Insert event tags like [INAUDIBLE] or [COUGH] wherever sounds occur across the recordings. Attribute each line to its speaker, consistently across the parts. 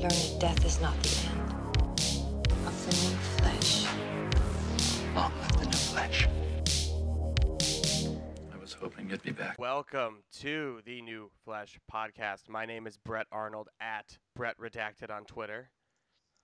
Speaker 1: learned that death is not the end of the new flesh.
Speaker 2: Long live the new flesh. I was hoping you'd be back.
Speaker 3: Welcome to the New Flesh podcast. My name is Brett Arnold at Brett Redacted on Twitter.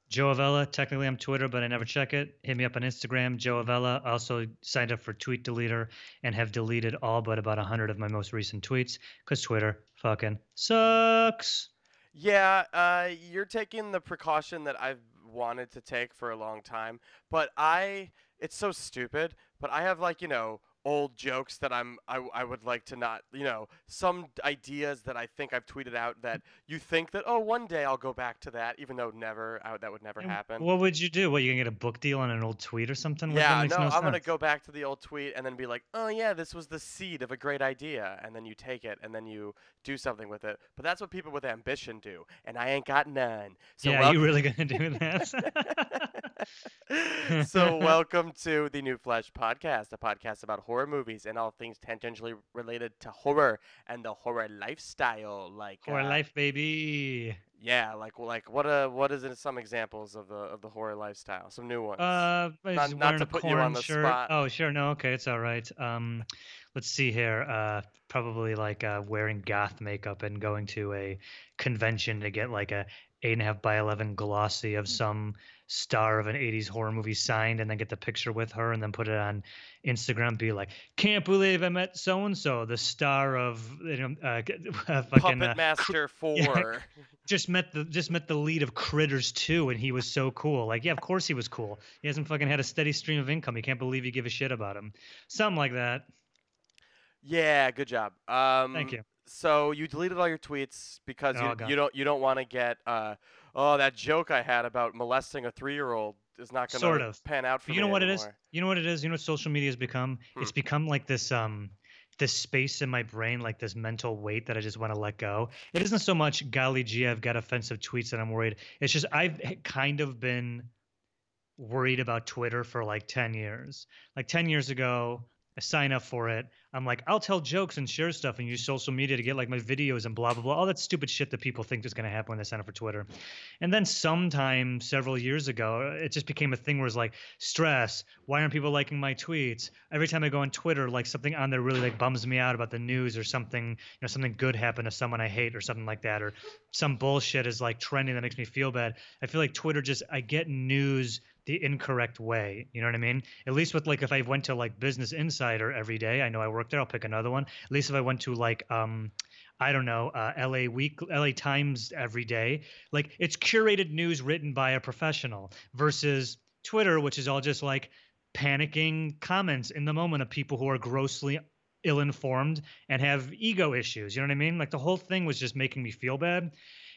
Speaker 4: Joe Avella. Technically, I'm Twitter, but I never check it. Hit me up on Instagram, Joe Avella. I also signed up for Tweet Deleter and have deleted all but about 100 of my most recent tweets because Twitter fucking sucks.
Speaker 3: Yeah, uh, you're taking the precaution that I've wanted to take for a long time, but I, it's so stupid, but I have like, you know, old jokes that I'm I, I would like to not you know some ideas that I think I've tweeted out that you think that oh one day I'll go back to that even though never I, that would never
Speaker 4: And
Speaker 3: happen.
Speaker 4: What would you do? What, you gonna get a book deal on an old tweet or something?
Speaker 3: Yeah, no,
Speaker 4: no
Speaker 3: I'm gonna go back to the old tweet and then be like, oh yeah, this was the seed of a great idea, and then you take it and then you do something with it. But that's what people with ambition do, and I ain't got none. So
Speaker 4: yeah,
Speaker 3: wel-
Speaker 4: you really gonna do that? [LAUGHS] [LAUGHS]
Speaker 3: so welcome to the New Flesh podcast, a podcast about horror movies and all things tangentially related to horror and the horror lifestyle. Like
Speaker 4: horror
Speaker 3: uh,
Speaker 4: life, baby.
Speaker 3: yeah, like like what uh what is it? Some examples of the of the horror lifestyle, some new ones.
Speaker 4: Uh,
Speaker 3: Not- not to put you on the
Speaker 4: shirt.
Speaker 3: spot.
Speaker 4: Oh, sure. No, okay, it's all right. Um, let's see here. Uh, probably like uh, wearing goth makeup and going to a convention to get like a eight and a half by eleven glossy of some star of an 80s horror movie signed and then get the picture with her and then put it on Instagram be like can't believe I met so and so the star of you know uh, [LAUGHS] uh, fucking
Speaker 3: Puppet
Speaker 4: uh,
Speaker 3: Master [LAUGHS]
Speaker 4: yeah.
Speaker 3: Four. [LAUGHS]
Speaker 4: just met the just met the lead of Critters 2 and he was so cool. Like, yeah, of course he was cool. He hasn't fucking had a steady stream of income. You can't believe you give a shit about him. Something like that.
Speaker 3: Yeah, good job. Um,
Speaker 4: Thank you.
Speaker 3: So you deleted all your tweets because
Speaker 4: Oh,
Speaker 3: you,
Speaker 4: God.
Speaker 3: you don't you don't want to get uh oh that joke I had about molesting a three year old is not going to
Speaker 4: Sort of.
Speaker 3: pan out for
Speaker 4: you know what it is? You know what it is? You know what social media has become? It's
Speaker 3: Hmm.
Speaker 4: become like this um this space in my brain, like this mental weight that I just want to let go. It isn't so much golly gee, I've got offensive tweets that I'm worried. It's just I've kind of been worried about Twitter for like 10 years. Like 10 years ago, I sign up for it. I'm like, I'll tell jokes and share stuff and use social media to get like my videos and blah blah blah. All that stupid shit that people think is going to happen when they sign up for Twitter. And then sometime several years ago, it just became a thing where it's like stress. Why aren't people liking my tweets? Every time I go on Twitter, like something on there really like bums me out about the news or something, you know, something good happened to someone I hate or something like that, or some bullshit is like trending that makes me feel bad. I feel like Twitter just I get news the incorrect way. You know what I mean? At least with like if I went to like Business Insider every day, I know I work there. I'll pick another one. At least if I went to like um, I don't know, uh, LA Week, LA Times every day, like it's curated news written by a professional versus Twitter, which is all just like panicking comments in the moment of people who are grossly ill-informed and have ego issues. You know what I mean? Like the whole thing was just making me feel bad.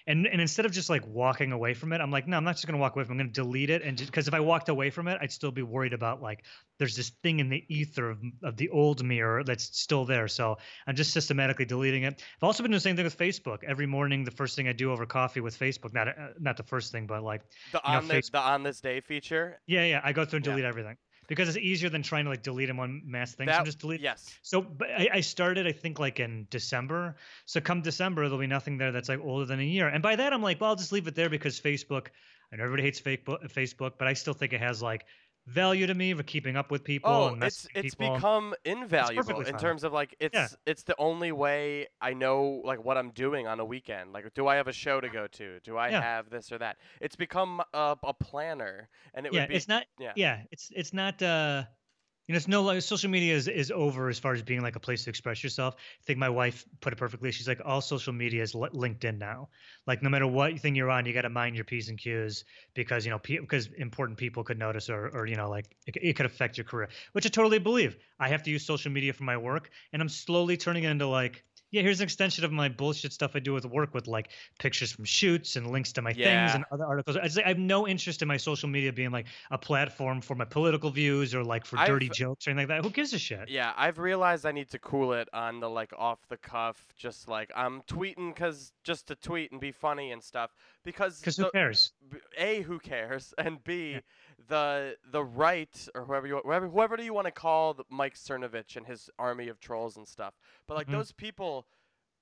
Speaker 4: And, and instead of just like walking away from it, I'm like, no, I'm not just gonna walk away from. it. I'm gonna delete it, and because if I walked away from it, I'd still be worried about like there's this thing in the ether of, of the old mirror that's still there. So I'm just systematically deleting it. I've also been doing the same thing with Facebook. Every morning, the first thing I do over coffee with Facebook, not uh, not the first thing, but like
Speaker 3: The
Speaker 4: you know,
Speaker 3: on this the on this day feature.
Speaker 4: yeah, yeah, I go through and
Speaker 3: Yeah.
Speaker 4: delete everything because it's easier than trying to like delete in one mass thing. so
Speaker 3: That
Speaker 4: I'm just delete.
Speaker 3: yes.
Speaker 4: So, but I, I started, I think, like in December. So, come December, there'll be nothing there that's like older than a year. And by that, I'm like, well, I'll just leave it there because Facebook. I know everybody hates Facebook, Facebook, but I still think it has like value to me for keeping up with people
Speaker 3: Oh,
Speaker 4: and
Speaker 3: it's it's
Speaker 4: people.
Speaker 3: become invaluable
Speaker 4: perfectly
Speaker 3: in terms of like it's it's the only way I know like what I'm doing on a weekend. Like, do I have a show to go to? Do I
Speaker 4: Yeah.
Speaker 3: have this or that? It's become a, a planner, and it
Speaker 4: yeah,
Speaker 3: would be
Speaker 4: it's not.
Speaker 3: yeah.
Speaker 4: Yeah, it's it's not. uh you know, it's no like social media is, is over as far as being like a place to express yourself. I think my wife put it perfectly. She's like, all social media is li- LinkedIn now. Like, no matter what thing you're on, you got to mind your p's and q's because you know, pe- because important people could notice or, or you know, like it, it could affect your career, which I totally believe. I have to use social media for my work, and I'm slowly turning it into like, yeah, here's an extension of my bullshit stuff I do with work with like pictures from shoots and links to my things and other articles. I, just, I have no interest in my social media being like a platform for my political views or like for dirty
Speaker 3: I've-
Speaker 4: jokes or anything like that. Who gives a shit?
Speaker 3: Yeah, I've realized I need to cool it on the like off the cuff, just like I'm tweeting cause just to tweet and be funny and stuff. Because
Speaker 4: Because who cares?
Speaker 3: A, who cares, [LAUGHS] and b
Speaker 4: Yeah.
Speaker 3: The the right or whoever you whoever whoever do you want to call the Mike Cernovich and his army of trolls and stuff. But like
Speaker 4: Mhm.
Speaker 3: those people,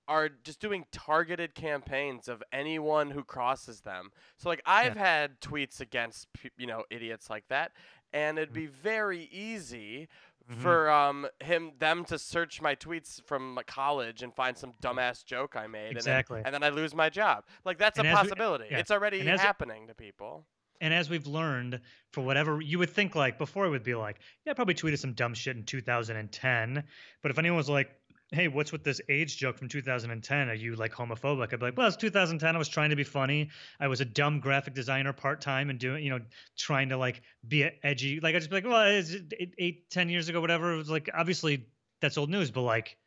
Speaker 3: are just doing targeted campaigns of anyone who crosses them. So like I've had tweets against you know idiots like that, and it'd be very easy
Speaker 4: Mhm.
Speaker 3: for um him them to search my tweets from college and find some dumbass joke I made,
Speaker 4: Exactly.
Speaker 3: and then, and then I lose my job. Like that's
Speaker 4: And
Speaker 3: a
Speaker 4: as we-
Speaker 3: possibility.
Speaker 4: yeah.
Speaker 3: It's already
Speaker 4: And
Speaker 3: happening to people.
Speaker 4: And as we've learned, for whatever you would think, like before, it would be like, yeah, probably tweeted some dumb shit in 2010. But if anyone was like, hey, what's with this age joke from 2010? Are you like homophobic? I'd be like, well, it's 2010. I was trying to be funny. I was a dumb graphic designer part time and doing, you know, trying to like be edgy. Like I just be like, well, it's eight, eight, ten years ago, whatever. It was like obviously that's old news, but like,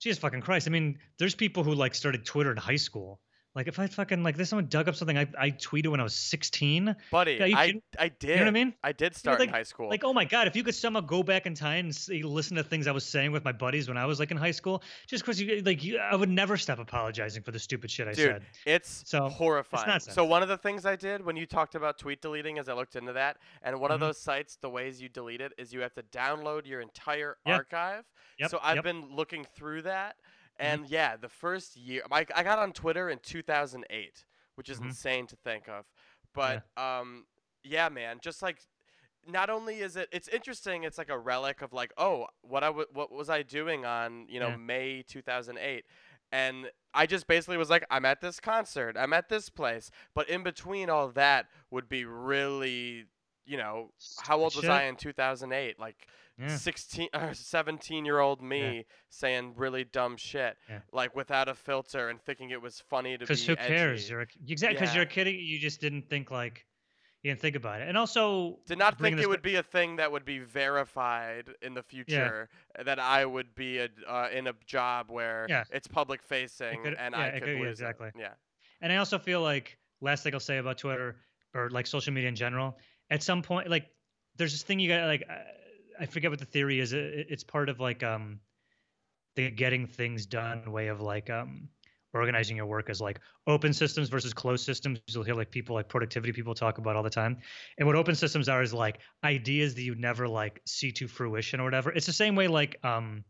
Speaker 4: Jesus fucking Christ. I mean, there's people who like started Twitter in high school. Like if I fucking like this, someone dug up something I, I tweeted when I was 16.
Speaker 3: Buddy,
Speaker 4: Yeah,
Speaker 3: I? I did.
Speaker 4: You know what I mean?
Speaker 3: I did start
Speaker 4: like-
Speaker 3: in high school.
Speaker 4: Like, oh my god, if you could somehow go back in time and see, listen to things I was saying with my buddies when I was like in high school, just because you like, you, I would never stop apologizing for the stupid shit I
Speaker 3: Dude,
Speaker 4: said.
Speaker 3: It's
Speaker 4: So,
Speaker 3: horrifying.
Speaker 4: nonsense.
Speaker 3: So one of the things I did when you talked about tweet deleting, as I looked into that, and one of
Speaker 4: Mhm.
Speaker 3: those sites, the ways you delete it is you have to download your entire
Speaker 4: Yeah.
Speaker 3: archive.
Speaker 4: Yep,
Speaker 3: so I've
Speaker 4: yep.
Speaker 3: been looking through that,
Speaker 4: Mhm.
Speaker 3: and yeah, the first year, I, I got on Twitter in 2008, which is
Speaker 4: Mhm.
Speaker 3: insane to think of. But um, yeah, man, just like. Not only is it, it's interesting. It's like a relic of like, oh, what I w- what was I doing on you know
Speaker 4: Yeah.
Speaker 3: May 2008, and I just basically was like, I'm at this concert, I'm at this place. But in between all that would be really, you know, how old was
Speaker 4: Shit.
Speaker 3: I in 2008? Like
Speaker 4: Yeah.
Speaker 3: 16 or 17 year old me saying really dumb shit,
Speaker 4: Yeah.
Speaker 3: like without a filter and thinking it was funny to be.
Speaker 4: Because who cares?
Speaker 3: edgy.
Speaker 4: You're exactly because you're a kid. You just didn't think like you didn't think about it. And also,
Speaker 3: Did not think it would be a thing that would be verified in the future. That I would be a, uh, in a job where
Speaker 4: Yeah.
Speaker 3: it's public facing
Speaker 4: could-
Speaker 3: and
Speaker 4: yeah,
Speaker 3: I
Speaker 4: it
Speaker 3: could
Speaker 4: could- yeah,
Speaker 3: lose it.
Speaker 4: exactly.
Speaker 3: Yeah.
Speaker 4: And I also feel like last thing I'll say about Twitter or like social media in general, at some point, like there's this thing you got like I- forget what the theory is. It's part of like um the getting things done way of like um organizing your work as like open systems versus closed systems. You'll hear like people like productivity people talk about all the time. And what open systems are is like ideas that you never like see to fruition or whatever. It's the same way like um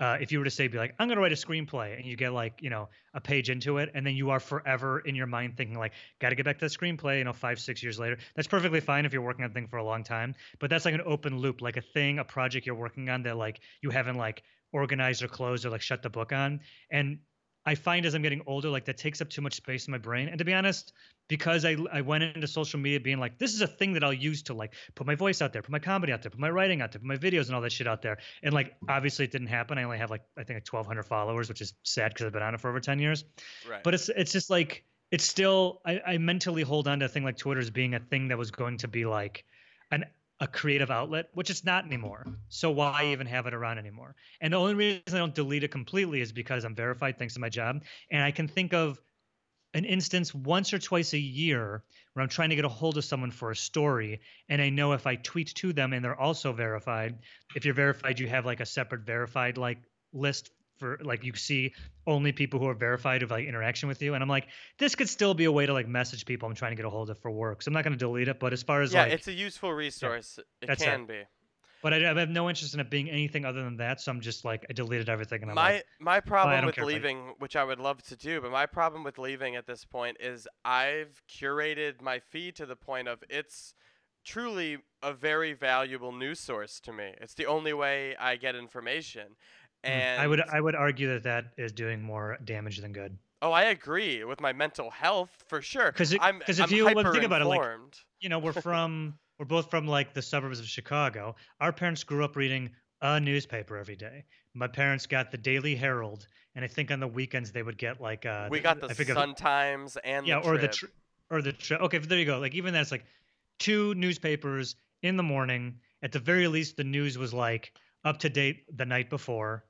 Speaker 4: uh, if you were to say, be like, I'm going to write a screenplay, and you get like, you know, a page into it, and then you are forever in your mind thinking like, got to get back to the screenplay, you know, five, six years later. That's perfectly fine if you're working on a thing for a long time, but that's like an open loop, like a thing, a project you're working on that like you haven't like organized or closed or like shut the book on. And I find as I'm getting older, like that takes up too much space in my brain. And to be honest, because I I went into social media being like, this is a thing that I'll use to like put my voice out there, put my comedy out there, put my writing out there, put my videos and all that shit out there. And like obviously it didn't happen. I only have like I think like 1,200 followers, which is sad because I've been on it for over 10 years.
Speaker 3: Right.
Speaker 4: But it's it's just like it's still I, I mentally hold on to a thing like Twitter as being a thing that was going to be like an a creative outlet, which it's not anymore. So why even have it around anymore? And the only reason I don't delete it completely is because I'm verified thanks to my job. And I can think of an instance once or twice a year where I'm trying to get a hold of someone for a story. And I know if I tweet to them and they're also verified, if you're verified, you have like a separate verified like list for like you see only people who are verified of like interaction with you. And I'm like, this could still be a way to like message people I'm trying to get a hold of for work. So I'm not going to delete it. But as far as
Speaker 3: yeah,
Speaker 4: like,
Speaker 3: it's a useful resource. it
Speaker 4: that's it.
Speaker 3: can be.
Speaker 4: but I, I have no interest in it being anything other than that. So I'm just like, I deleted everything. And I'm
Speaker 3: my
Speaker 4: like,
Speaker 3: my oh, problem
Speaker 4: don't
Speaker 3: with leaving, which I would love to do, but my problem with leaving at this point is I've curated my feed to the point of it's truly a very valuable news source to me. It's the only way I get information. And
Speaker 4: Mm, I would, I would argue that that is doing more damage than good.
Speaker 3: oh, I agree with my mental health for sure.
Speaker 4: Because
Speaker 3: I'm
Speaker 4: 'cause if
Speaker 3: I'm
Speaker 4: you think about it, like, you know, we're from [LAUGHS] we're both from like the suburbs of Chicago. Our parents grew up reading a newspaper every day. My parents got the Daily Herald, and I think on the weekends they would get like uh
Speaker 3: we got the
Speaker 4: I
Speaker 3: Sun Times and
Speaker 4: yeah,
Speaker 3: the
Speaker 4: or the tr- or the tri- okay, there you go. Like even that's like two newspapers in the morning. At the very least, the news was like up to date the night before.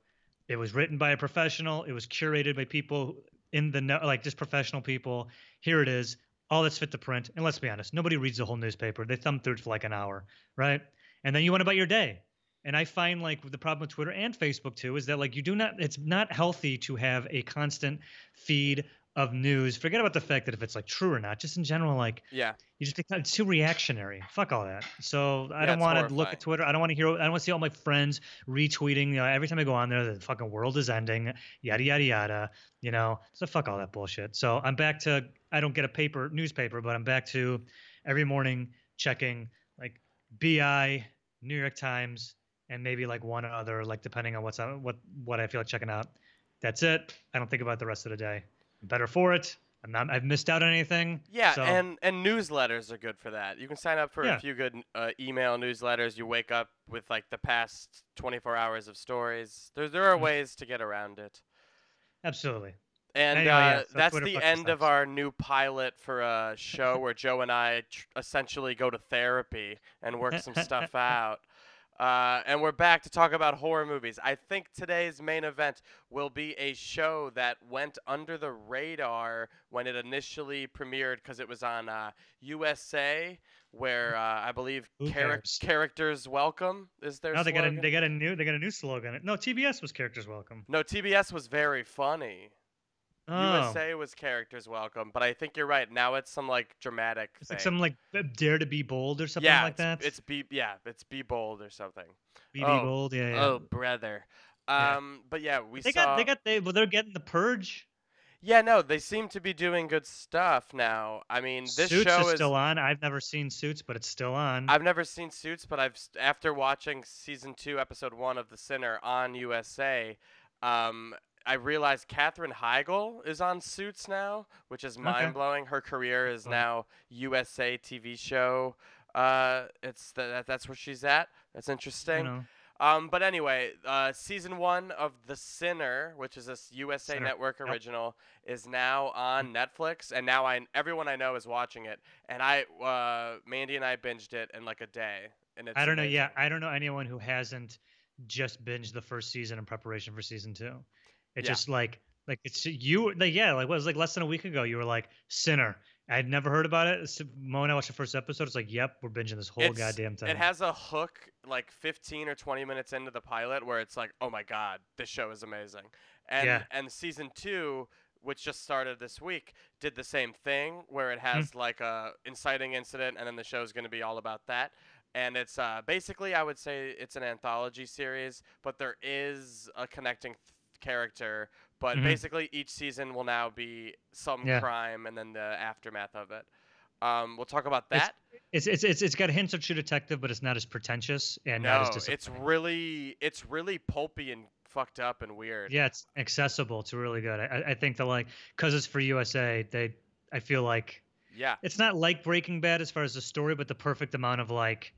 Speaker 4: It was written by a professional. It was curated by people in the like just professional people. Here it is, all that's fit to print. And let's be honest, nobody reads the whole newspaper. They thumb through it for like an hour, right? And then you went about your day. And I find like the problem with Twitter and Facebook too is that like you do not it's not healthy to have a constant feed of news. Forget about the fact that if it's like true or not. Just in general, like
Speaker 3: Yeah.
Speaker 4: you just become too reactionary. Fuck all that. So I
Speaker 3: Yeah,
Speaker 4: don't want to look at Twitter. I don't want to hear. I don't want to see all my friends retweeting. You know, every time I go on there, the fucking world is ending. Yada yada yada. You know, so fuck all that bullshit. So I'm back to. I don't get a paper newspaper, but I'm back to every morning checking like BI, New York Times, and maybe like one other, like depending on what's on, what what I feel like checking out. That's it. I don't think about the rest of the day. I'm better for it. I'm not. I've missed out on anything.
Speaker 3: Yeah,
Speaker 4: so-
Speaker 3: and and newsletters are good for that. You can sign up for
Speaker 4: Yeah.
Speaker 3: a few good uh, email newsletters. You wake up with like the past 24 hours of stories. There there are
Speaker 4: Mhm.
Speaker 3: ways to get around it.
Speaker 4: Absolutely.
Speaker 3: And
Speaker 4: Anyway, yeah,
Speaker 3: uh,
Speaker 4: so
Speaker 3: that's
Speaker 4: Twitter
Speaker 3: the end of our new pilot for a [LAUGHS] show where Joe and I tr- essentially go to therapy and work some stuff [LAUGHS] out. Uh, and we're back to talk about horror movies. I think today's main event will be a show that went under the radar when it initially premiered because it was on uh, USA, where uh, I believe
Speaker 4: cares?
Speaker 3: characters welcome is their
Speaker 4: No, they got a they got a new they got a new slogan. No, TBS was characters welcome.
Speaker 3: no, TBS was very funny.
Speaker 4: Oh,
Speaker 3: USA was characters welcome, but I think you're right. Now it's some like dramatic
Speaker 4: it's
Speaker 3: thing.
Speaker 4: like some like b- dare to be bold or something
Speaker 3: yeah,
Speaker 4: like that.
Speaker 3: it's be yeah, it's be bold or something.
Speaker 4: be,
Speaker 3: oh,
Speaker 4: bold. Yeah, yeah.
Speaker 3: Oh brother.
Speaker 4: Yeah.
Speaker 3: Um, but yeah, we
Speaker 4: they
Speaker 3: saw.
Speaker 4: got they got they well they're getting the purge.
Speaker 3: Yeah, no, they seem to be doing good stuff now. I mean, this
Speaker 4: Suits
Speaker 3: show
Speaker 4: is
Speaker 3: is.
Speaker 4: still on. I've never seen Suits, but it's still on.
Speaker 3: I've never seen Suits, but I've after watching season two, episode one of The Sinner on USA, um, I realized Katherine Heigl is on Suits now, which is mind blowing. Her career is now USA TV show. Uh, it's th- that that's where she's at. That's
Speaker 4: you
Speaker 3: interesting.
Speaker 4: know.
Speaker 3: Um, but anyway, uh, season one of The Sinner, which is a USA
Speaker 4: Sinner,
Speaker 3: Network
Speaker 4: yep.
Speaker 3: original, is now on Netflix, and now I everyone I know is watching it, and I uh, Mandy and I binged it in like a day, and it's
Speaker 4: I don't know. Yeah. I don't know anyone who hasn't just binged the first season in preparation for season two. It's
Speaker 3: Yeah.
Speaker 4: just like like it's you like yeah like what was like less than a week ago you were like Sinner. I'd never heard about it. So Mo and I watched the first episode. It's like, yep, we're binging this whole
Speaker 3: It's-
Speaker 4: goddamn thing.
Speaker 3: It has a hook like 15 or 20 minutes into the pilot where it's like, oh my god, this show is amazing, and
Speaker 4: Yeah.
Speaker 3: and season two. Which just started this week, did the same thing where it
Speaker 4: Hmm.
Speaker 3: has like a inciting incident, and then the show is going to be all about that. and it's uh, basically I would say it's an anthology series, but there is a connecting character. But
Speaker 4: Mhm.
Speaker 3: basically, each season will now be some
Speaker 4: Yeah.
Speaker 3: crime and then the aftermath of it. Um, we'll talk about that.
Speaker 4: It's it's it's it's got hints of True Detective, but it's not as pretentious and
Speaker 3: no,
Speaker 4: not as
Speaker 3: it's really it's really pulpy and fucked up and weird.
Speaker 4: yeah, it's accessible. It's really good. I, I- I think the like because it's for USA, they I feel like
Speaker 3: Yeah.
Speaker 4: it's not like Breaking Bad as far as the story, but the perfect amount of like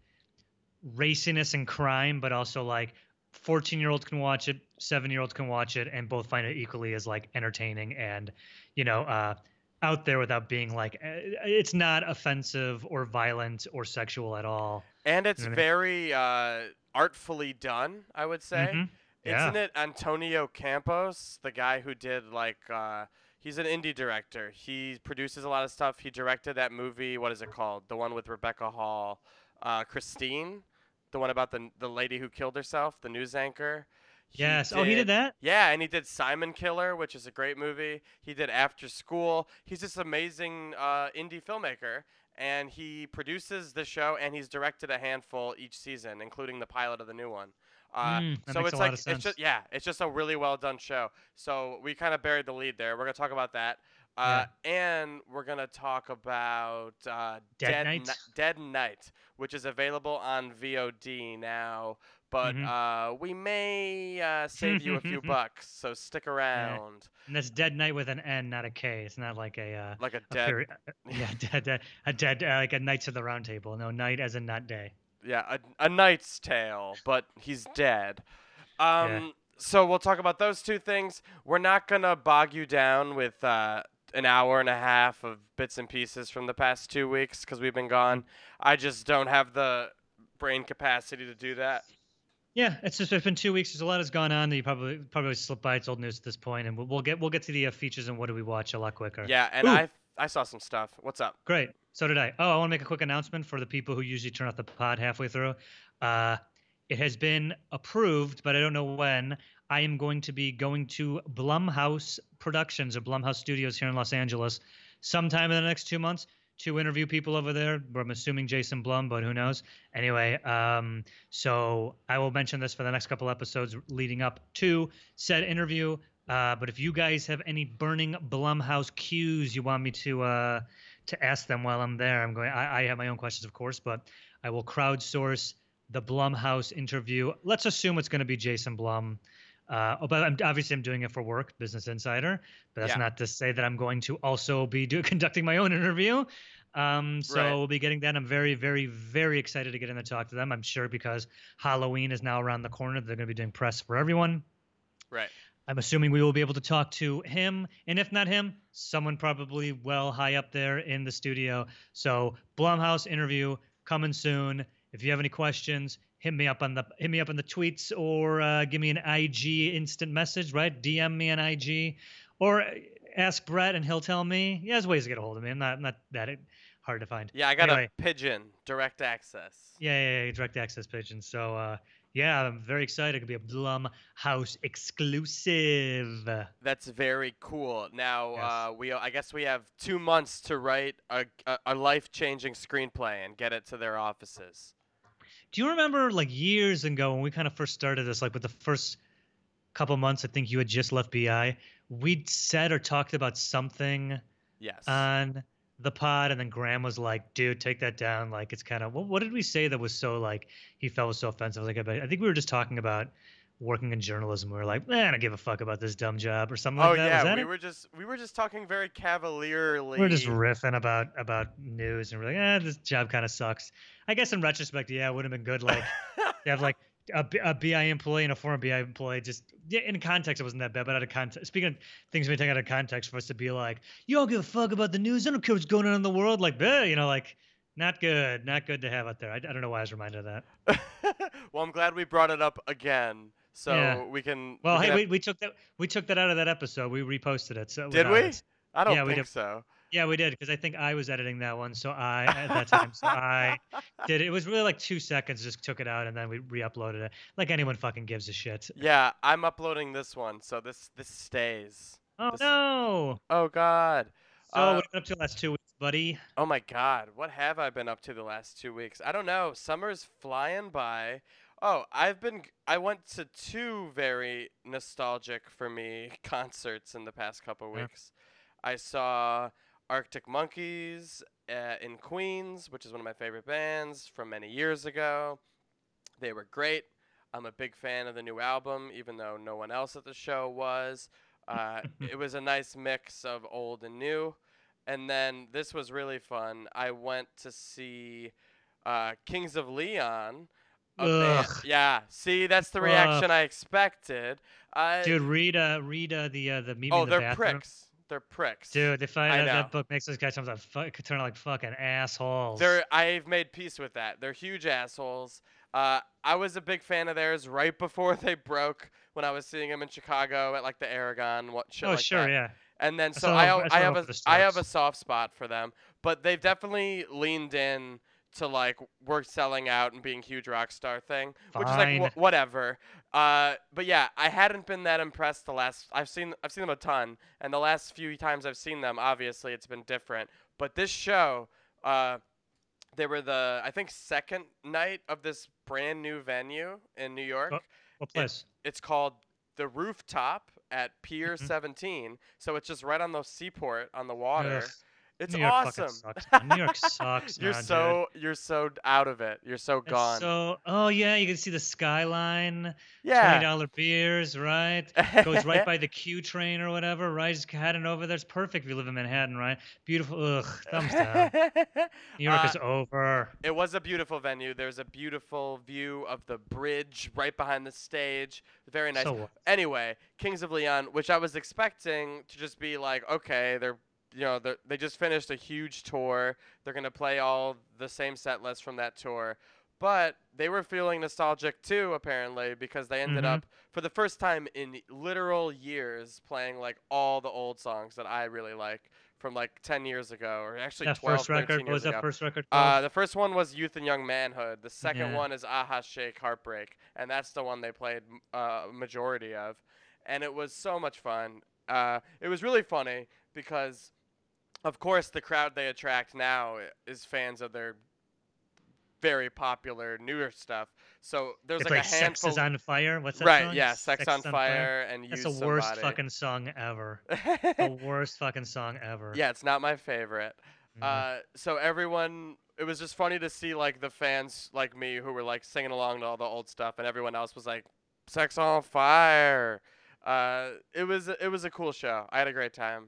Speaker 4: raciness and crime, but also like 14 year olds can watch it, seven year olds can watch it, and both find it equally as like entertaining and you know uh, out there without being like eh, it's not offensive or violent or sexual at all.
Speaker 3: And it's
Speaker 4: know what I mean?
Speaker 3: very uh, artfully done, I would say.
Speaker 4: Mhm. Yeah.
Speaker 3: Isn't it Antonio Campos, the guy who did like uh, he's an indie director. He produces a lot of stuff. He directed that movie, what is it called? The one with Rebecca Hall, uh, Christine, the one about the the lady who killed herself, the news anchor.
Speaker 4: Yes. oh, he did that.
Speaker 3: Yeah, and he did Simon Killer, which is a great movie. He did After School. He's this amazing uh, indie filmmaker, and he produces the show, and he's directed a handful each season, including the pilot of the new one. Uh,
Speaker 4: Mm,
Speaker 3: so it's like it's just yeah, it's just a really well done show. So we kind of buried the lead there. We're gonna talk about that. Uh, and we're gonna talk about uh,
Speaker 4: Dead?
Speaker 3: Dead Night, which is available on VOD now. But
Speaker 4: Mhm.
Speaker 3: uh, we may uh, save you a few [LAUGHS] bucks, so stick around.
Speaker 4: And that's Dead Night with an N, not a K. It's not like a uh,
Speaker 3: Like a
Speaker 4: a
Speaker 3: dead,
Speaker 4: peri- [LAUGHS] yeah, dead, dead, a dead, uh, like a Knights of the Round Table. No, night as in not day.
Speaker 3: yeah, a, a knight's tale, but he's dead. Um, so we'll talk about those two things. We're not gonna bog you down with uh, an hour and a half of bits and pieces from the past two weeks because we've been gone. I just don't have the brain capacity to do that.
Speaker 4: Yeah, it's just it's been two weeks. There's a lot has gone on that you probably probably slipped by. It's old news at this point, and we'll, we'll get we'll get to the uh, features and what do we watch a lot quicker.
Speaker 3: Yeah, and
Speaker 4: Ooh.
Speaker 3: I I saw some stuff. What's up?
Speaker 4: Great. So did I. Oh, I want to make a quick announcement for the people who usually turn off the pod halfway through. Uh, it has been approved, but I don't know when. I am going to be going to Blumhouse Productions or Blumhouse Studios here in Los Angeles sometime in the next two months to interview people over there. I'm assuming Jason Blum, but who knows? Anyway, um, so I will mention this for the next couple episodes leading up to said interview. Uh, but if you guys have any burning Blumhouse cues you want me to uh, to ask them while I'm there, I'm going. I, I have my own questions, of course, but I will crowdsource the Blumhouse interview. Let's assume it's going to be Jason Blum. Uh, oh, but I'm, obviously I'm doing it for work, Business Insider. But that's
Speaker 3: Yeah.
Speaker 4: not to say that I'm going to also be do, [LAUGHS] conducting my own interview. Um, so
Speaker 3: Right.
Speaker 4: we'll be getting that. I'm very, very, very excited to get in and talk to them. I'm sure because Halloween is now around the corner, they're going to be doing press for everyone.
Speaker 3: Right.
Speaker 4: I'm assuming we will be able to talk to him, and if not him, someone probably well high up there in the studio. So Blumhouse interview coming soon. If you have any questions, hit me up on the hit me up on the tweets or uh, give me an IG instant message. Right, DM me on IG, or ask Brett and he'll tell me. Yeah, there's ways to get a hold of me. I'm not not that hard to find.
Speaker 3: Yeah, I got
Speaker 4: Anyway.
Speaker 3: a pigeon, direct access.
Speaker 4: Yeah, yeah, yeah, direct access pigeon. So uh, yeah, I'm very excited. It could be a Blum House exclusive.
Speaker 3: That's very cool. Now,
Speaker 4: Yes.
Speaker 3: uh, we I guess we have two months to write a, a, a life-changing screenplay and get it to their offices.
Speaker 4: Do you remember like years ago when we kind of first started this, like with the first couple months, I think you had just left BI, we'd said or talked about something
Speaker 3: Yes.
Speaker 4: on the pod, and then Graham was like, dude, take that down. Like it's kind of what, what did we say that was so like he felt was so offensive? Like I think we were just talking about working in journalism. We were like, man, I don't give a fuck about this dumb job or something
Speaker 3: oh
Speaker 4: like that.
Speaker 3: yeah,
Speaker 4: that
Speaker 3: we
Speaker 4: it?
Speaker 3: were just we were just talking very cavalierly.
Speaker 4: We're just riffing about about news and we're like, eh, this job kind of sucks. I guess in retrospect, yeah, it would have been good. Like you have like a, a BI employee and a former BI employee. Just yeah, in context, it wasn't that bad, but out of context, speaking of things we take out of context, for us to be like, you don't give a fuck about the news. I don't care what's going on in the world. Like, eh, you know, like not good, not good to have out there. I, I don't know why I was reminded of that. [LAUGHS]
Speaker 3: well, I'm glad we brought it up again, so
Speaker 4: Yeah.
Speaker 3: we can.
Speaker 4: Well,
Speaker 3: we
Speaker 4: hey,
Speaker 3: can
Speaker 4: we,
Speaker 3: have-
Speaker 4: we took that we took that out of that episode. We reposted it. So
Speaker 3: did we?
Speaker 4: it.
Speaker 3: I don't
Speaker 4: Yeah,
Speaker 3: think so.
Speaker 4: Yeah, we did because I think I was editing that one, so I at that time, so I [LAUGHS] did it. It was really like two seconds. Just took it out and then we re-uploaded it. Like anyone fucking gives a shit.
Speaker 3: Yeah, I'm uploading this one, so this this stays.
Speaker 4: Oh
Speaker 3: This-
Speaker 4: no!
Speaker 3: Oh God.
Speaker 4: So
Speaker 3: Uh,
Speaker 4: what up to the last two weeks, buddy?
Speaker 3: Oh my God, what have I been up to the last two weeks? I don't know. Summer's flying by. Oh, I've been. I went to two very nostalgic for me [LAUGHS] concerts in the past couple
Speaker 4: Yeah.
Speaker 3: weeks. I saw Arctic Monkeys uh, in Queens, which is one of my favorite bands from many years ago. They were great. I'm a big fan of the new album, even though no one else at the show was. Uh, [LAUGHS] it was a nice mix of old and new. And then this was really fun. I went to see uh, Kings of Leon. A band-
Speaker 4: Ugh.
Speaker 3: Yeah, see, that's the reaction I expected. I,
Speaker 4: Dude, read uh read uh the uh the meet me
Speaker 3: oh,
Speaker 4: in the
Speaker 3: they're
Speaker 4: bathroom.
Speaker 3: pricks. They're pricks.
Speaker 4: Dude, they find
Speaker 3: I know.
Speaker 4: that book makes those guys like fuck, turn out like fucking assholes.
Speaker 3: They're I've made peace with that. They're huge assholes. Uh, I was a big fan of theirs right before [LAUGHS] they broke when I was seeing them in Chicago at like the Aragon, what shit
Speaker 4: oh
Speaker 3: like
Speaker 4: sure,
Speaker 3: that.
Speaker 4: yeah.
Speaker 3: And then
Speaker 4: I
Speaker 3: so
Speaker 4: saw
Speaker 3: I,
Speaker 4: I
Speaker 3: I have a have a soft spot for them, but they've definitely leaned in to like work selling out and being huge rock star thing, which is like
Speaker 4: Fine.
Speaker 3: wh- whatever. Uh, but yeah, I hadn't been that impressed the last. I've seen I've seen them a ton, and the last few times I've seen them, obviously it's been different. But this show, uh, they were the I think second night of this brand new venue in New York.
Speaker 4: What place?
Speaker 3: It's called the Rooftop at Pier
Speaker 4: Mhm.
Speaker 3: 17. So it's just right on the seaport on the water.
Speaker 4: Ugh,
Speaker 3: It's
Speaker 4: New York
Speaker 3: awesome.
Speaker 4: sucks. New York [LAUGHS] sucks,
Speaker 3: you're
Speaker 4: man, dude.
Speaker 3: so you're so out of it. You're so
Speaker 4: It's
Speaker 3: gone.
Speaker 4: So, oh yeah, you can see the skyline.
Speaker 3: Yeah.
Speaker 4: Twenty dollar beers, right? Goes right [LAUGHS] by the Q train or whatever. Right, just heading over there. It's perfect if you live in Manhattan, right? Beautiful. Ugh, thumbs down. [LAUGHS] New York
Speaker 3: Uh,
Speaker 4: is over.
Speaker 3: It was a beautiful venue. There's a beautiful view of the bridge right behind the stage. Very nice.
Speaker 4: So
Speaker 3: anyway, Kings of Leon, which I was expecting to just be like, okay, they're you know they they just finished a huge tour. They're gonna play all the same set list from that tour, but they were feeling nostalgic too apparently because they ended
Speaker 4: Mhm.
Speaker 3: up for the first time in literal years playing like all the old songs that I really like from like 10 years ago, or actually
Speaker 4: that
Speaker 3: 12,
Speaker 4: first record.
Speaker 3: Years
Speaker 4: was that
Speaker 3: ago.
Speaker 4: first record
Speaker 3: Uh, the first one was Youth and Young Manhood. The second
Speaker 4: Yeah.
Speaker 3: one is Aha Shake Heartbreak, and that's the one they played m- uh, majority of, and it was so much fun. Uh, it was really funny because, of course, the crowd they attract now is fans of their very popular newer stuff. So there's
Speaker 4: it's
Speaker 3: like,
Speaker 4: like
Speaker 3: a
Speaker 4: Sex
Speaker 3: handful.
Speaker 4: is on Fire. What's that song?
Speaker 3: right?
Speaker 4: song?
Speaker 3: Yeah, Sex, on, Fire, and
Speaker 4: That's the worst
Speaker 3: Somebody.
Speaker 4: fucking song ever. [LAUGHS] the worst fucking song ever.
Speaker 3: yeah, it's not my favorite.
Speaker 4: Mhm.
Speaker 3: Uh, so everyone, it was just funny to see like the fans like me who were like singing along to all the old stuff, and everyone else was like, "Sex on fire." Uh, it was it was a cool show. I had a great time,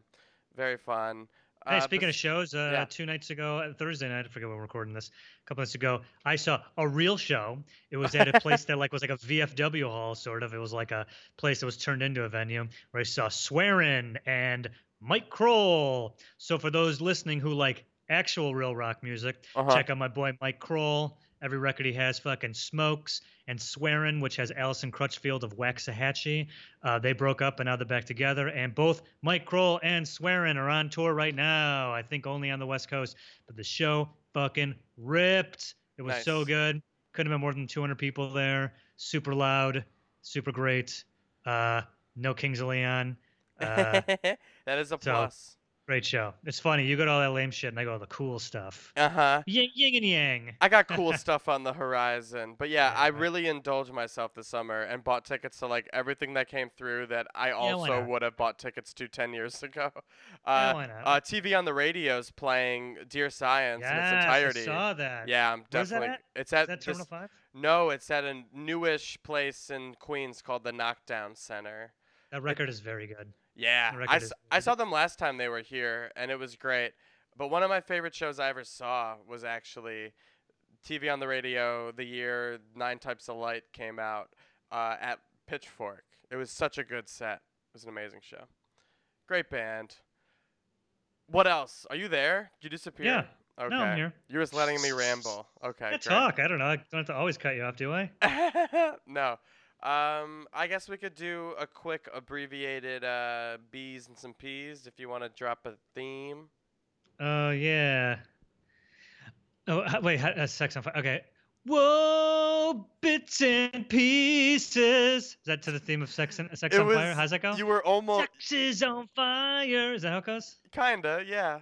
Speaker 3: very fun.
Speaker 4: Hey,
Speaker 3: Uh,
Speaker 4: speaking of shows, uh,
Speaker 3: yeah.
Speaker 4: two nights ago, uh, Thursday night, I forget when we're recording this, a couple nights ago, I saw a real show. It was at a place [LAUGHS] that like was like a VFW hall, sort of. It was like a place that was turned into a venue where I saw Swearin' and Mike Krol. So for those listening who like actual real rock music,
Speaker 3: uh-huh.
Speaker 4: check out my boy Mike Krol. Every record he has fucking smokes and Swearin', which has Allison Crutchfield of Waxahatchee. Uh, they broke up and now they're back together. And both Mike Krol and Swearin' are on tour right now. I think only on the West Coast. But the show fucking ripped. It was so good. Couldn't have been more than 200 people there. Super loud, super great. Uh, no Kings of Leon. Uh, [LAUGHS]
Speaker 3: that is a
Speaker 4: so-
Speaker 3: plus.
Speaker 4: Great show. It's funny. You got all that lame shit, and I got all the cool stuff.
Speaker 3: Uh huh.
Speaker 4: Yin, yin and yang.
Speaker 3: I got cool [LAUGHS] stuff on the horizon. But yeah,
Speaker 4: Yeah,
Speaker 3: I really indulged myself this summer and bought tickets to like everything that came through that I also would have bought tickets to 10 years [LAUGHS] ago.
Speaker 4: Yeah,
Speaker 3: Uh,
Speaker 4: why not?
Speaker 3: uh, TV on the radio's playing Dear Science in its
Speaker 4: Yes,
Speaker 3: entirety.
Speaker 4: I saw that.
Speaker 3: Yeah, I'm
Speaker 4: Where's that
Speaker 3: definitely.
Speaker 4: at?
Speaker 3: It's
Speaker 4: Is
Speaker 3: at
Speaker 4: that
Speaker 3: this,
Speaker 4: Terminal Five?
Speaker 3: no, it's at a newish place in Queens called the Knockdown Center.
Speaker 4: That record is very good.
Speaker 3: Yeah, I,
Speaker 4: is
Speaker 3: I saw them last time they were here, and it was great. But one of my favorite shows I ever saw was actually TV on the radio the year Nine Types of Light came out uh, at Pitchfork. It was such a good set. It was an amazing show. Great band. What else? Are you there? Did you disappear?
Speaker 4: Yeah.
Speaker 3: Okay.
Speaker 4: No, I'm here.
Speaker 3: You're just letting me ramble. Okay.
Speaker 4: Talk. I don't know. I don't have to always cut you off, do I? [LAUGHS]
Speaker 3: no. Um, I guess we could do a quick abbreviated uh, B's and some P's if you want to drop a theme.
Speaker 4: Oh yeah. Oh wait, uh, sex on fire. Okay. Whoa, bits and pieces. Is that to the theme of sex and sex on fire? How's that go?
Speaker 3: You were almost
Speaker 4: Sex is on fire. Is that how it goes?
Speaker 3: kinda, yeah.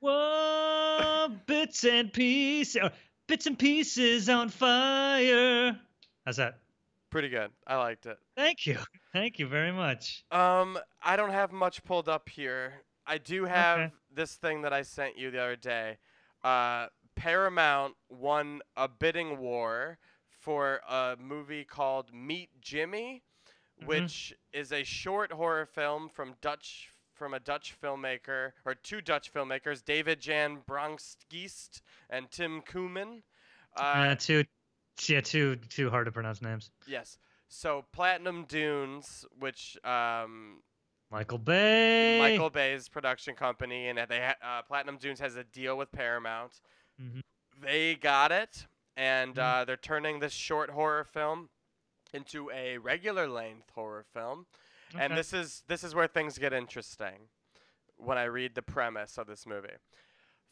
Speaker 4: Whoa, [LAUGHS] bits and pieces. bits and pieces on fire. How's that?
Speaker 3: Pretty good. I liked it.
Speaker 4: Thank you. [LAUGHS] Thank you very much.
Speaker 3: Um, I don't have much pulled up here. I do have
Speaker 4: Okay.
Speaker 3: this thing that I sent you the other day. Uh, Paramount won a bidding war for a movie called Meet Jimmy,
Speaker 4: Mhm.
Speaker 3: which is a short horror film from Dutch from a Dutch filmmaker or two Dutch filmmakers, David Jan Bronxgeest and Tim Koeman. Uh,
Speaker 4: Uh, too, yeah, too too hard to pronounce names.
Speaker 3: yes. So Platinum Dunes, which um,
Speaker 4: Michael Bay.
Speaker 3: Michael Bay's production company, and they ha- uh, Platinum Dunes has a deal with Paramount.
Speaker 4: Mm-hmm.
Speaker 3: They got it, and
Speaker 4: Mhm.
Speaker 3: uh, they're turning this short horror film into a regular length horror film. And this is this is where things get interesting when I read the premise of this movie.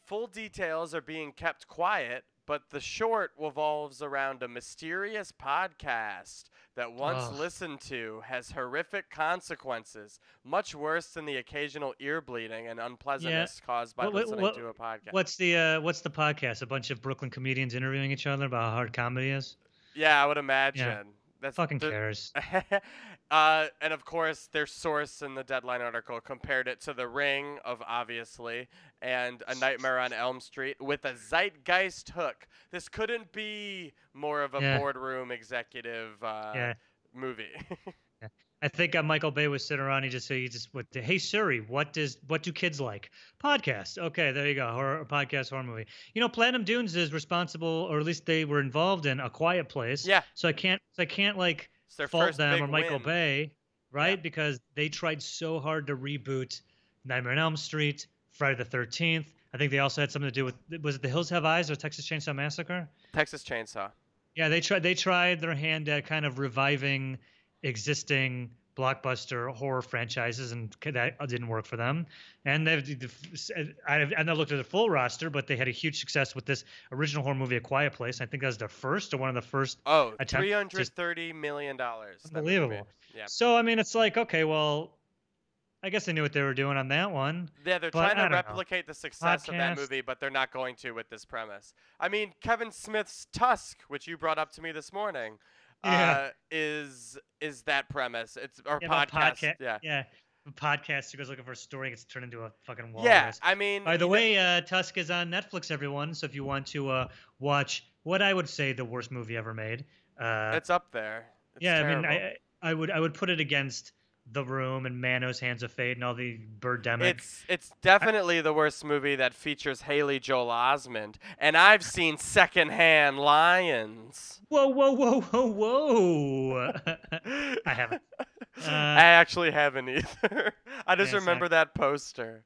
Speaker 3: Full details are being kept quiet, but the short revolves around a mysterious podcast that once
Speaker 4: Ugh.
Speaker 3: listened to has horrific consequences, much worse than the occasional ear bleeding and unpleasantness caused by
Speaker 4: what-
Speaker 3: listening
Speaker 4: what-
Speaker 3: to a podcast.
Speaker 4: What's the uh, what's the podcast? A bunch of Brooklyn comedians interviewing each other about how hard comedy is.
Speaker 3: Yeah, I would imagine. Yeah. That's
Speaker 4: Fucking
Speaker 3: the-
Speaker 4: cares. [LAUGHS]
Speaker 3: uh, and of course, their source in the Deadline article compared it to The Ring, of obviously, and A Nightmare on Elm Street with a zeitgeist hook. This couldn't be more of a
Speaker 4: Yeah.
Speaker 3: boardroom executive uh,
Speaker 4: Yeah.
Speaker 3: movie. [LAUGHS]
Speaker 4: I think uh, Michael Bay was sitting around. He just said, "He just what? Hey Siri, what does what do kids like? Podcast. Okay, there you go. Horror podcast horror movie. You know, Platinum Dunes is responsible, or at least they were involved in A Quiet Place.
Speaker 3: yeah,
Speaker 4: So I can't so I can't like
Speaker 3: it's their
Speaker 4: fault
Speaker 3: first
Speaker 4: them
Speaker 3: big
Speaker 4: or Michael
Speaker 3: win.
Speaker 4: Bay, right?
Speaker 3: Yeah.
Speaker 4: Because they tried so hard to reboot Nightmare on Elm Street, Friday the Thirteenth. I think they also had something to do with was it The Hills Have Eyes or Texas Chainsaw Massacre?
Speaker 3: Texas Chainsaw.
Speaker 4: Yeah, they tried. They tried their hand at kind of reviving existing blockbuster horror franchises, and that didn't work for them. And they've, I've, I've looked at the full roster, but they had a huge success with this original horror movie, A Quiet Place. I think that was the first or one of the first.
Speaker 3: Oh, three hundred thirty million dollars.
Speaker 4: Unbelievable.
Speaker 3: Yeah.
Speaker 4: So I mean, it's like okay, well, I guess they knew what they were doing on that one.
Speaker 3: Yeah, they're trying to
Speaker 4: don't know.
Speaker 3: replicate the success of that movie, but they're not going to with this premise. I mean, Kevin Smith's Tusk, which you brought up to me this morning,
Speaker 4: Yeah.
Speaker 3: uh, is is that premise? It's our
Speaker 4: Yeah,
Speaker 3: podcast.
Speaker 4: podca-
Speaker 3: yeah.
Speaker 4: yeah. A podcast who goes looking for a story gets turned into a fucking wall.
Speaker 3: Yeah, I mean,
Speaker 4: By the
Speaker 3: you know-
Speaker 4: way, uh, Tusk is on Netflix, everyone. So if you want to uh, watch what I would say the worst movie ever made, uh,
Speaker 3: it's up there. It's
Speaker 4: yeah, I mean. I I would I would put it against The Room and Manos Hands of Fate and all the Birdemic.
Speaker 3: It's it's definitely the worst movie that features Haley Joel Osment, and I've seen Secondhand Lions.
Speaker 4: Whoa, whoa, whoa, whoa, whoa! [LAUGHS] I haven't. Uh,
Speaker 3: I actually haven't either. [LAUGHS] I just
Speaker 4: Yeah,
Speaker 3: remember that poster.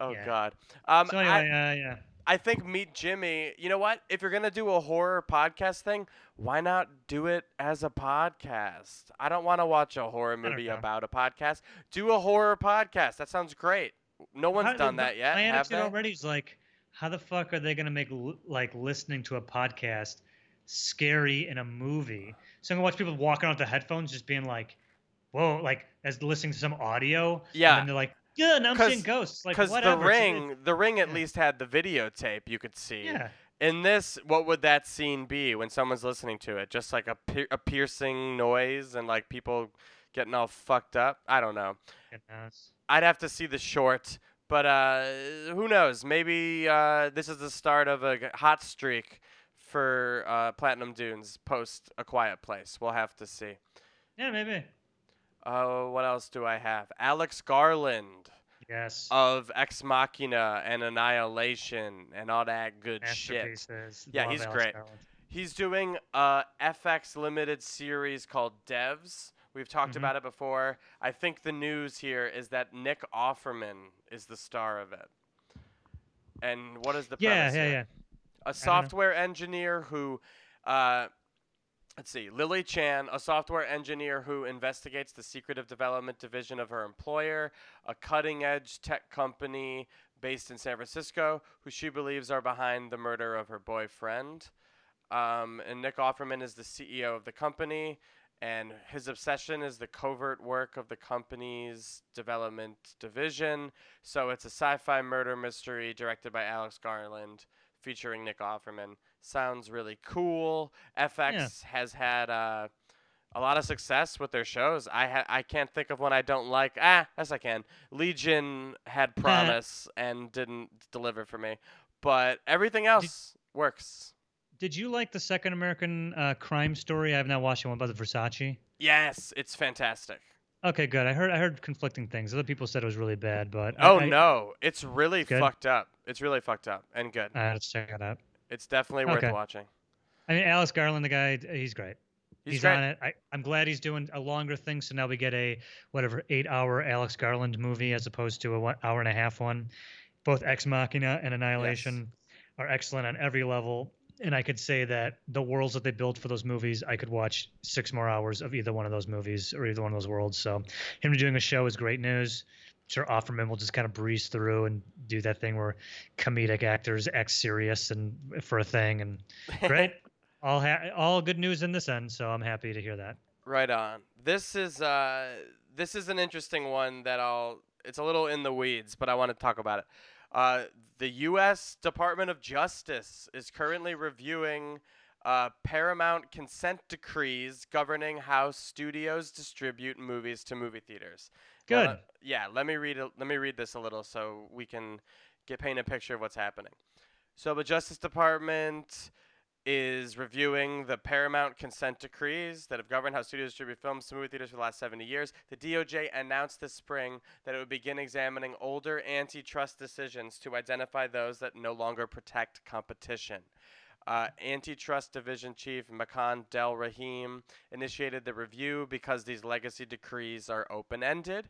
Speaker 3: Oh
Speaker 4: Yeah.
Speaker 3: God. Um,
Speaker 4: so
Speaker 3: I,
Speaker 4: uh, yeah.
Speaker 3: I think Meet Jimmy. You know what? If you're gonna do a horror podcast thing, why not do it as a podcast? I don't want to watch a horror movie about a podcast. Do a horror podcast. That sounds great. No one's
Speaker 4: How-
Speaker 3: done that yet.
Speaker 4: My attitude already is like, how the fuck are they gonna make l- like listening to a podcast scary in a movie? So I'm gonna watch people walking out with the headphones, just being like, "Whoa!" Like as listening to some audio.
Speaker 3: Yeah.
Speaker 4: And then they're like, "Yeah, now I'm seeing ghosts." Like
Speaker 3: Because the ring, the ring at
Speaker 4: yeah.
Speaker 3: least had the videotape you could see.
Speaker 4: Yeah.
Speaker 3: In this, what would that scene be when someone's listening to it? Just like a, a piercing noise and like people getting all fucked up? I don't know. I'd have to see the short, but uh, who knows? Maybe uh, this is the start of a hot streak for uh, Platinum Dunes post A Quiet Place. We'll have to see.
Speaker 4: yeah, maybe.
Speaker 3: Oh, what else do I have? Alex Garland
Speaker 4: Yes.
Speaker 3: of Ex Machina and Annihilation and all that good shit. Yeah, he's
Speaker 4: Alex
Speaker 3: great.
Speaker 4: Garland.
Speaker 3: He's doing a FX limited series called Devs. We've talked
Speaker 4: Mhm.
Speaker 3: about it before. I think the news here is that Nick Offerman is the star of it. And what is the
Speaker 4: Yeah,
Speaker 3: premise
Speaker 4: yeah,
Speaker 3: here?
Speaker 4: yeah.
Speaker 3: A software engineer who, uh, let's see, Lily Chan, a software engineer who investigates the secretive development division of her employer, a cutting edge tech company based in San Francisco, who she believes are behind the murder of her boyfriend. Um, and Nick Offerman is the CEO of the company, and his obsession is the covert work of the company's development division. So it's a sci fi murder mystery directed by Alex Garland featuring Nick Offerman. Sounds really cool. FX has had uh, a lot of success with their shows. I ha- I can't think of one I don't like. Ah, yes I can. Legion had promise and didn't deliver for me, but everything else works.
Speaker 4: Did you like the second American uh, crime story? I have not watched the one about the Versace.
Speaker 3: Yes, it's fantastic.
Speaker 4: Okay, good. I heard I heard conflicting things. Other people said it was really bad, but
Speaker 3: Oh
Speaker 4: I,
Speaker 3: no, it's really
Speaker 4: Good.
Speaker 3: fucked up. It's really fucked up and good.
Speaker 4: I had to check it out.
Speaker 3: It's definitely worth
Speaker 4: Okay.
Speaker 3: watching.
Speaker 4: I mean, Alex Garland, the guy, he's great.
Speaker 3: He's,
Speaker 4: on
Speaker 3: great.
Speaker 4: it. I, I'm glad he's doing a longer thing. So now we get a whatever eight hour Alex Garland movie as opposed to a one hour and a half one. Both Ex Machina and Annihilation are excellent on every level. And I could say that the worlds that they built for those movies, I could watch six more hours of either one of those movies or either one of those worlds. So him doing a show is great news. Sure Offerman will just kind of breeze through and do that thing where comedic actors act serious and for a thing and [LAUGHS] great. all ha- all good news in this end, so I'm happy to hear that.
Speaker 3: Right on. This is uh this is an interesting one that I'll it's a little in the weeds, but I want to talk about it. Uh, the U.S. Department of Justice is currently reviewing uh, Paramount consent decrees governing how studios distribute movies to movie theaters.
Speaker 4: Good.
Speaker 3: yeah, let me read. Let me read this a little so we can get paint a picture of what's happening. So the Justice Department is reviewing the Paramount consent decrees that have governed how studios distribute films to movie theaters for the last 70 years. The DOJ announced this spring that it would begin examining older antitrust decisions to identify those that no longer protect competition. Uh, Antitrust Division Chief Makan Delrahim initiated the review because these legacy decrees are open ended.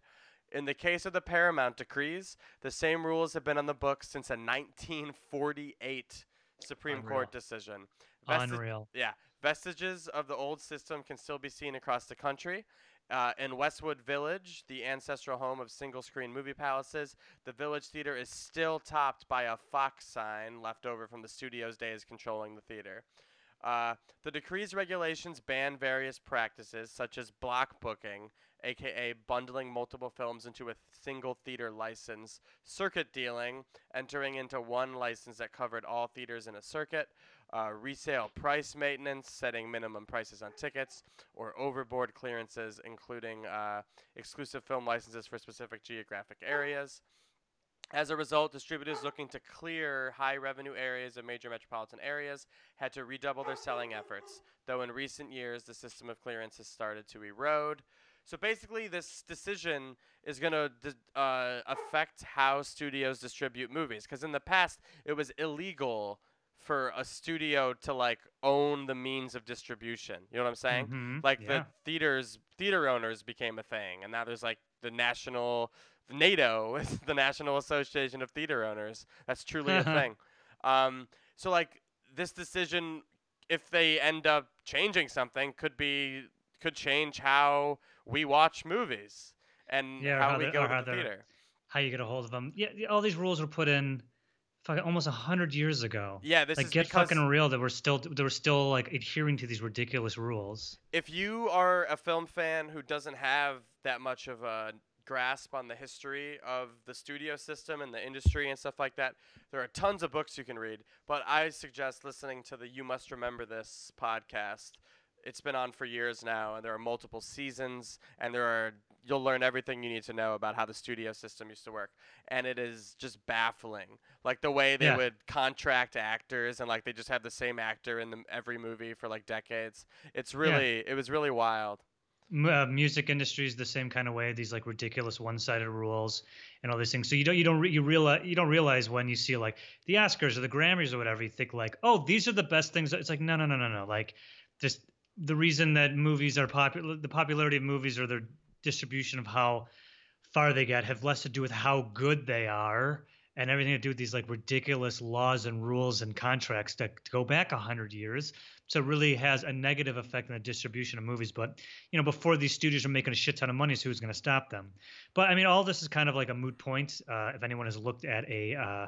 Speaker 3: In the case of the Paramount decrees, the same rules have been on the books since a 1948 Supreme
Speaker 4: Unreal.
Speaker 3: Court decision. Vesti-
Speaker 4: Unreal.
Speaker 3: yeah, vestiges of the old system can still be seen across the country. Uh, in Westwood Village, the ancestral home of single screen movie palaces, the Village Theater is still topped by a Fox sign left over from the studio's days controlling the theater. Uh, the decree's regulations ban various practices, such as block booking, aka bundling multiple films into a single theater license, circuit dealing, entering into one license that covered all theaters in a circuit, uh, resale price maintenance, setting minimum prices on tickets, or overboard clearances, including uh, exclusive film licenses for specific geographic areas. As a result, distributors looking to clear high revenue areas of major metropolitan areas had to redouble their selling efforts, though in recent years the system of clearance has started to erode. So basically, this decision is going to uh, affect how studios distribute movies. Because in the past, it was illegal for a studio to like own the means of distribution. You know what I'm saying?
Speaker 4: Mhm,
Speaker 3: Like
Speaker 4: yeah.
Speaker 3: the theaters, theater owners became a thing, and now there's like the national, NATO [LAUGHS] is the National Association of Theater Owners. That's truly a thing. [LAUGHS] Um, so like this decision, if they end up changing something, could be could change how we watch movies and
Speaker 4: Yeah,
Speaker 3: how,
Speaker 4: how
Speaker 3: we go to the theater.
Speaker 4: how you get a hold of them. Yeah, yeah, all these rules were put in fucking almost a hundred years ago.
Speaker 3: Yeah, this
Speaker 4: like
Speaker 3: is
Speaker 4: get
Speaker 3: because
Speaker 4: fucking real that we're still that we're still like adhering to these ridiculous rules.
Speaker 3: if you are a film fan who doesn't have that much of a grasp on the history of the studio system and the industry and stuff like that, there are tons of books you can read. But I suggest listening to the You Must Remember This podcast. It's been on for years now, and there are multiple seasons, and there are you'll learn everything you need to know about how the studio system used to work, and it is just baffling. Like the way they
Speaker 4: Yeah.
Speaker 3: would contract actors, and like they just have the same actor in the, every movie for like decades. It's really it was really wild.
Speaker 4: Uh, music industry is the same kind of way. These like ridiculous one-sided rules and all these things. So you don't you don't re- you realize you don't realize when you see like the Oscars or the Grammys or whatever. You think like, oh, these are the best things. It's like no no no no no. Like just the reason that movies are popular, the popularity of movies or their distribution of how far they get have less to do with how good they are and everything to do with these like ridiculous laws and rules and contracts that go back a hundred years. So it really has a negative effect on the distribution of movies. But you know, before these studios are making a shit ton of money, so who's going to stop them? But I mean, all this is kind of like a moot point. Uh, if anyone has looked at a uh,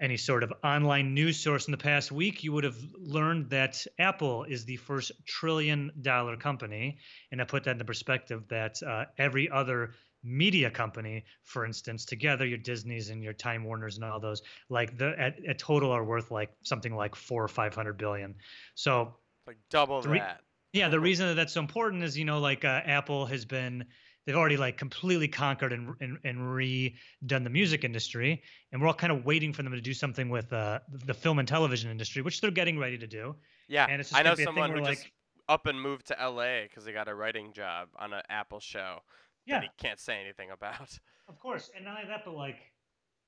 Speaker 4: any sort of online news source in the past week, you would have learned that Apple is the first trillion dollar company. And I put that in the perspective that uh, every other media company, for instance, together, your Disneys and your Time Warners and all those, like the at, at total are worth like something like four or five hundred billion. So
Speaker 3: Like double
Speaker 4: Three-
Speaker 3: that.
Speaker 4: yeah, the reason that that's so important is, you know, like uh, Apple has been, they've already like completely conquered and, and and redone the music industry, and we're all kind of waiting for them to do something with uh, the film and television industry, which they're getting ready to do.
Speaker 3: Yeah,
Speaker 4: And it's just
Speaker 3: I know
Speaker 4: gonna a thing
Speaker 3: someone who
Speaker 4: like-
Speaker 3: just up and moved to LA because he got a writing job on an Apple show
Speaker 4: Yeah,
Speaker 3: that he can't say anything about.
Speaker 4: of course, and not only that, but like,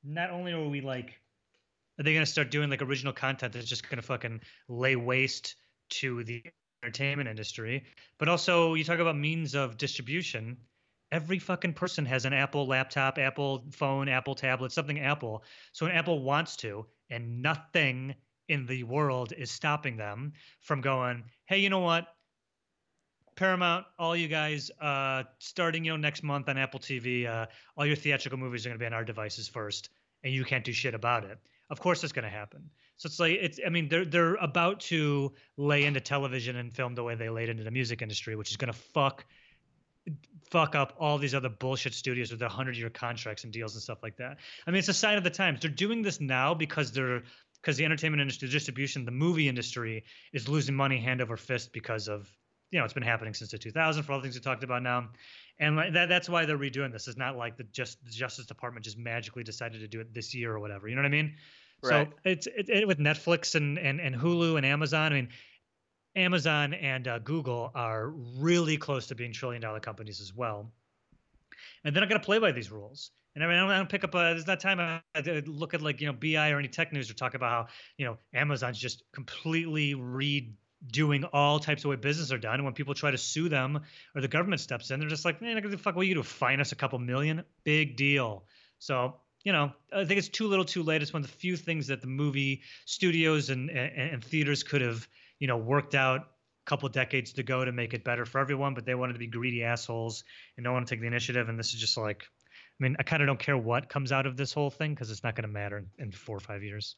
Speaker 4: not only are we like, are they gonna start doing like original content that's just gonna fucking lay waste to the entertainment industry, but also you talk about means of distribution. Every fucking person has an Apple laptop, Apple phone, Apple tablet, something Apple. So when Apple wants to, and nothing in the world is stopping them from going, hey, you know what? Paramount, all you guys, uh, starting you know next month on Apple TV, uh, all your theatrical movies are going to be on our devices first, and you can't do shit about it. Of course, it's going to happen. So it's like it's. I mean, they're they're about to lay into television and film the way they laid into the music industry, which is going to fuck fuck up all these other bullshit studios with their hundred year contracts and deals and stuff like that. I mean, it's a sign of the times. They're doing this now because they're because the entertainment industry, the distribution, the movie industry is losing money hand over fist because of you know it's been happening since the 2000 for all the things we talked about now, and like that that's why they're redoing this. It's not like the just the Justice Department just magically decided to do it this year or whatever. You know what I mean?
Speaker 3: Right.
Speaker 4: So it's it, it, with Netflix and, and and Hulu and Amazon. I mean, Amazon and uh, Google are really close to being trillion dollar companies as well, and they're not going to play by these rules. And I mean, I don't, I don't pick up. A, there's not time I, I look at like you know BI or any tech news or talk about how you know Amazon's just completely redoing all types of way business are done. And when people try to sue them or the government steps in, they're just like, man, the fuck, what you do? Fine us a couple million? Big deal. So you know, I think it's too little, too late. It's one of the few things that the movie studios and and, and theaters could have you know worked out a couple decades to go to make it better for everyone, but they wanted to be greedy assholes and no one to take the initiative. And this is just like, I mean, I kind of don't care what comes out of this whole thing because it's not going to matter in, in four or five years.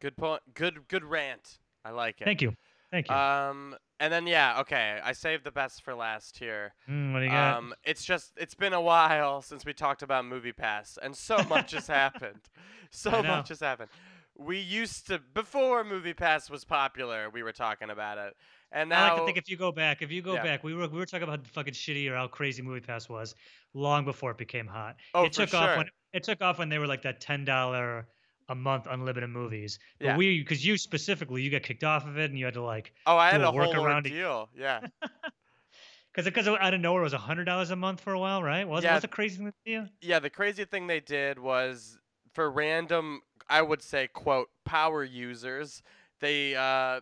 Speaker 3: Good point. Good good rant. I like it.
Speaker 4: Thank you. Thank you.
Speaker 3: Um, and then yeah, okay. I saved the best for last here.
Speaker 4: Mm, what do you got?
Speaker 3: Um, it's just it's been a while since we talked about Movie Pass, and so [LAUGHS] much has happened. So much has happened. We used to before Movie Pass was popular. We were talking about it, and now, I
Speaker 4: like to think if you go back, if you go
Speaker 3: Yeah.
Speaker 4: back, we were we were talking about fucking shitty or how crazy Movie Pass was long before it became hot.
Speaker 3: Oh,
Speaker 4: it
Speaker 3: for
Speaker 4: took off
Speaker 3: sure.
Speaker 4: when it took off when they were like that ten dollar a month unlimited movies. But
Speaker 3: Yeah.
Speaker 4: we because you specifically you got kicked off of it and you had to like
Speaker 3: oh, I had
Speaker 4: a
Speaker 3: a whole
Speaker 4: workaround to-
Speaker 3: ordeal. Yeah, [LAUGHS]
Speaker 4: because because out of nowhere it was hundred dollars a month for a while, right? Was
Speaker 3: Yeah.
Speaker 4: was a crazy thing
Speaker 3: yeah. The crazy thing they did was for random, I would say, quote power users, they uh,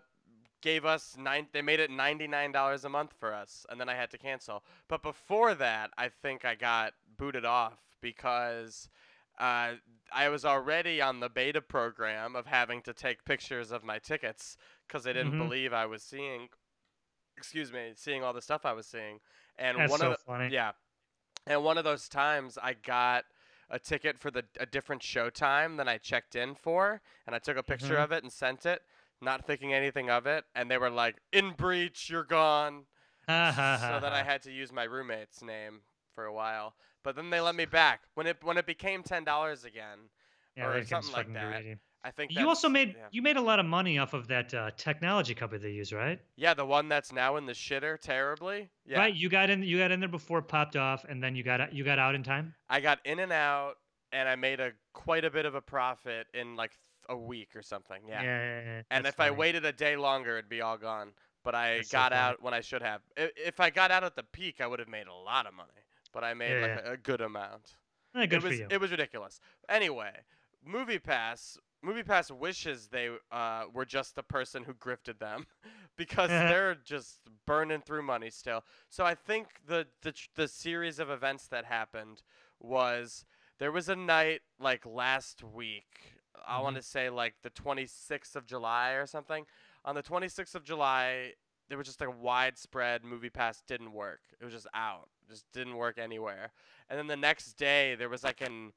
Speaker 3: gave us nine. They made it ninety nine dollars a month for us, and then I had to cancel. But before that, I think I got booted off because uh, I was already on the beta program of having to take pictures of my tickets because they didn't
Speaker 4: Mhm.
Speaker 3: believe I was seeing. Excuse me, seeing all the stuff I was seeing, and
Speaker 4: That's
Speaker 3: one
Speaker 4: so
Speaker 3: of the,
Speaker 4: funny.
Speaker 3: yeah, and one of those times I got a ticket for the a different showtime than I checked in for, and I took a picture
Speaker 4: Mhm.
Speaker 3: of it and sent it, not thinking anything of it, and they were like, "In breach, you're gone." [LAUGHS] So then I had to use my roommate's name for a while, but then they let me back when it when it became ten dollars again.
Speaker 4: yeah,
Speaker 3: or something like that. I think
Speaker 4: You also made
Speaker 3: yeah.
Speaker 4: you made a lot of money off of that uh, technology company they use, right?
Speaker 3: yeah the one that's now in the shitter terribly. Yeah,
Speaker 4: Right. You got in you got in there before it popped off, and then you got out- you got out in time.
Speaker 3: I got in and out, and I made a quite a bit of a profit in like a week or something.
Speaker 4: Yeah. yeah, yeah,
Speaker 3: And if I waited a day longer, it'd be all gone. But I
Speaker 4: That's so
Speaker 3: got
Speaker 4: funny.
Speaker 3: out when I should have. If I got out at the peak, I would have made a lot of money. But I made like a, a good amount.
Speaker 4: Eh, good
Speaker 3: it
Speaker 4: for
Speaker 3: was
Speaker 4: you.
Speaker 3: it was ridiculous. Anyway, Movie Pass. Movie Pass wishes they uh, were just the person who grifted them, [LAUGHS] because [LAUGHS] they're just burning through money still. So I think the the the series of events that happened was there was a night like last week. I
Speaker 4: Mhm.
Speaker 3: want to say like the 26th of July or something. On the 26th of July, there was just like a widespread movie pass didn't work. It was just out. Just didn't work anywhere. And then the next day there was like an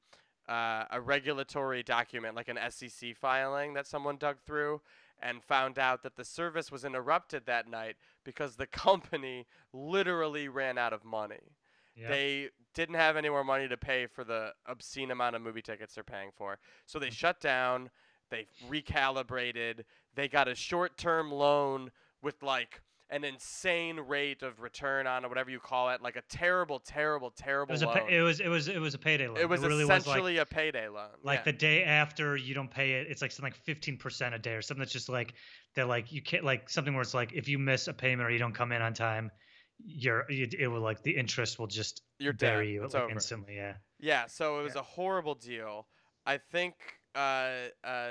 Speaker 3: uh, a regulatory document, like an SEC filing that someone dug through and found out that the service was interrupted that night because the [LAUGHS] company literally ran out of money.
Speaker 4: Yep.
Speaker 3: They didn't have any more money to pay for the obscene amount of movie tickets they're paying for. So they shut down, they recalibrated, they got a short term loan with like an insane rate of return on or whatever you call it, like a terrible, terrible, terrible.
Speaker 4: It
Speaker 3: terrible
Speaker 4: was a
Speaker 3: loan.
Speaker 4: pa- it was it was it was a payday loan.
Speaker 3: it was
Speaker 4: really was like
Speaker 3: essentially a payday loan.
Speaker 4: like
Speaker 3: yeah.
Speaker 4: the day after you don't pay it, it's like something like fifteen percent a day or something that's just like they're like you can't like something where it's like if you miss a payment or you don't come in on time, you're it, it will like the interest will just
Speaker 3: You're dead.
Speaker 4: bury you
Speaker 3: It's
Speaker 4: like,
Speaker 3: over.
Speaker 4: instantly. Yeah.
Speaker 3: Yeah, so it was
Speaker 4: Yeah.
Speaker 3: a horrible deal. I think uh, uh,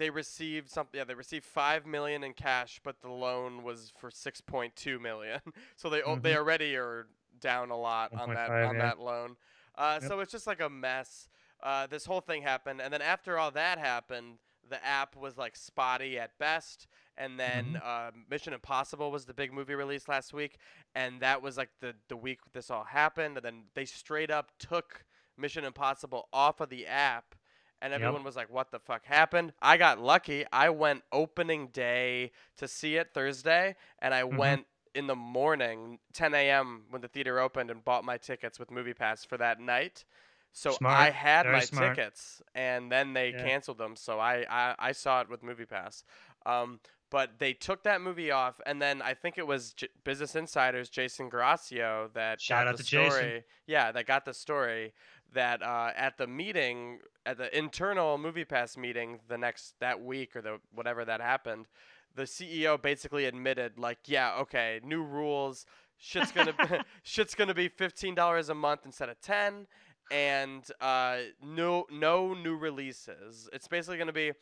Speaker 3: they received something. Yeah, they received five million in cash, but the loan was for six point two million. [LAUGHS] so they o they already are down a lot on that
Speaker 4: 1.5,
Speaker 3: on
Speaker 4: yeah.
Speaker 3: that loan. Uh,
Speaker 4: Yep.
Speaker 3: So it's just like a mess. Uh, this whole thing happened, and then after all that happened, the app was like spotty at best. And then uh, Mission Impossible was the big movie release last week, and that was like the the week this all happened. And then they straight up took Mission Impossible off of the app, and
Speaker 4: Yep.
Speaker 3: everyone was like, "What the fuck happened?" I got lucky. I went opening day to see it Thursday, and I
Speaker 4: Mhm.
Speaker 3: went in the morning, 10 a.m. when the theater opened, and bought my tickets with MoviePass for that night. So I had
Speaker 4: Very
Speaker 3: my
Speaker 4: smart.
Speaker 3: tickets, and then they
Speaker 4: Yeah.
Speaker 3: canceled them. So I, I I saw it with MoviePass. Um, but they took that movie off, and then I think it was J- Business Insider's Jason Guerrasio that
Speaker 4: Shout
Speaker 3: got
Speaker 4: out
Speaker 3: the
Speaker 4: to Jason.
Speaker 3: story. Yeah, that got the story that uh, at the meeting, at the internal MoviePass meeting the next that week or the whatever that happened, the CEO basically admitted like, yeah, okay, new rules. Shit's gonna [LAUGHS] [LAUGHS] shit's gonna be fifteen dollars a month instead of ten, and uh, no no new releases. It's basically gonna be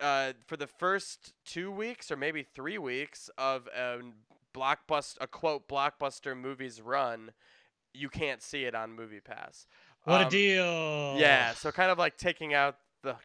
Speaker 3: uh, for the first two weeks or maybe three weeks of a blockbuster, a quote blockbuster movies run, you can't see it on Movie Pass.
Speaker 4: What
Speaker 3: Um,
Speaker 4: a deal.
Speaker 3: Yeah, so kind of like taking out the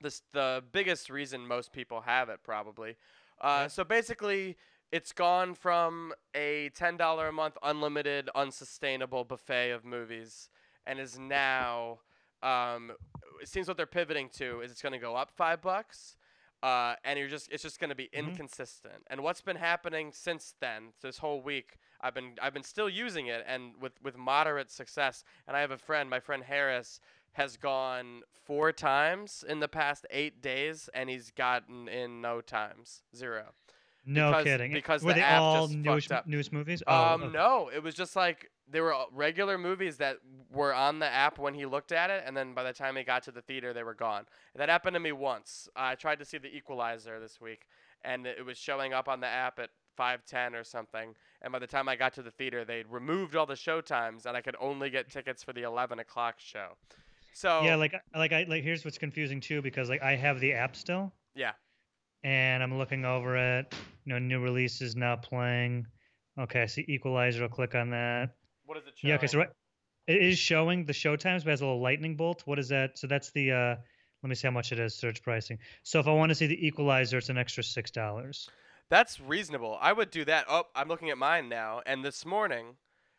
Speaker 3: this the biggest reason most people have it probably. Uh,
Speaker 4: Yep.
Speaker 3: So basically, it's gone from a ten dollar a month unlimited unsustainable buffet of movies and is now um, it seems what they're pivoting to is it's going to go up five bucks uh, and you're just it's just going to be
Speaker 4: Mhm.
Speaker 3: inconsistent and what's been happening since then this whole week i've been i've been still using it and with with moderate success and i have a friend my friend harris has gone four times in the past eight days and he's gotten in no times zero
Speaker 4: No
Speaker 3: Because-
Speaker 4: kidding.
Speaker 3: because
Speaker 4: were
Speaker 3: the
Speaker 4: they
Speaker 3: app
Speaker 4: all
Speaker 3: just
Speaker 4: newish,
Speaker 3: up.
Speaker 4: newest movies? Oh,
Speaker 3: um,
Speaker 4: okay.
Speaker 3: no, it was just like they were uh, regular movies that were on the app when he looked at it, and then by the time he got to the theater, they were gone. That happened to me once. I tried to see The Equalizer this week, and it was showing up on the app at 5:10 or something. And by the time I got to the theater, they'd removed all the show times, and I could only get tickets for the 11 o'clock show. So
Speaker 4: Yeah, like like I like here's what's confusing too because like I have the app still
Speaker 3: yeah,
Speaker 4: and I'm looking over it. You know, new releases now playing. Okay, I see Equalizer. I'll click on that.
Speaker 3: What is it showing?
Speaker 4: Yeah, okay, so right, it is showing the show times, but it has a little lightning bolt. What is that? So that's the uh let me see how much it is, search pricing. So if I want to see the equalizer, it's an extra six dollars.
Speaker 3: That's reasonable. I would do that. Oh, I'm looking at mine now. And this morning,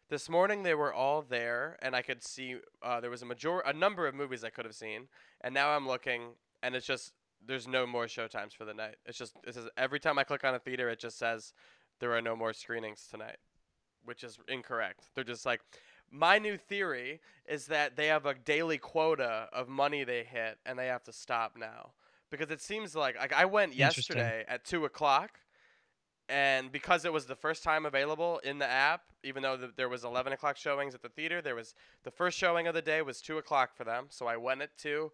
Speaker 3: this morning they were all there, and I could see uh, there was a major a number of movies I could have seen. And now I'm looking, and it's just there's no more showtimes for the night. It's just it says every time I click on a theater, it just says there are no more screenings tonight, which is incorrect. They're just like. My new theory is that they have a daily quota of money they hit, and they have to stop now because it seems like like I went yesterday at two o'clock, and because it was the first time available in the app, even though th- there was 11 o'clock showings at the theater, there was the first showing of the day was two o'clock for them. So I went at 2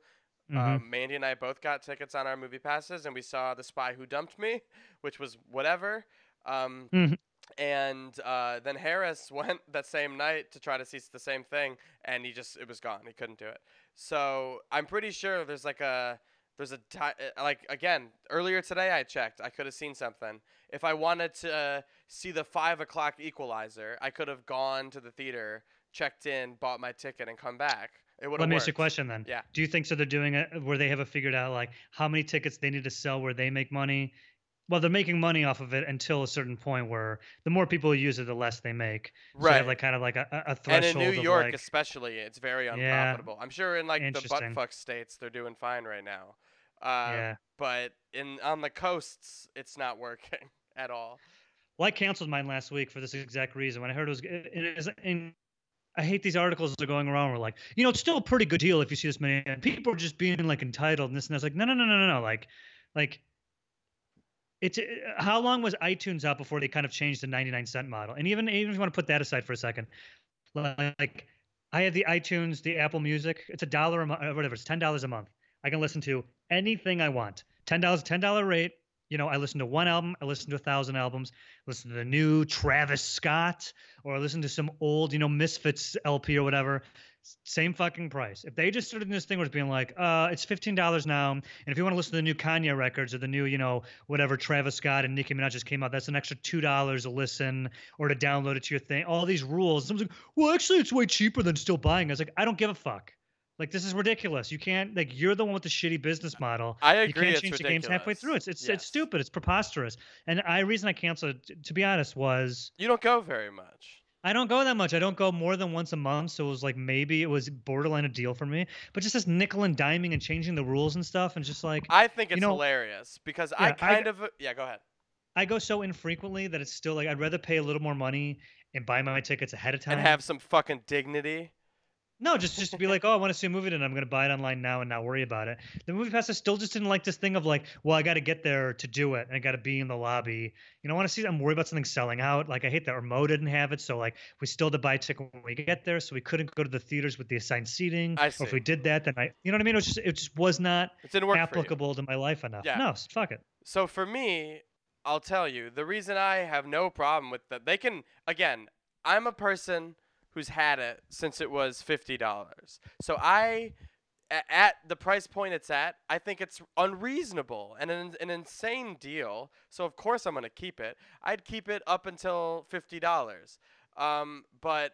Speaker 4: Mhm.
Speaker 3: Um, Mandy and I both got tickets on our movie passes, and we saw The Spy Who Dumped Me, which was whatever. Um,
Speaker 4: Mhm.
Speaker 3: And uh, then Harris [LAUGHS] went that same night to try to see the same thing, and he just it was gone. He couldn't do it. So I'm pretty sure there's like a there's a ti- uh, like again earlier today I checked. I could have seen something. If I wanted to uh, see the five o'clock Equalizer, I could have gone to the theater, checked in, bought my ticket, and come back. It would have
Speaker 4: Let me ask you a question then.
Speaker 3: Yeah.
Speaker 4: Do you think so? They're doing it where they have it figured out, like how many tickets they need to sell where they make money. Well, they're making money off of it until a certain point where the more people use it, the less they make. So they
Speaker 3: Right.
Speaker 4: have like kind of like a, a a
Speaker 3: and in New York,
Speaker 4: like,
Speaker 3: especially, it's very unprofitable Yeah. I'm sure in like the
Speaker 4: Interesting.
Speaker 3: buttfuck states, they're doing fine right now. Uh,
Speaker 4: yeah.
Speaker 3: But in on the coasts, it's not working [LAUGHS] at all.
Speaker 4: Well, I canceled mine last week for this exact reason. When I heard it was, it is, and I hate these articles that are going around. Where like, you know, it's still a pretty good deal if you see this many. And people are just being like entitled and this and that's like, no, no, no, no, no, no. Like, like, it's uh, how long was iTunes out before they kind of changed the 99 cent model? And even even if you want to put that aside for a second, like, I have the iTunes, the Apple Music. It's a dollar a month, whatever. It's ten dollars a month. I can listen to anything I want. Ten dollars, ten dollar rate. You know, I listen to one album, I listen to a thousand albums, listen to the new Travis Scott, or I listen to some old, you know, Misfits LP or whatever. Same fucking price. If they just started this thing where it's being like, uh, it's fifteen dollars now, and if you want to listen to the new Kanye records or the new, you know, whatever Travis Scott and Nicki Minaj just came out, that's an extra two dollars a listen or to download it to your thing. All these rules. Someone's like, well, actually, it's way cheaper than still buying. I was like, I don't give a fuck. Like this is ridiculous. You can't like you're the one with the shitty business model
Speaker 3: I agree.
Speaker 4: you can't
Speaker 3: it's
Speaker 4: change the games halfway through. It's
Speaker 3: ridiculous.
Speaker 4: it's it's stupid. It's preposterous. And I reason I canceled, to be honest, was
Speaker 3: You don't go very much.
Speaker 4: I don't go that much. I don't go more than once a month. So it was like maybe it was borderline a deal for me. But just this nickel and diming and changing the rules and stuff, and just like
Speaker 3: I think
Speaker 4: You
Speaker 3: it's
Speaker 4: know-
Speaker 3: hilarious because
Speaker 4: Yeah,
Speaker 3: I
Speaker 4: I-
Speaker 3: kind of yeah. Go ahead.
Speaker 4: I go so infrequently that it's still like I'd rather pay a little more money and buy my tickets ahead of time.
Speaker 3: And have some fucking dignity.
Speaker 4: No, just just to be like, oh, I want to see a movie, and I'm gonna buy it online now and not worry about it. The movie pass I still just didn't like this thing of like, well, I got to get there to do it, and I got to be in the lobby. You know, I want to see. I'm worried about something selling out. Like I hate that Remo didn't have it, so like we still had to buy a ticket when we get there, so we couldn't go to the theaters with the assigned seating.
Speaker 3: I
Speaker 4: Or if we did that, then I, you know what I mean? It was just it just was not
Speaker 3: It didn't work
Speaker 4: applicable to my life enough.
Speaker 3: Yeah.
Speaker 4: No, fuck it.
Speaker 3: So for me, I'll tell you the reason I have no problem with that. They can again. I'm a person who's had it since it was fifty dollars. So I at the price point it's at, I think it's unreasonable and an, an insane deal. So of course I'm gonna keep it. I'd keep it up until fifty dollars. Um, but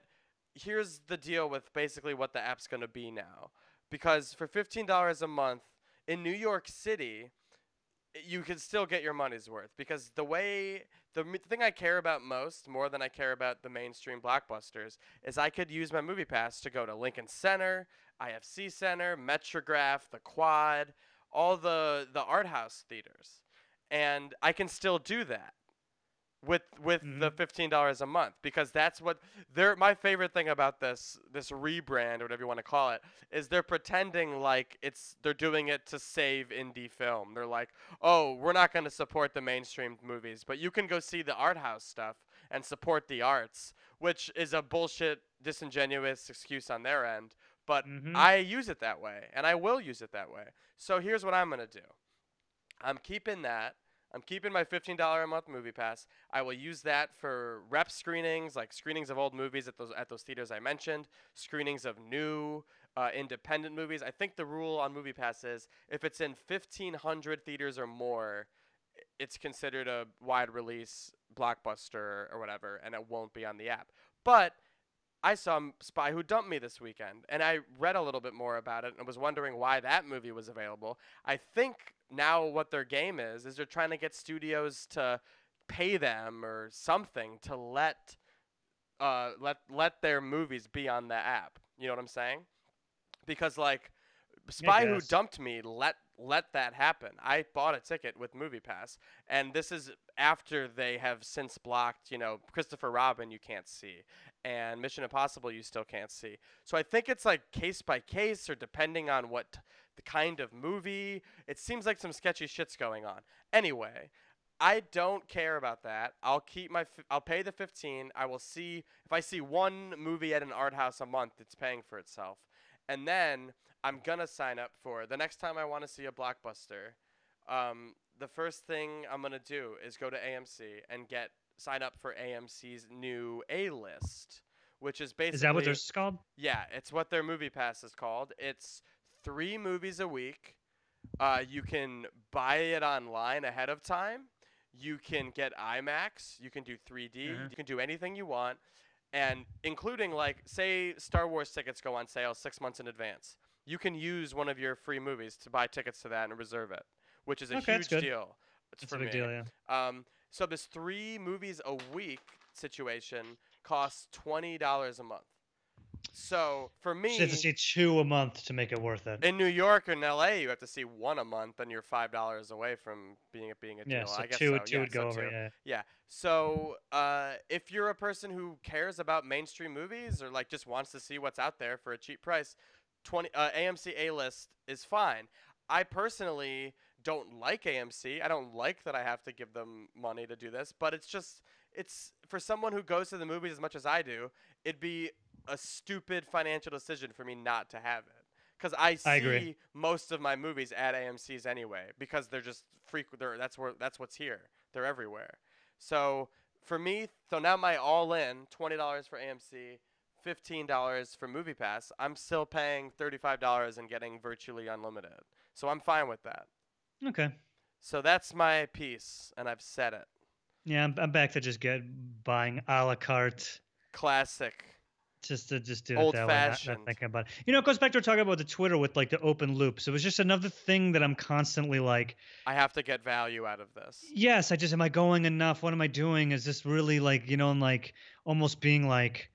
Speaker 3: here's the deal with basically what the app's gonna be now, because for fifteen dollars a month in New York City you can still get your money's worth because the way the thing I care about most, more than I care about the mainstream blockbusters, is I could use my movie pass to go to Lincoln Center, IFC Center, Metrograph, the Quad, all the the art house theaters, and I can still do that with with the
Speaker 4: Mhm.
Speaker 3: fifteen dollars a month because that's what they're my favorite thing about this this rebrand or whatever you want to call it is they're pretending like it's they're doing it to save indie film. They're like, oh, we're not going to support the mainstream movies, but you can go see the art house stuff and support the arts, which is a bullshit, disingenuous excuse on their end. But
Speaker 4: Mhm.
Speaker 3: I use it that way, and I will use it that way. So here's what I'm gonna do. I'm keeping that. I'm keeping my $15 a month movie pass. I will use that for rep screenings, like screenings of old movies at those at those theaters I mentioned, screenings of new uh, independent movies. I think the rule on Movie Pass is if it's in 1,500 theaters or more, it's considered a wide release blockbuster or whatever, and it won't be on the app. But I saw Spy Who Dumped Me this weekend, and I read a little bit more about it and was wondering why that movie was available. I think now what their game is is they're trying to get studios to pay them or something to let uh let let their movies be on the app. You know what I'm saying? Because like Spy Who. Dumped Me let let that happen. I bought a ticket with Movie Pass, and this is after they have since blocked, you know, Christopher Robin you can't see, and Mission Impossible you still can't see. So I think it's like case by case or depending on what the kind of movie. It seems like some sketchy shit's going on. Anyway, I don't care about that. I'll keep my f- I'll pay the 15. I will see if I see one movie at an art house a month, it's paying for itself. And then I'm going to sign up for the next time I want to see a blockbuster. Um, the first thing I'm going to do is go to AMC and get sign up for AMC's new A-list, which is basically
Speaker 4: Is that what theirs is called?
Speaker 3: yeah, it's what their movie pass is called. It's three movies a week. Uh, you can buy it online ahead of time. You can get IMAX. You can do 3D.
Speaker 4: Uh-huh.
Speaker 3: You can do anything you want, and including like say Star Wars tickets go on sale six months in advance. You can use one of your free movies to buy tickets to that and reserve it, which is a
Speaker 4: Okay,
Speaker 3: huge deal. It's
Speaker 4: That's
Speaker 3: for
Speaker 4: a big
Speaker 3: me.
Speaker 4: deal, yeah.
Speaker 3: Um, so this three movies a week situation costs twenty dollars a month. So for me,
Speaker 4: You have to see two a month to make it worth it.
Speaker 3: in New York and LA, you have to see one a month, and you're five dollars away from being it being a deal.
Speaker 4: yeah, so
Speaker 3: I guess
Speaker 4: two,
Speaker 3: so.
Speaker 4: two
Speaker 3: yeah,
Speaker 4: would
Speaker 3: so
Speaker 4: go over.
Speaker 3: two.
Speaker 4: Yeah.
Speaker 3: Yeah. So uh, if you're a person who cares about mainstream movies or like just wants to see what's out there for a cheap price, 20 uh, AMC A list is fine. I personally don't like AMC. I don't like that I have to give them money to do this, but it's just it's for someone who goes to the movies as much as I do, it'd be a stupid financial decision for me not to have it. Cuz I see
Speaker 4: I
Speaker 3: most of my movies at AMC's anyway because they're just frequent they're, that's where that's what's here. They're everywhere. So for me, so now my all in twenty dollars for AMC, fifteen dollars for Movie Pass. I'm still paying thirty five dollars and getting virtually unlimited. So I'm fine with that.
Speaker 4: Okay.
Speaker 3: So that's my piece, and I've said it.
Speaker 4: Yeah, I'm, I'm back to just get buying a la carte.
Speaker 3: Classic.
Speaker 4: Just to just do it that way, not- not, thinking about it. You know, it goes back to talking about the Twitter with like the open loops. It was just another thing that I'm constantly like,
Speaker 3: I have to get value out of this.
Speaker 4: yes, I just am I going enough? What am I doing? Is this really like you know, and like almost being like,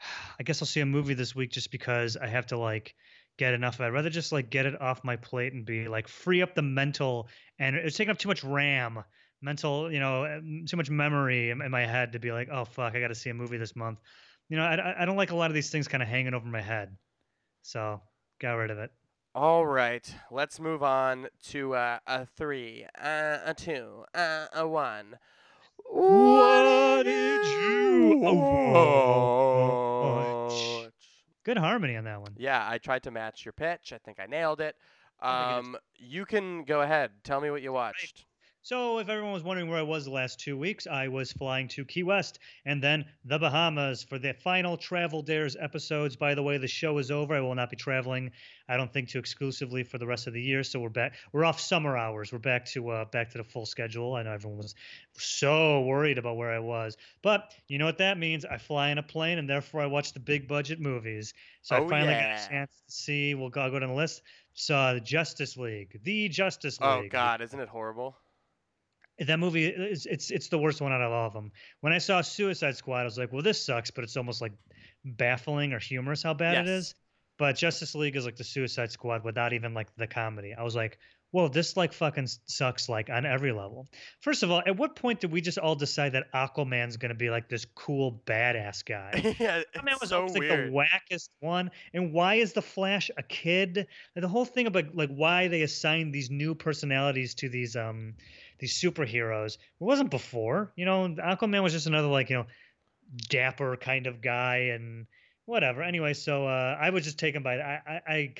Speaker 4: [SIGHS] I guess I'll see a movie this week just because I have to like get enough of it. I'd rather just like get it off my plate and be like free up the mental and uh, it's taking up too much RAM, mental, you know, too much memory in, in my head to be like, oh fuck, I got to see a movie this month. You know, I, I- don't like a lot of these things kind of hanging over my head, so got rid of it.
Speaker 3: All right, let's move on to uh, a three, uh, a two, uh, a one.
Speaker 4: What did you
Speaker 3: watch?
Speaker 4: Good harmony on that one.
Speaker 3: Yeah, I tried to match your pitch. I think I nailed it.
Speaker 4: I think it is.
Speaker 3: Um, you can go ahead. Tell me what you watched.
Speaker 4: So, if everyone was wondering where I was the last two weeks, I was flying to Key West and then the Bahamas for the final Travel Dares episodes. By the way, the show is over. I will not be traveling. I don't think to exclusively for the rest of the year. So we're back. We're off summer hours. We're back to uh, back to the full schedule. I know everyone was so worried about where I was, but you know what that means? I fly in a plane, and therefore I watch the big budget movies. So
Speaker 3: Oh,
Speaker 4: I finally
Speaker 3: yeah.
Speaker 4: got a chance to see. We'll go, I'll go down the list. Saw the Justice League, the Justice League.
Speaker 3: Oh God, isn't it horrible?
Speaker 4: That movie is it's it's the worst one out of all of them. When I saw Suicide Squad, I was like, well, this sucks, but it's almost like baffling or humorous how bad it
Speaker 3: Yes.
Speaker 4: is. But Justice League is like the Suicide Squad without even like the comedy. I was like, whoa, this like fucking sucks like on every level. First of all, at what point did we just all decide that Aquaman's gonna be like this cool badass guy? [LAUGHS]
Speaker 3: yeah,
Speaker 4: Aquaman
Speaker 3: it's
Speaker 4: was
Speaker 3: so
Speaker 4: always like
Speaker 3: weird.
Speaker 4: the wackest one. And why is the Flash a kid? Like, the whole thing about like why they assign these new personalities to these um these superheroes. It wasn't before. You know, Aquaman was just another like, you know, dapper kind of guy and whatever. Anyway, so uh I was just taken by I I I,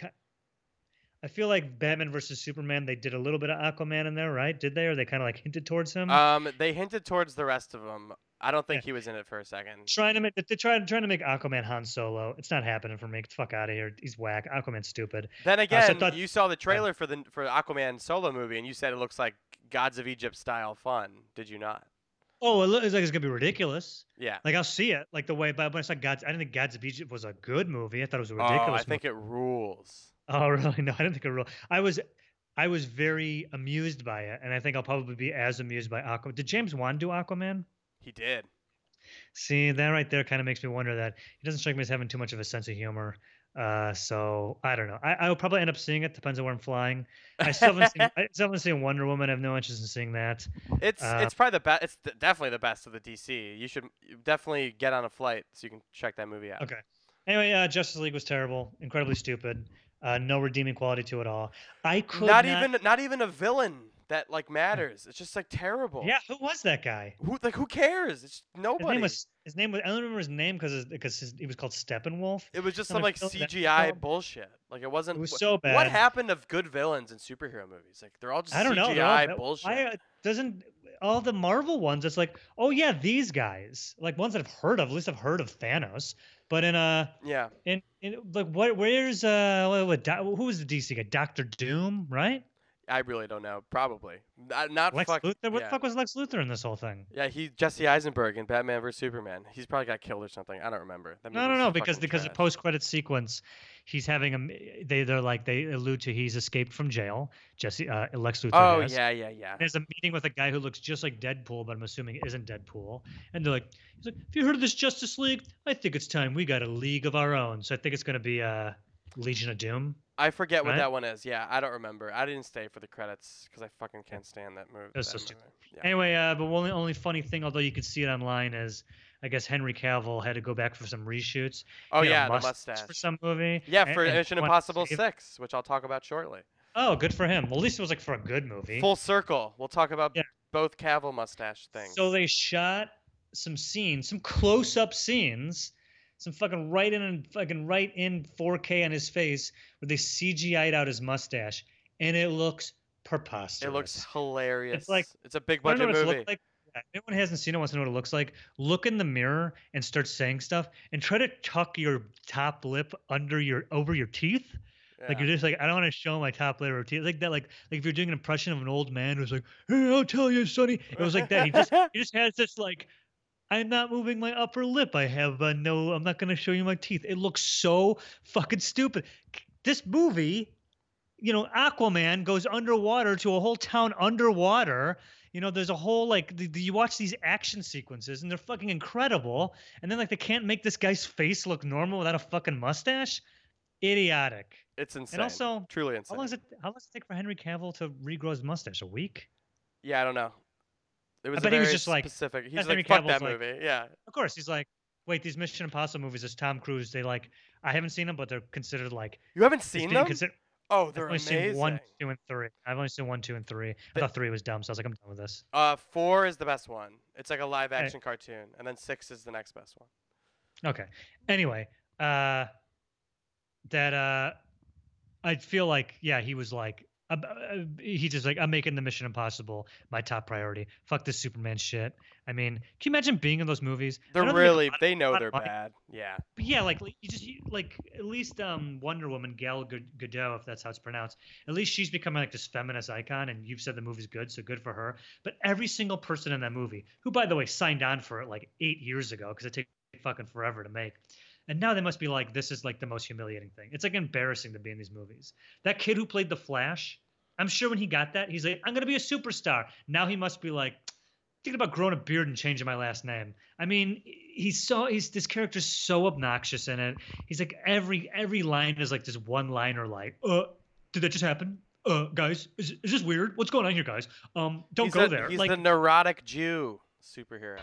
Speaker 4: I feel like Batman versus Superman, they did a little bit of Aquaman in there, right? Did they? Or they kind of like hinted towards him?
Speaker 3: Um, they hinted towards the rest of them. I don't think he was in it for a second.
Speaker 4: trying to make they're trying trying to make Aquaman Han Solo. It's not happening for me. Get the fuck out of here. He's whack. Aquaman's stupid.
Speaker 3: Then
Speaker 4: so I
Speaker 3: again,
Speaker 4: thought-
Speaker 3: you saw the trailer for the for Aquaman solo movie, and you said it looks like Gods of Egypt style fun. Did you not?
Speaker 4: Oh, it looks like it's gonna be ridiculous.
Speaker 3: Yeah.
Speaker 4: Like I'll see it. Like the way, but when I saw Gods, I didn't think Gods of Egypt was a good movie. I thought it was a
Speaker 3: Oh,
Speaker 4: ridiculous.
Speaker 3: I think it rules.
Speaker 4: Oh, [LAUGHS] really? No, I didn't think it real. I was, I was very amused by it, and I think I'll probably be as amused by Aquaman. Did James Wan do Aquaman?
Speaker 3: He did.
Speaker 4: See, that right there kind of makes me wonder that he doesn't strike me as having too much of a sense of humor. Uh, so I don't know. I, I will probably end up seeing it. Depends on where I'm flying. I still haven't seen. [LAUGHS] I still haven't seen Wonder Woman. I have no interest in seeing that.
Speaker 3: It's
Speaker 4: Uh,
Speaker 3: it's probably the best. It's th- definitely the best of the DC. You should definitely get on a flight so you can check that movie out.
Speaker 4: Okay. Anyway, uh, Justice League was terrible, incredibly stupid. Uh, no redeeming quality to it all. I could
Speaker 3: Not,
Speaker 4: not,
Speaker 3: even not even a villain that like matters. It's just like terrible.
Speaker 4: Yeah, who was that guy?
Speaker 3: Who like who cares? It's
Speaker 4: His
Speaker 3: nobody.
Speaker 4: name was. His name was. I don't remember his name because because he was called Steppenwolf.
Speaker 3: it was just some like
Speaker 4: kill that
Speaker 3: CGI bullshit. Like it wasn't.
Speaker 4: It was so bad.
Speaker 3: What happened of good villains in superhero movies? Like they're all just
Speaker 4: I don't know.
Speaker 3: CGI
Speaker 4: they're all-
Speaker 3: bullshit.
Speaker 4: Why uh, doesn't all the Marvel ones? It's like, oh yeah, these guys, like ones that I've heard of. At least I've heard of Thanos. But in uh,
Speaker 3: yeah.
Speaker 4: in, in like, what? Where's uh, what, what, who was the DC guy? Doctor Doom, right?
Speaker 3: I really don't know. Probably. Not, not
Speaker 4: Lex
Speaker 3: fuck.
Speaker 4: Luthor. What
Speaker 3: yeah.
Speaker 4: the fuck was Lex Luthor in this whole thing?
Speaker 3: Yeah, he Jesse Eisenberg in Batman vs Superman. He's probably got killed or something. I don't remember. That
Speaker 4: No, no, no, because because the post credit sequence, he's having him. They they're like they allude to he's escaped from jail. Jesse uh, Lex Luthor.
Speaker 3: Oh
Speaker 4: has.
Speaker 3: yeah, yeah, yeah.
Speaker 4: There's a meeting with a guy who looks just like Deadpool, but I'm assuming isn't Deadpool. And they're like, he's like, "Have you heard of this Justice League? I think it's time we got a league of our own." So I think it's gonna be uh, Legion of Doom.
Speaker 3: I forget what
Speaker 4: right?
Speaker 3: that one is. Yeah, I don't remember. I didn't stay for the credits because I fucking can't stand that movie.
Speaker 4: That's
Speaker 3: that
Speaker 4: so stupid.
Speaker 3: Yeah.
Speaker 4: Anyway, uh, but only only funny thing, although you could see it online, is I guess Henry Cavill had to go back for some reshoots.
Speaker 3: Oh
Speaker 4: He
Speaker 3: yeah, the
Speaker 4: mustache for some movie.
Speaker 3: Yeah, for
Speaker 4: and
Speaker 3: Mission Impossible Six, which I'll talk about shortly.
Speaker 4: Oh, good for him. Well, at least it was like for a good movie.
Speaker 3: Full circle. We'll talk about
Speaker 4: Yeah.
Speaker 3: both Cavill mustache things.
Speaker 4: So they shot some scenes, some close-up scenes, some fucking right in and fucking right in 4K on his face, where they CGI'd out his mustache, and it looks preposterous.
Speaker 3: it looks hilarious.
Speaker 4: It's like-
Speaker 3: it's a big
Speaker 4: I don't know
Speaker 3: budget movie.
Speaker 4: like. If anyone hasn't seen it wants to know what it looks like. Look in the mirror and start saying stuff, and try to tuck your top lip under your over your teeth. Like you're just like, I don't want to show my top lip or teeth. Like that, like like if you're doing an impression of an old man who's like, Hey, I'll tell you, Sonny. It was like that. He just [LAUGHS] he just has this like I'm not moving my upper lip. I have uh, no. I'm not going to show you my teeth. It looks so fucking stupid. This movie, you know, Aquaman goes underwater to a whole town underwater. You know, there's a whole like the, the- you watch these action sequences and they're fucking incredible. And then like they can't make this guy's face look normal without a fucking mustache. Idiotic.
Speaker 3: It's insane.
Speaker 4: And also,
Speaker 3: truly insane.
Speaker 4: how long does it how long does it take for Henry Cavill to regrow his mustache? A week?
Speaker 3: Yeah, I don't know. It was a
Speaker 4: bet he was just like-
Speaker 3: specific. He's like, fuck
Speaker 4: Cavill's
Speaker 3: that
Speaker 4: like-
Speaker 3: movie. Yeah.
Speaker 4: Of course, he's like, wait, these Mission Impossible movies, as Tom Cruise, they like, I haven't seen them, but they're considered like,
Speaker 3: You haven't seen them?
Speaker 4: considered-
Speaker 3: oh,
Speaker 4: I've
Speaker 3: they're
Speaker 4: only
Speaker 3: amazing.
Speaker 4: seen one, two, and three. I've only seen one, two, and three. I thought three was dumb, so I was like, I'm done with this.
Speaker 3: Uh, four is the best one. It's like a live
Speaker 4: Hey.
Speaker 3: action cartoon, and then six is the next best one.
Speaker 4: Okay. Anyway, uh, that uh, I feel like, yeah, he was like, uh, uh, he's just like, I'm making the Mission Impossible my top priority. Fuck this Superman shit. I mean, can you imagine being in those movies?
Speaker 3: They're really
Speaker 4: lot-
Speaker 3: they know they're
Speaker 4: money.
Speaker 3: bad. Yeah.
Speaker 4: But yeah, like you just you- like at least um Wonder Woman Gal Gad- Gadot, if that's how it's pronounced. At least she's becoming like this feminist icon, and you've said the movie's good, so good for her. But every single person in that movie, who by the way signed on for it like eight years ago, because it takes fucking forever to make, and now they must be like, this is like the most humiliating thing. It's like embarrassing to be in these movies. That kid who played the Flash, I'm sure when he got that, he's like, I'm gonna be a superstar. Now he must be like. Thinking about growing a beard and changing my last name. I mean, he's so he's this character's so obnoxious in it. He's like every every line is like this one liner like, uh, did that just happen? Uh, guys, is, is this weird? What's going on here, guys? Um, don't
Speaker 3: he's
Speaker 4: go
Speaker 3: a-
Speaker 4: there.
Speaker 3: He's
Speaker 4: like,
Speaker 3: the neurotic Jew superhero.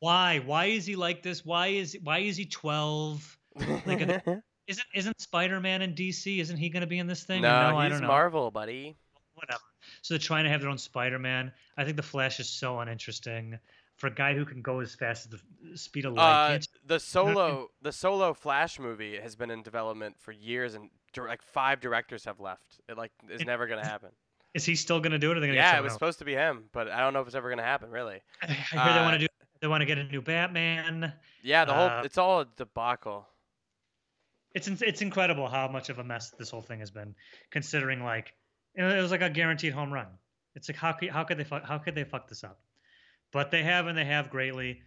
Speaker 4: Why? Why is he like this? Why is why is he twelve? Like, [LAUGHS] Isn't isn't Spider Man in DC? Isn't he going to be in this thing?
Speaker 3: no,
Speaker 4: Or I
Speaker 3: he's
Speaker 4: don't know.
Speaker 3: Marvel, buddy.
Speaker 4: Whatever. So they're trying to have their own Spider Man. I think the Flash is so uninteresting for a guy who can go as fast as the speed of light.
Speaker 3: Uh, the [LAUGHS] solo the solo Flash movie has been in development for years, and dir- like five directors have left. It like is never gonna happen.
Speaker 4: Is he still going to do it? Or are they going to
Speaker 3: Yeah, it was
Speaker 4: someone
Speaker 3: supposed to be him, but I don't know if it's ever gonna happen. Really. [LAUGHS]
Speaker 4: I hear they want
Speaker 3: uh,
Speaker 4: to do. They want to get a new Batman.
Speaker 3: Yeah, the whole
Speaker 4: Uh,
Speaker 3: it's all a debacle.
Speaker 4: It's in- it's incredible how much of a mess this whole thing has been, considering like it was like a guaranteed home run. It's like how could how could they fuck, how could they fuck this up? But they have and they have greatly.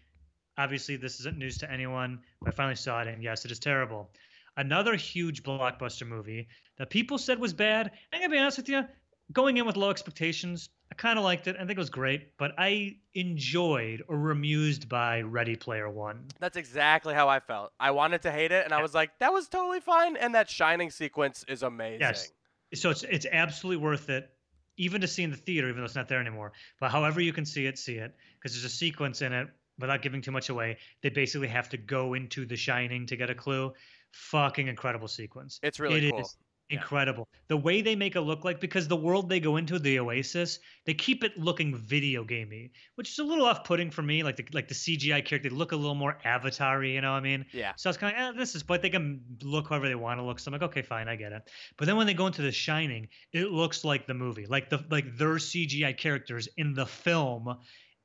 Speaker 4: Obviously, this isn't news to anyone. I finally saw it, and yes, it is terrible. Another huge blockbuster movie that people said was bad. I'm gonna be honest with you, going in with low expectations, I kind of liked it. I think it was great, but I enjoyed or were amused by Ready Player One.
Speaker 3: That's exactly how I felt. I wanted to hate it, and I was like, that was totally fine. And that shining sequence is amazing. Yes.
Speaker 4: so it's it's absolutely worth it even to see in the theater even though it's not there anymore but however you can see it see it because there's a sequence in it without giving too much away they basically have to go into the shining to get a clue fucking incredible sequence
Speaker 3: It's really
Speaker 4: It
Speaker 3: cool.
Speaker 4: is
Speaker 3: Yeah.
Speaker 4: Incredible the way they make it look like because the world they go into the oasis they keep it looking video gamey which is a little off-putting for me like the like the cgi character they look a little more avatar you know what i mean
Speaker 3: Yeah.
Speaker 4: so I was kind of, eh, this is, but they can look however they want to look. So I'm like, okay, fine, I get it. But then when they go into The Shining, it looks like the movie, like the like their CGI characters in the film,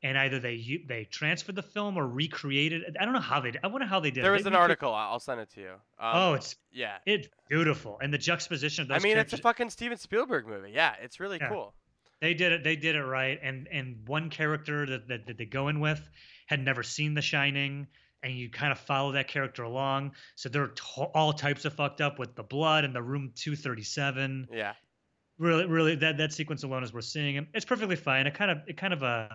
Speaker 4: and either they they transferred the film or recreated. it. I don't know how they. did- I wonder how they did.
Speaker 3: There
Speaker 4: it.
Speaker 3: was an article. I'll send it to you. Um,
Speaker 4: Oh, it's
Speaker 3: yeah.
Speaker 4: it's beautiful, and the juxtaposition of those
Speaker 3: I mean, it's a fucking Steven Spielberg movie. Yeah, it's really
Speaker 4: Yeah.
Speaker 3: cool.
Speaker 4: they did it. They did it right. And and one character that, that, that they go in with had never seen The Shining, and you kind of follow that character along. So they're to- all types of fucked up with the blood and the room 237.
Speaker 3: Yeah.
Speaker 4: Really, really, that that sequence alone is worth seeing. And It's perfectly fine. It kind of it kind of uh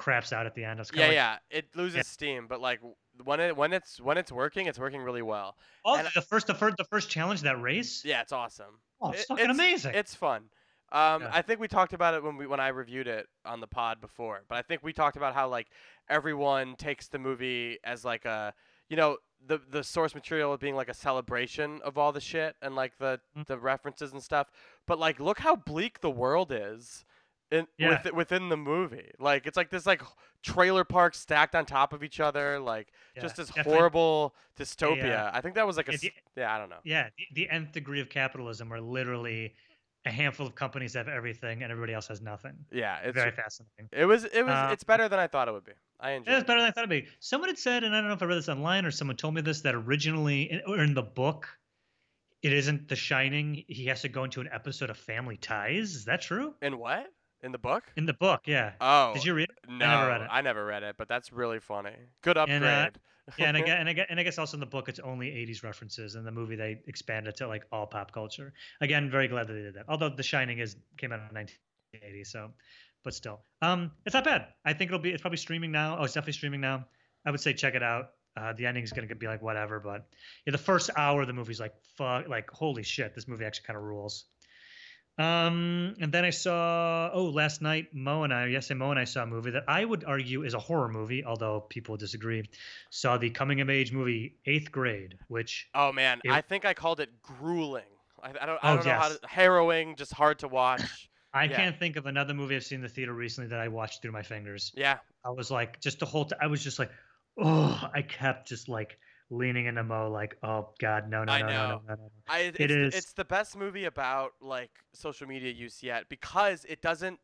Speaker 4: craps out at the end. It's
Speaker 3: Yeah,
Speaker 4: like,
Speaker 3: yeah. It loses steam, but like when it when it's when it's working, it's working really well.
Speaker 4: Oh,
Speaker 3: And-
Speaker 4: the first the first the first challenge that race.
Speaker 3: Yeah, it's awesome.
Speaker 4: Oh, it's
Speaker 3: It-
Speaker 4: fucking amazing.
Speaker 3: It's fun. Um,
Speaker 4: Yeah.
Speaker 3: I think we talked about it when we when I reviewed it on the pod before, but I think we talked about how like everyone takes the movie as like a you know the the source material being like a celebration of all the shit and like the
Speaker 4: Mhm.
Speaker 3: the references and stuff. But like, look how bleak the world is. In,
Speaker 4: Yeah.
Speaker 3: with, within the movie, like it's like this like trailer park stacked on top of each other, like
Speaker 4: Yeah,
Speaker 3: just this
Speaker 4: definitely-
Speaker 3: horrible dystopia.
Speaker 4: uh,
Speaker 3: I think that was like a
Speaker 4: yeah, the-
Speaker 3: yeah, I don't know.
Speaker 4: Yeah, the, the nth degree of capitalism, where literally a handful of companies have everything and everybody else has nothing.
Speaker 3: Yeah, it's
Speaker 4: Very fascinating.
Speaker 3: It was it was
Speaker 4: Uh,
Speaker 3: it's better than I thought it would be. I enjoyed
Speaker 4: Yeah, it's
Speaker 3: it.
Speaker 4: better than I thought it'd be. Someone had said, and I don't know if I read this online or someone told me this, that originally, in- or in the book, it isn't The Shining. He has to go into an episode of Family Ties. Is that true?
Speaker 3: In what? In the book?
Speaker 4: In the book, yeah.
Speaker 3: Oh.
Speaker 4: Did you read it?
Speaker 3: No,
Speaker 4: never read it.
Speaker 3: I never read it, but that's really funny. Good upgrade.
Speaker 4: And, uh, Yeah, and I, guess, [LAUGHS] and, I guess, and I guess also in the book, it's only 80s references. In the movie, they expanded to like all pop culture. Again, very glad that they did that. Although The Shining is came out in 1980, so, but still, um, it's not bad. I think it'll be. It's probably streaming now. Oh, it's definitely streaming now. I would say check it out. Uh, the is gonna be like whatever, but yeah, the first hour of the movie's like fuck, like holy shit, this movie actually kind of rules. Um, and then I saw oh last night Mo and I yesterday Mo and I saw a movie that I would argue is a horror movie, although people disagree. Saw the coming of age movie Eighth Grade, which
Speaker 3: oh man,
Speaker 4: it-
Speaker 3: I think I called it grueling. I, I don't
Speaker 4: Oh,
Speaker 3: I don't know how to harrowing, just hard to watch. [COUGHS]
Speaker 4: I
Speaker 3: Yeah.
Speaker 4: can't think of another movie I've seen in the theater recently that I watched through my fingers.
Speaker 3: yeah.
Speaker 4: I was like, just the whole time, I was just like, oh, I kept just like leaning into Mo like, oh God, no, no,
Speaker 3: I
Speaker 4: no, no,
Speaker 3: know.
Speaker 4: no, no, no, no.
Speaker 3: I, it's,
Speaker 4: It is-
Speaker 3: it's the best movie about like social media use yet because it doesn't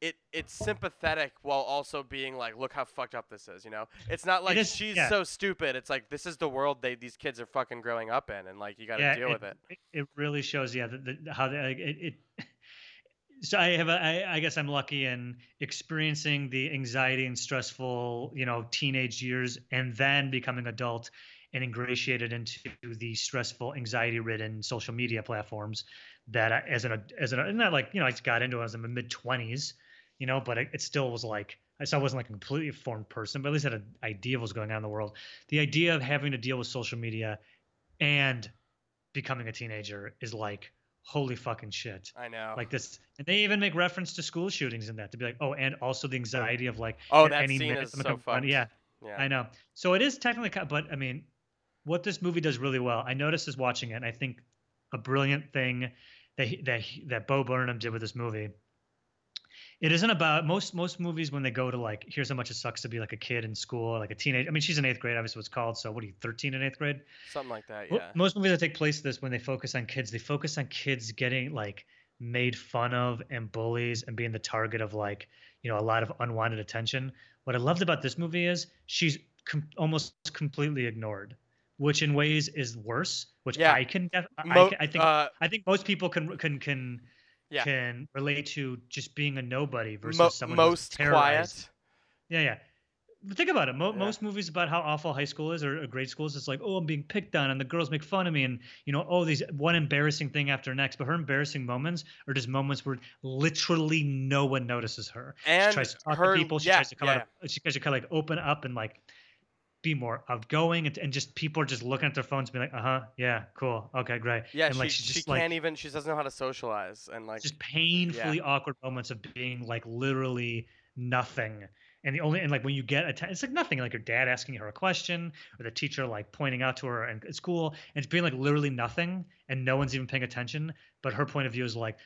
Speaker 3: it it's sympathetic while also being like look how fucked up this is you know it's not like
Speaker 4: is-
Speaker 3: she's
Speaker 4: yeah.
Speaker 3: so stupid it's like this is the world they these kids are fucking growing up in and like you got to deal with it
Speaker 4: it. It really shows, yeah, the, the, how the, like, it, it. [LAUGHS] So I have, a, I, I guess I'm lucky in experiencing the anxiety and stressful, you know, teenage years, and then becoming adult and ingratiated into the stressful, anxiety-ridden social media platforms that, I, as an, as an, and not like you know, I just got into it as in my mid twenties, you know, but it, it still was like I still wasn't like a completely formed person, but at least had an idea of what was going on in the world. The idea of having to deal with social media and becoming a teenager is like holy fucking shit.
Speaker 3: I know.
Speaker 4: Like this and they even make reference to school shootings in that to be like oh and also the anxiety of like
Speaker 3: oh that
Speaker 4: any
Speaker 3: scene
Speaker 4: minute
Speaker 3: is so fucked.
Speaker 4: yeah.
Speaker 3: Yeah.
Speaker 4: I know. So it is technically but i mean what this movie does really well i noticed as watching it and i think a brilliant thing that he, that he, that bo burnham did with this movie. It isn't about most most movies when they go to like here's how much it sucks to be like a kid in school like a teenage i mean she's in eighth grade obviously what's called so what are you 13 in eighth grade?
Speaker 3: Something like that yeah.
Speaker 4: Most movies that take place this when they focus on kids, they focus on kids getting like made fun of and bullies and being the target of like, you know, a lot of unwanted attention. What I loved about this movie is she's com- almost completely ignored, which in ways is worse, which
Speaker 3: Yeah.
Speaker 4: I can def- I,
Speaker 3: Mo-
Speaker 4: can- I think
Speaker 3: uh,
Speaker 4: I think most people can can can
Speaker 3: Yeah.
Speaker 4: can relate to just being a nobody versus
Speaker 3: mo-
Speaker 4: someone who's
Speaker 3: most quiet
Speaker 4: Yeah, yeah. But think about it. Mo-
Speaker 3: Yeah.
Speaker 4: Most movies about how awful high school is or, or grade school is, it's like, oh, I'm being picked on, and the girls make fun of me, and you know, oh, these one embarrassing thing after next. But her embarrassing moments are just moments where literally no one notices her.
Speaker 3: and
Speaker 4: she tries to talk
Speaker 3: her
Speaker 4: to people. She
Speaker 3: yeah,
Speaker 4: tries to come
Speaker 3: yeah.
Speaker 4: out. Of, she tries to kind of like open up and like be more outgoing, and, and just people are just looking at their phones, and be like, uh huh, yeah, cool, okay, great.
Speaker 3: yeah
Speaker 4: and
Speaker 3: she,
Speaker 4: like
Speaker 3: she
Speaker 4: just
Speaker 3: can't
Speaker 4: like
Speaker 3: even she doesn't know how to socialize and like
Speaker 4: just painfully awkward moments of being like literally nothing. And the only and like when you get a it's like nothing like your dad asking her a question or the teacher like pointing out to her in at school and it's being like literally nothing and no one's even paying attention but her point of view is like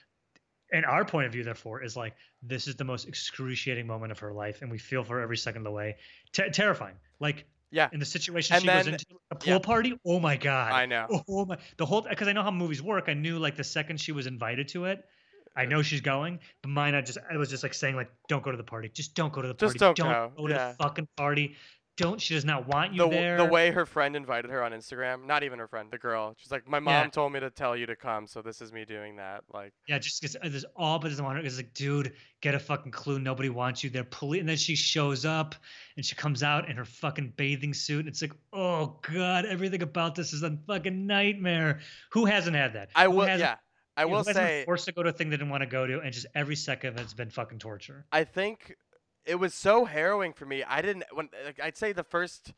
Speaker 4: and our point of view therefore is like this is the most excruciating moment of her life and we feel for her every second of the way. Ter- terrifying. Like
Speaker 3: Yeah.
Speaker 4: in the situation
Speaker 3: And
Speaker 4: she
Speaker 3: then-
Speaker 4: into a pool
Speaker 3: yeah.
Speaker 4: party oh my god
Speaker 3: i know [LAUGHS]
Speaker 4: Oh my! The whole because I know how movies work. I knew like the second she was invited to it, I mm. know she's going. But mine, I just I was just like saying like, don't go to the party. Just don't go to the party.
Speaker 3: Just don't go,
Speaker 4: to
Speaker 3: yeah.
Speaker 4: the fucking party. Don't. She does not want you
Speaker 3: the,
Speaker 4: there.
Speaker 3: the way her friend invited her on Instagram, not even her friend, the girl. She's like, my mom
Speaker 4: Yeah.
Speaker 3: told me to tell you to come, so this is me doing that. Like,
Speaker 4: Yeah, just because uh, there's all but doesn't want her. It's like, dude, get a fucking clue. Nobody wants you there. Police. And then she shows up and she comes out in her fucking bathing suit. It's like, oh god, everything about this is a fucking nightmare. Who hasn't had that?
Speaker 3: I will, yeah, I will say,
Speaker 4: forced to go to a thing they didn't want to go to, and just every second of it's been fucking torture.
Speaker 3: I think it was so harrowing for me. I didn't when like, I'd say the first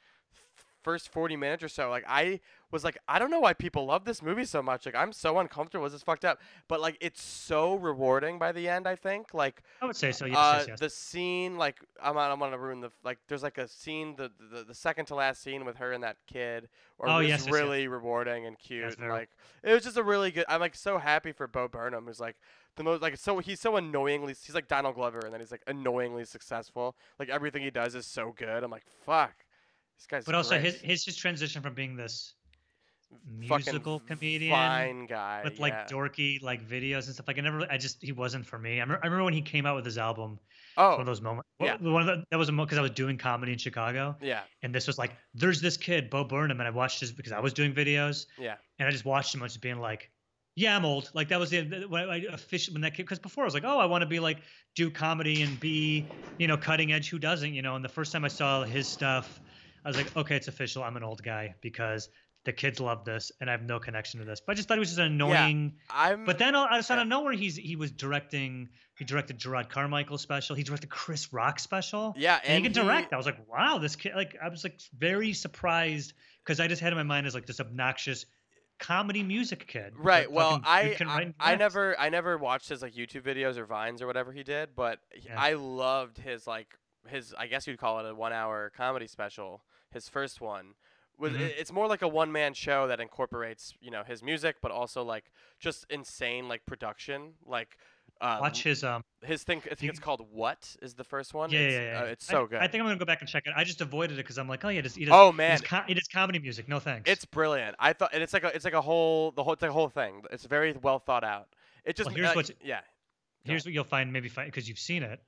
Speaker 3: first 40 minutes or so like I was like I don't know why people love this movie so much. Like I'm so uncomfortable. This is fucked up. But like it's so rewarding by the end, I think. Like
Speaker 4: I would say so. Yes,
Speaker 3: uh,
Speaker 4: yes, yes.
Speaker 3: the scene like I'm not, I'm gonna ruin the like there's like a scene the, the the second to last scene with her and that kid or
Speaker 4: Oh,
Speaker 3: was
Speaker 4: yes, yes, yes.
Speaker 3: really rewarding and cute and like it was just a really good I'm like so happy for Bo Burnham who's like the most like so he's so annoyingly he's like Donald Glover and then he's like annoyingly successful like everything he does is so good I'm like fuck this guy's
Speaker 4: but also his,
Speaker 3: great.
Speaker 4: his his transition from being this
Speaker 3: Fucking
Speaker 4: musical comedian
Speaker 3: fine guy
Speaker 4: with like
Speaker 3: yeah.
Speaker 4: dorky like videos and stuff like I never I just he wasn't for me. I remember, I remember when he came out with his album.
Speaker 3: oh
Speaker 4: One of those moments.
Speaker 3: yeah.
Speaker 4: One of the, that was a moment because I was doing comedy in Chicago,
Speaker 3: yeah
Speaker 4: and this was like there's this kid Bo Burnham, and I watched his because I was doing videos,
Speaker 3: yeah
Speaker 4: and I just watched him just being like. Yeah, I'm old. Like that was the when I officially when that kid because before I was like, oh, I want to be like do comedy and be you know cutting edge. Who doesn't? You know. And the first time I saw his stuff, I was like, okay, it's official. I'm an old guy because the kids love this, and I have no connection to this. But I just thought he was just an annoying.
Speaker 3: I'm
Speaker 4: But then out out of nowhere, he's he was directing. He directed Jerrod Carmichael special. He directed Chris Rock special.
Speaker 3: yeah
Speaker 4: And,
Speaker 3: and
Speaker 4: he can direct. I was like, wow, this kid. Like, I was like very surprised because I just had in my mind as like this obnoxious comedy music kid. that
Speaker 3: Right. Well, I
Speaker 4: can
Speaker 3: I, I never I never watched his like YouTube videos or vines or whatever he did, but
Speaker 4: Yeah.
Speaker 3: I loved his like his I guess you'd call it a one hour comedy special. His first one was
Speaker 4: Mhm.
Speaker 3: it's more like a one man show that incorporates you know his music, but also like just insane like production. Like Uh,
Speaker 4: Watch his um.
Speaker 3: his thing. I think it's called What is the first one.
Speaker 4: Yeah,
Speaker 3: it's,
Speaker 4: yeah, yeah.
Speaker 3: Uh, it's
Speaker 4: I-
Speaker 3: so good.
Speaker 4: I, think I'm gonna go back and check it. I just avoided it because I'm like, oh yeah, just he does.
Speaker 3: oh man,
Speaker 4: it is, co- he does comedy music. No thanks.
Speaker 3: it's brilliant. I thought, and it's like a, it's like a whole, the whole, it's like a whole thing. It's very well thought out. It just,
Speaker 4: Well, here's
Speaker 3: uh,
Speaker 4: what's-
Speaker 3: yeah.
Speaker 4: here's what you'll find maybe because you've seen it.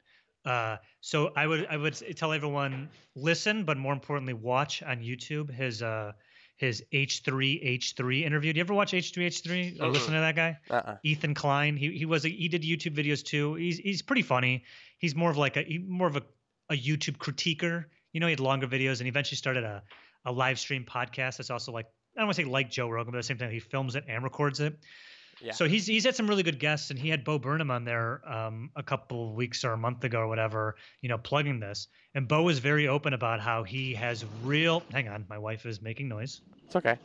Speaker 4: Uh, so I would I would tell everyone listen, but more importantly, watch on YouTube his uh his H3H3 interview. Do you ever watch H3H3 or uh-uh. listen to that guy?
Speaker 3: Uh-uh.
Speaker 4: Ethan Klein. He he was a, he did YouTube videos too. He's he's pretty funny. He's more of like a more of a, a YouTube critiquer. You know, he had longer videos and he eventually started a a live stream podcast. That's also like I don't want to say like Joe Rogan, but at the same time he films it and records it.
Speaker 3: Yeah.
Speaker 4: So he's he's had some really good guests, and he had Bo Burnham on there um, a couple of weeks or a month ago or whatever, you know, plugging this. And Bo was very open about how he has real. Hang on, my wife is making noise.
Speaker 3: It's okay.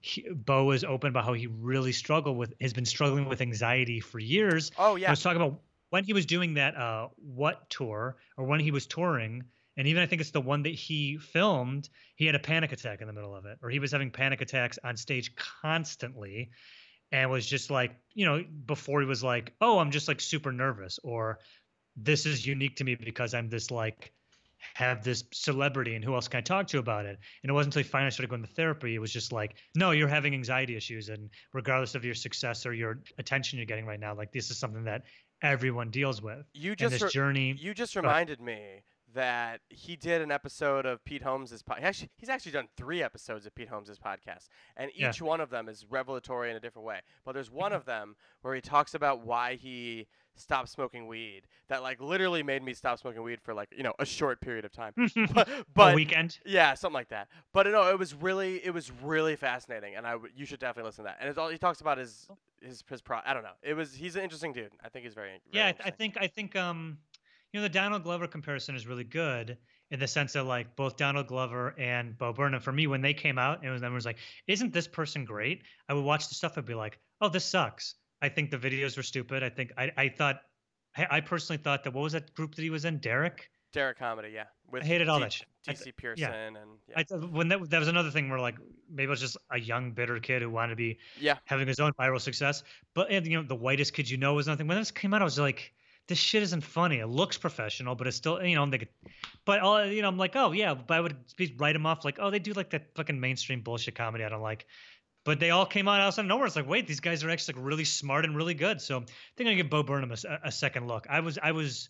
Speaker 4: He, Bo is open about how he really struggled with has been struggling with anxiety for years.
Speaker 3: Oh yeah.
Speaker 4: I was talking about when he was doing that uh, what tour or when he was touring, and even I think it's the one that he filmed. He had a panic attack in the middle of it, or he was having panic attacks on stage constantly, and was just like, you know, before he was like, oh, I'm just like super nervous, or this is unique to me because I'm this like have this celebrity and who else can I talk to about it? And it wasn't until he finally started going to therapy, it was just like, no, you're having anxiety issues. And regardless of your success or your attention you're getting right now, like this is something that everyone deals with.
Speaker 3: You
Speaker 4: And
Speaker 3: just
Speaker 4: this
Speaker 3: re-
Speaker 4: journey.
Speaker 3: you just reminded me that he did an episode of Pete Holmes's podcast. Actually, he's actually done three episodes of Pete Holmes's podcast, and each
Speaker 4: Yeah. Mm-hmm.
Speaker 3: one of them is revelatory in a different way. But there's one of them where he talks about why he stopped smoking weed. That like literally made me stop smoking weed for like you know a short period of time. [LAUGHS] but,
Speaker 4: a
Speaker 3: but
Speaker 4: weekend.
Speaker 3: yeah, something like that. But no, it was really it was really fascinating, and I w- you should definitely listen to that. And it's all he talks about is his his pro. I don't know. It was he's an interesting dude. I think he's very, very
Speaker 4: Yeah, I, I think I think um, you know, the Donald Glover comparison is really good in the sense that like both Donald Glover and Bo Burnham, for me, when they came out, and it was everyone was like, "Isn't this person great?" I would watch the stuff and be like, "Oh, this sucks." I think the videos were stupid. I think I I thought. I I personally thought that what was that group that he was in? Derrick.
Speaker 3: Derrick comedy, yeah. With
Speaker 4: hated all
Speaker 3: D-
Speaker 4: that shit. I
Speaker 3: DC Pierson and yeah.
Speaker 4: I when that that was another thing where like maybe it was just a young bitter kid who wanted to be
Speaker 3: yeah.
Speaker 4: having his own viral success. But and, you know, the whitest kid you know was nothing. When this came out, I was like, this shit isn't funny. It looks professional, but it's still, you know, I'm thinking, but all you know, I'm like, oh yeah, but I would write them off like, oh, they do like that fucking mainstream bullshit comedy I don't like. But they all came out out of nowhere. It's like, wait, these guys are actually like really smart and really good. So I think I'm give Bo Burnham a, a- second look. I was I was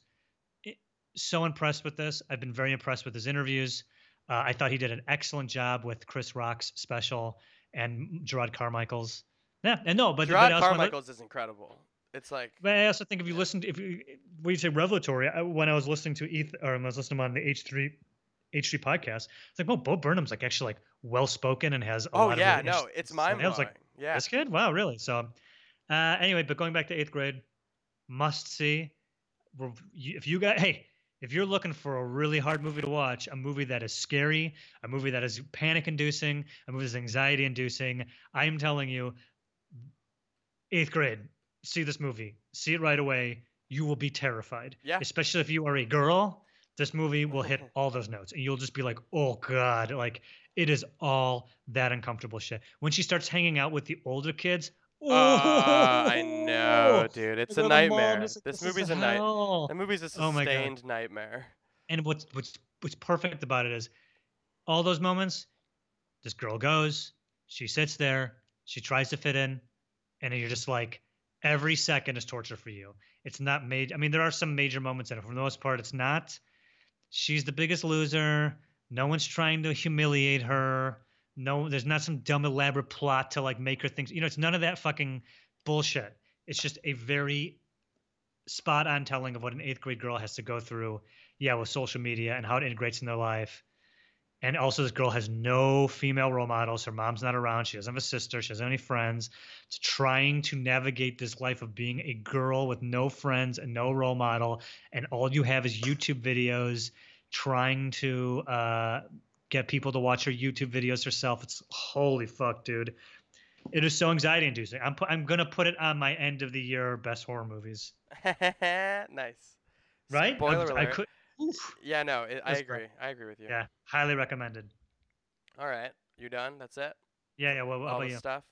Speaker 4: so impressed with this. I've been very impressed with his interviews. Uh, I thought he did an excellent job with Chris Rock's special and Jerrod Carmichael's. Yeah, and no, but,
Speaker 3: Jerrod
Speaker 4: but I
Speaker 3: Carmichael's is incredible. It's like
Speaker 4: but I also think if you listen, to, if you when you say revelatory, I, when I was listening to ETH or I was listening on the H three H three podcast, it's like, oh, Bo Burnham's like actually like well spoken and has a
Speaker 3: oh
Speaker 4: lot
Speaker 3: yeah, no, it's mind
Speaker 4: And I was
Speaker 3: blowing.
Speaker 4: like,
Speaker 3: yeah.
Speaker 4: this kid, wow, really? So, uh, anyway, but going back to eighth grade, must see. If you got, hey, if you're looking for a really hard movie to watch, a movie that is scary, a movie that is panic inducing, a movie that's anxiety inducing, I'm telling you, eighth grade, see this movie, see it right away. You will be terrified.
Speaker 3: Yeah.
Speaker 4: Especially if you are a girl, this movie will hit [LAUGHS] all those notes and you'll just be like, oh God, like it is all that uncomfortable shit. When she starts hanging out with the older kids,
Speaker 3: Uh, I know,
Speaker 4: oh,
Speaker 3: dude. It's a
Speaker 4: go, "Mom,
Speaker 3: nightmare.
Speaker 4: this-
Speaker 3: This, movie's a night.
Speaker 4: hell."
Speaker 3: That movie's a
Speaker 4: Oh
Speaker 3: sustained nightmare.
Speaker 4: And what's what's what's perfect about it is all those moments. This girl goes, she sits there, she tries to fit in, and you're just like, every second is torture for you. It's not major. I mean, there are some major moments in it. For the most part, it's not. She's the biggest loser. No one's trying to humiliate her. No, there's not some dumb elaborate plot to like make her think. You know, it's none of that fucking bullshit. It's just a very spot on telling of what an eighth grade girl has to go through yeah, with social media and how it integrates in their life. And also, this girl has no female role models. Her mom's not around. She doesn't have a sister. She doesn't have any friends. It's trying to navigate this life of being a girl with no friends and no role model. And all you have is YouTube videos trying to uh, get people to watch her YouTube videos herself. It's holy fuck, dude. It is so anxiety inducing. I'm, pu- I'm going to put it on my end of the year best horror movies. [LAUGHS]
Speaker 3: nice.
Speaker 4: Right?
Speaker 3: Spoiler
Speaker 4: I
Speaker 3: alert.
Speaker 4: could. Oof.
Speaker 3: Yeah, no, it, I agree.
Speaker 4: right.
Speaker 3: I agree with you.
Speaker 4: Yeah, highly recommended.
Speaker 3: All right, you done? That's it.
Speaker 4: Yeah, yeah. Well,
Speaker 3: All
Speaker 4: about
Speaker 3: the
Speaker 4: you?
Speaker 3: stuff.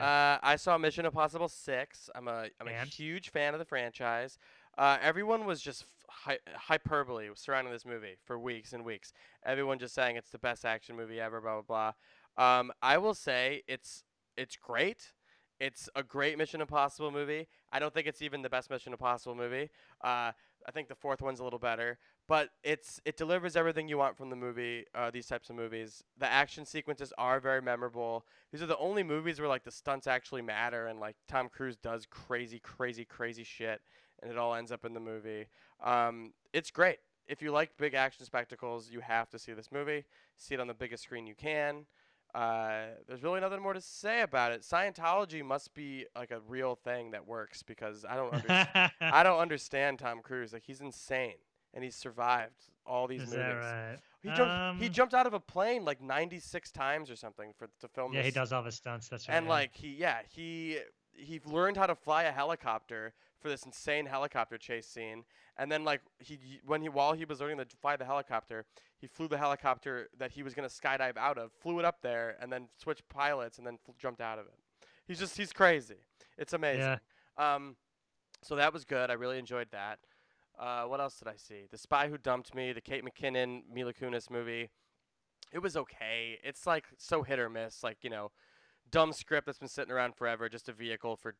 Speaker 3: Uh, I saw Mission Impossible Six. I'm a I'm a huge fan of the franchise. Uh, everyone was just hy- hyperbole surrounding this movie for weeks and weeks. Everyone just saying it's the best action movie ever. Blah blah blah. Um, I will say it's it's great. It's a great Mission Impossible movie. I don't think it's even the best Mission Impossible movie. Uh, I think the fourth one's a little better, but it's it delivers everything you want from the movie. Uh, these types of movies. The action sequences are very memorable. These are the only movies where like the stunts actually matter, and like Tom Cruise does crazy, crazy, crazy shit, and it all ends up in the movie. Um, it's great. If you like big action spectacles, you have to see this movie. See it on the biggest screen you can. Uh, there's really nothing more to say about it. Scientology must be like a real thing that works because I don't understand. I don't [LAUGHS] understand Tom Cruise. Like he's insane, and he's survived all these
Speaker 4: Is
Speaker 3: movies.
Speaker 4: that right?
Speaker 3: He jumped. he
Speaker 4: Um,
Speaker 3: jumped out of a plane like 96 times or something for to film
Speaker 4: Yeah,
Speaker 3: this.
Speaker 4: he does all the stunts. That's right.
Speaker 3: And like he, yeah, he he learned how to fly a helicopter for this insane helicopter chase scene. And then like he when he while he was learning to fly the helicopter, he flew the helicopter that he was gonna skydive out of, flew it up there, and then switched pilots, and then fl- jumped out of it. He's just he's crazy. It's amazing. Yeah. Um, so that was good. I really enjoyed that. Uh, what else did I see? The Spy Who Dumped Me, the Kate McKinnon, Mila Kunis movie. It was okay. It's like so hit or miss. Like you know, dumb script that's been sitting around forever. Just a vehicle for.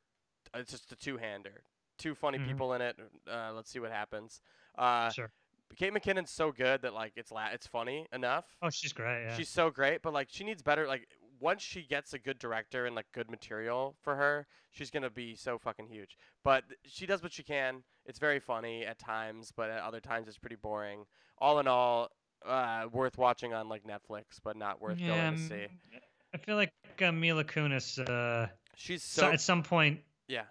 Speaker 3: uh, It's just a two-hander. Two funny
Speaker 4: Mhm.
Speaker 3: people in it. Uh, let's see what happens. Uh,
Speaker 4: sure.
Speaker 3: Kate McKinnon's so good that like it's la- it's funny enough.
Speaker 4: Oh, she's great. Yeah.
Speaker 3: She's so great, but like she needs better. Like once she gets a good director and like good material for her, she's gonna be so fucking huge. But she does what she can. It's very funny at times, but at other times it's pretty boring. All in all, uh, worth watching on like Netflix, but not worth
Speaker 4: yeah,
Speaker 3: going to see.
Speaker 4: I feel like uh, Mila Kunis. Uh,
Speaker 3: She's
Speaker 4: so,
Speaker 3: so
Speaker 4: at some point,
Speaker 3: yeah.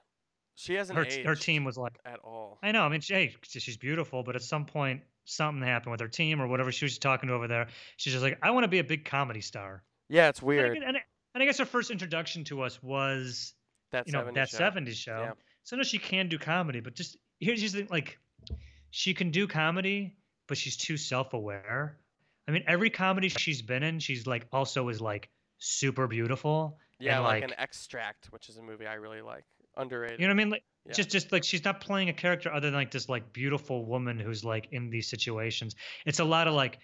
Speaker 3: She hasn't
Speaker 4: her her team was like,
Speaker 3: at all.
Speaker 4: I know. I mean, she, hey, she's beautiful, but at some point, something happened with her team or whatever she was talking to over there. She's just like, I want to be a big comedy star.
Speaker 3: Yeah, it's
Speaker 4: And I
Speaker 3: weird.
Speaker 4: And I, and I guess her first introduction to us was
Speaker 3: That
Speaker 4: you know
Speaker 3: 70s
Speaker 4: that
Speaker 3: show.
Speaker 4: 70s show.
Speaker 3: Yeah.
Speaker 4: So no, she can do comedy, but just here's thing, like she can do comedy, but she's too self-aware. I mean, every comedy she's been in, she's like also is like super beautiful.
Speaker 3: Yeah,
Speaker 4: and,
Speaker 3: like,
Speaker 4: like
Speaker 3: an Extract, which is a movie I really like. Underrated.
Speaker 4: You know what I mean? Like
Speaker 3: Yeah.
Speaker 4: just just like she's not playing a character other than like this like beautiful woman who's like in these situations. It's a lot of like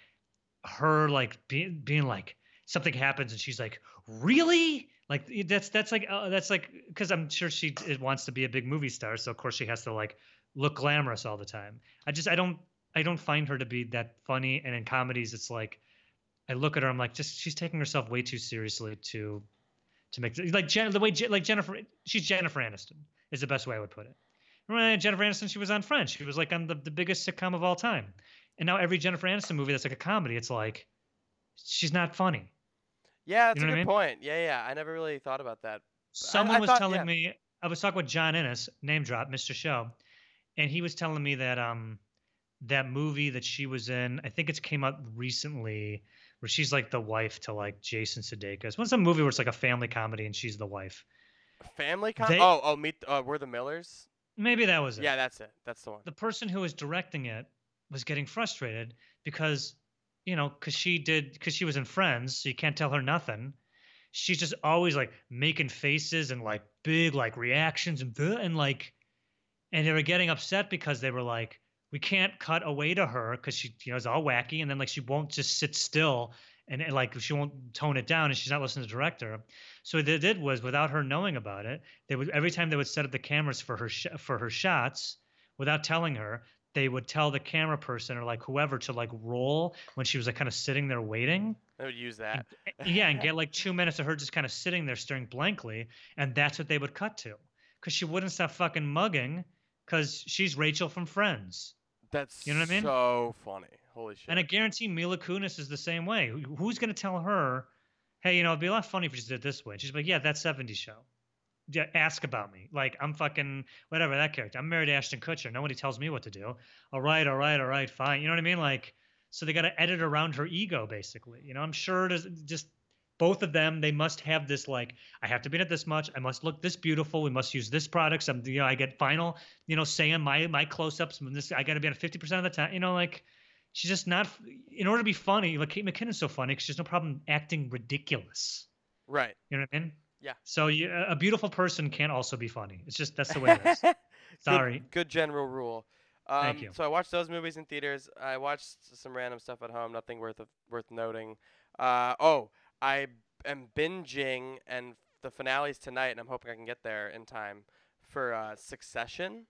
Speaker 4: her like being being like something happens and she's like, "Really?" Like that's that's like uh, that's like cuz I'm sure she wants to be a big movie star, so of course she has to like look glamorous all the time. I just I don't I don't find her to be that funny and in comedies it's like I look at her I'm like just she's taking herself way too seriously to to make it like Jen, the way like Jennifer she's Jennifer Aniston is the best way I would put it. Remember Jennifer Aniston? She was on Friends. She was like on the, the biggest sitcom of all time. And now every Jennifer Aniston movie that's like a comedy, it's like she's not funny.
Speaker 3: yeah, that's
Speaker 4: know
Speaker 3: a
Speaker 4: what I
Speaker 3: good
Speaker 4: mean?
Speaker 3: point. Yeah, yeah. I never really thought about that.
Speaker 4: Someone
Speaker 3: I
Speaker 4: was
Speaker 3: thought-
Speaker 4: telling
Speaker 3: yeah.
Speaker 4: me I was talking with John Ennis, name drop, Mr. Show, and he was telling me that um that movie that she was in, I think it's came out recently, where she's like the wife to like Jason Sudeikis. What's a movie where it's like a family comedy and she's the wife?
Speaker 3: Family com-
Speaker 4: They-
Speaker 3: Oh, oh, meet uh, we're the Millers.
Speaker 4: Maybe that was it.
Speaker 3: Yeah, that's it. That's the one.
Speaker 4: the person who was directing it was getting frustrated because you know because she did because she was in friends so you can't tell her nothing she's just always like making faces and like big like reactions and and like and they were getting upset because they were like we can't cut away to her because she you know is all wacky and then like she won't just sit still and, and like she won't tone it down and she's not listening to the director. So what they did was without her knowing about it they would every time they would set up the cameras for her sh- for her shots without telling her they would tell the camera person or like whoever to like roll when she was like kind of sitting there waiting.
Speaker 3: They would use that.
Speaker 4: Eh, yeah and get like two minutes of her just kind of sitting there staring blankly and that's what they would cut to. Because she wouldn't stop fucking mugging because she's rachel from friends
Speaker 3: That's
Speaker 4: You know what I mean?
Speaker 3: So funny. Holy shit.
Speaker 4: and i guarantee mila kunis is the same way who's going to tell her hey you know it'd be a lot funny if you just did it this way and she's like yeah that's 70s show yeah, ask about me. Like I'm fucking whatever that character. I'm married to Ashton Kutcher. Nobody tells me what to do. All right, all right, all right, fine. You know what I mean? Like, so they got to edit around her ego, basically. You know, I'm sure there's just both of them. They must have this like, I have to be at this much. I must look this beautiful. We must use this product I'm, you know, I get final, you know, saying my my close-ups. and This I got to be on 50 percent of the time. You know, like she's just not. In order to be funny, like Kate McKinnon's so funny because she's no problem acting ridiculous.
Speaker 3: right.
Speaker 4: You know what I mean?
Speaker 3: Yeah.
Speaker 4: So you, a beautiful person can also be funny. It's just that's the way it is. [LAUGHS]
Speaker 3: Good-
Speaker 4: Sorry.
Speaker 3: Good, general rule. Um,
Speaker 4: Thank you.
Speaker 3: So I watched those movies in theaters. I watched some random stuff at home. Nothing worth of, worth noting. Uh, oh, I am binging, and the finale's tonight, and I'm hoping I can get there in time for uh, Succession.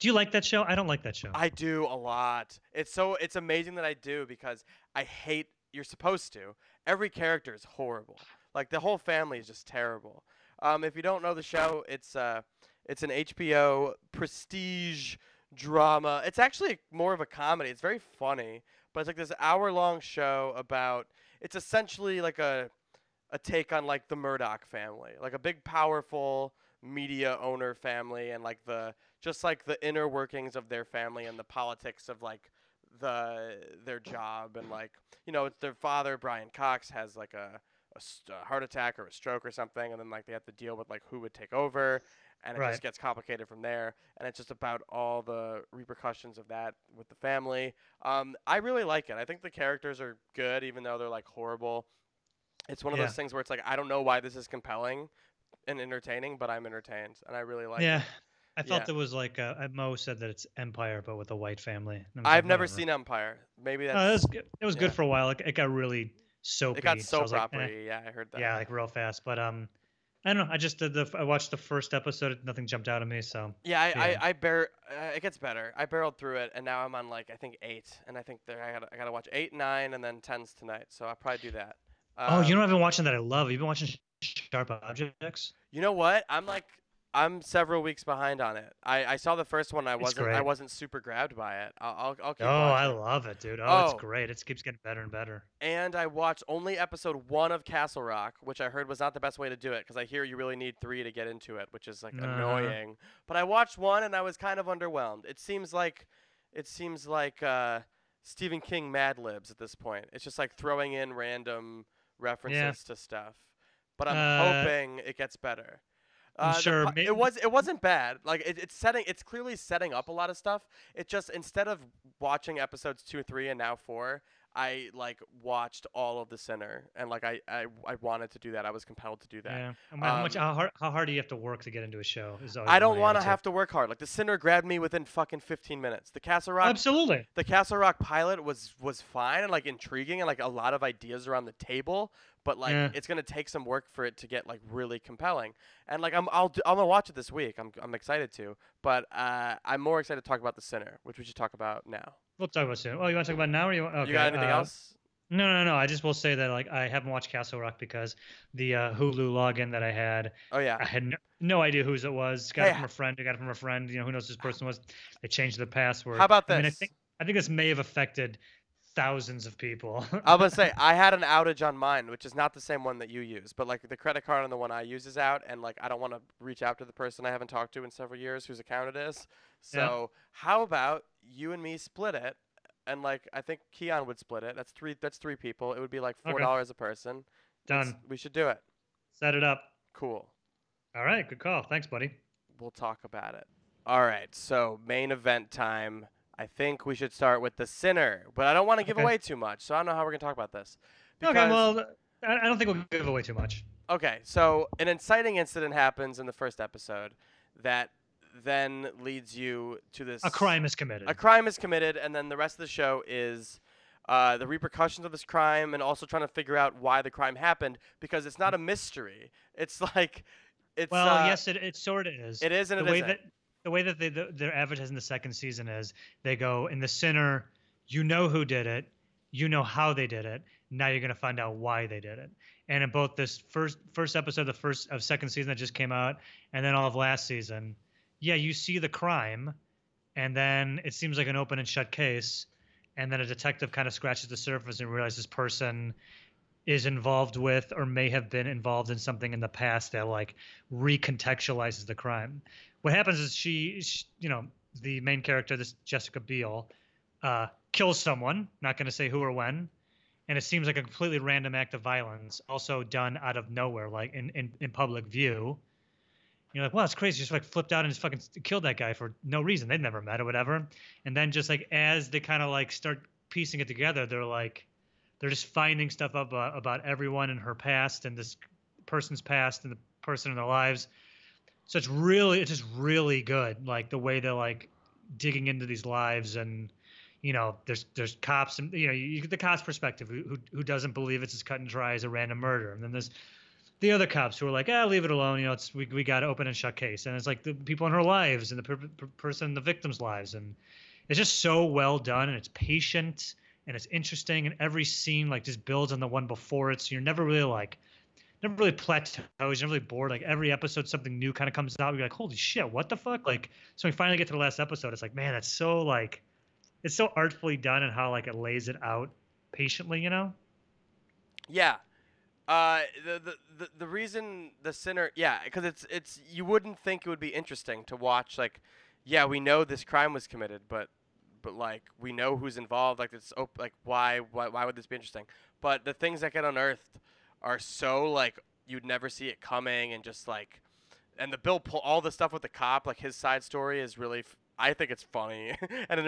Speaker 4: Do you like that show? I don't like that show.
Speaker 3: I do a lot. It's so it's amazing that I do because I hate. You're supposed to. Every character is horrible. Like the whole family is just terrible. Um, if you don't know the show, it's uh, it's an HBO prestige drama. It's actually more of a comedy. It's very funny, but it's like this hour-long show about. It's essentially like a a take on like the Murdoch family, like a big, powerful media owner family, and like the just like the inner workings of their family and the politics of like the their job and like you know it's their father Brian Cox has like a, a st- a heart attack or a stroke or something and then like they have to deal with like who would take over and it
Speaker 4: Right.
Speaker 3: just gets complicated from there and it's just about all the repercussions of that with the family um, i really like it i think the characters are good even though they're like horrible it's one of
Speaker 4: Yeah.
Speaker 3: those things where it's like i don't know why this is compelling and entertaining but i'm entertained and i really like it.
Speaker 4: yeah.
Speaker 3: it
Speaker 4: I felt
Speaker 3: yeah.
Speaker 4: it was like uh, Mo said that it's Empire, but with a white family.
Speaker 3: I've
Speaker 4: like,
Speaker 3: never
Speaker 4: whatever.
Speaker 3: seen empire maybe that's
Speaker 4: it was good. It was
Speaker 3: yeah.
Speaker 4: good for a while. It, it got really soapy.
Speaker 3: it got
Speaker 4: so
Speaker 3: soap
Speaker 4: was like, eh.
Speaker 3: yeah i heard that
Speaker 4: Yeah, like real fast. But um, I don't know. I just did the. I watched the first episode. Nothing jumped out at me. So
Speaker 3: Yeah, I,
Speaker 4: Yeah.
Speaker 3: I, I bear. Uh, it gets better. I barreled through it, and now I'm on like I think eight, and I think there I gotta I gotta watch eight, nine, and then tens tonight. So I'll probably do that.
Speaker 4: oh, you
Speaker 3: Um,
Speaker 4: know, I've been watching that. I love. You've been watching Sharp Objects.
Speaker 3: You know what? I'm like I'm several weeks behind on it. I, I saw the first one. I wasn't I wasn't super grabbed by it. I'll I'll, I'll keep
Speaker 4: Oh, I love it, dude. Oh,
Speaker 3: Oh.
Speaker 4: it's great. It keeps getting better and better.
Speaker 3: and I watched only episode one of Castle Rock, which I heard was not the best way to do it because I hear you really need three to get into it, which is like
Speaker 4: Uh-huh.
Speaker 3: annoying. But I watched one and I was kind of underwhelmed. It seems like, it seems like uh, Stephen King Mad Libs at this point. It's just like throwing in random references to stuff. But I'm
Speaker 4: Uh,
Speaker 3: hoping it gets better. Uh, the
Speaker 4: sure
Speaker 3: pi-
Speaker 4: may-
Speaker 3: it was it wasn't bad. Like it, it's setting it's clearly setting up a lot of stuff. It just instead of watching episodes two, three, and now four, I like watched all of The Sinner, and like I I, I wanted to do that. I was compelled to do that.
Speaker 4: Yeah. And how much?
Speaker 3: Um,
Speaker 4: How hard? How hard do you have to work to get into a show?
Speaker 3: I don't want to have to work hard. Like The Sinner grabbed me within fucking 15 minutes. The Castle Rock
Speaker 4: Absolutely.
Speaker 3: the Castle Rock pilot was was fine and like intriguing and like a lot of ideas around the table, but like
Speaker 4: Yeah.
Speaker 3: it's gonna take some work for it to get like really compelling. And like I'm I'll I'm gonna watch it this week. I'm I'm excited to, but uh, I'm more excited to talk about the Sinner, which we should talk about now.
Speaker 4: We'll talk about it soon. Oh, you want to talk about now, or you? Want, okay.
Speaker 3: you got anything
Speaker 4: uh,
Speaker 3: else?
Speaker 4: No, no, no. I just will say that like I haven't watched Castle Rock because the uh, Hulu login that I had,
Speaker 3: Oh yeah.
Speaker 4: I had no, no idea whose it was. Got
Speaker 3: Hey,
Speaker 4: it from a friend. I got it from a friend. You know, who knows who this person was? They changed the password.
Speaker 3: How about
Speaker 4: I mean, I think I think this may have affected thousands of people.
Speaker 3: I was say [LAUGHS] I had an outage on mine, which is not the same one that you use, but like the credit card on the one I use is out, and like I don't want to reach out to the person I haven't talked to in several years whose account it is.
Speaker 4: Yeah.
Speaker 3: So how about you and me split it, and like I think Keon would split it. That's three. That's three people. It would be like four
Speaker 4: Okay.
Speaker 3: dollars a person.
Speaker 4: Done.
Speaker 3: We should do it.
Speaker 4: Set it up.
Speaker 3: Cool.
Speaker 4: All right. Good call. Thanks, buddy.
Speaker 3: We'll talk about it. All right. So main event time. I think we should start with the sinner, but I don't want to give
Speaker 4: Okay.
Speaker 3: away too much, so I don't know how we're gonna talk about this.
Speaker 4: Okay. Well, I I don't think we'll give away too much.
Speaker 3: Okay, so an inciting incident happens in the first episode that then leads you to this
Speaker 4: A crime is committed.
Speaker 3: A crime is committed, and then the rest of the show is uh, the repercussions of this crime, and also trying to figure out why the crime happened because it's not a mystery. It's like it's
Speaker 4: well,
Speaker 3: uh,
Speaker 4: yes, it, it sort of is.
Speaker 3: it is and
Speaker 4: the
Speaker 3: it
Speaker 4: way
Speaker 3: isn't.
Speaker 4: that the way that they the, they're advertising the second season is they go in the sinner you know who did it you know how they did it now you're going to find out why they did it and in both this first first episode the first of second season that just came out and then all of last season yeah you see the crime and then it seems like an open and shut case and then a detective kind of scratches the surface and realizes this person is involved with or may have been involved in something in the past that like recontextualizes the crime. What happens is she, sh you know, the main character, this Jessica Biel, uh, kills someone. Not going to say who or when, and it seems like a completely random act of violence, also done out of nowhere, like in in, in public view. You're like, wow, it's crazy. Just like flipped out and just fucking killed that guy for no reason. They'd never met or whatever. And then just like as they kind of like start piecing it together, they're like, they're just finding stuff up uh, about everyone in her past and this person's past and the person in their lives. So it's really it's just really good. Like the way they're like digging into these lives and you know there's there's cops and you know you get the cops perspective who who doesn't believe it's as cut and dry as a random murder and then there's the other cops who are like ah leave it alone you know it's we, we got to open and shut case. And it's like the people in her lives and the per, per, person the victim's lives. And it's just so well done and it's patient and it's interesting and every scene like just builds on the one before it. So you're never really like never really plateaus you're never really bored. Like every episode something new kind of comes out you're like holy shit what the fuck? Like so we finally get to the last episode it's like man that's so like it's so artfully done and how like it lays it out patiently you know?
Speaker 3: Yeah. Uh, the, the the the reason the sinner, yeah, because it's it's you wouldn't think it would be interesting to watch. Like, yeah, we know this crime was committed, but but like we know who's involved. Like it's op- like why why why would this be interesting? But the things that get unearthed are so like you'd never see it coming, and just like, and the Bill pull all the stuff with the cop, like his side story is really. F- I think it's funny, [LAUGHS] and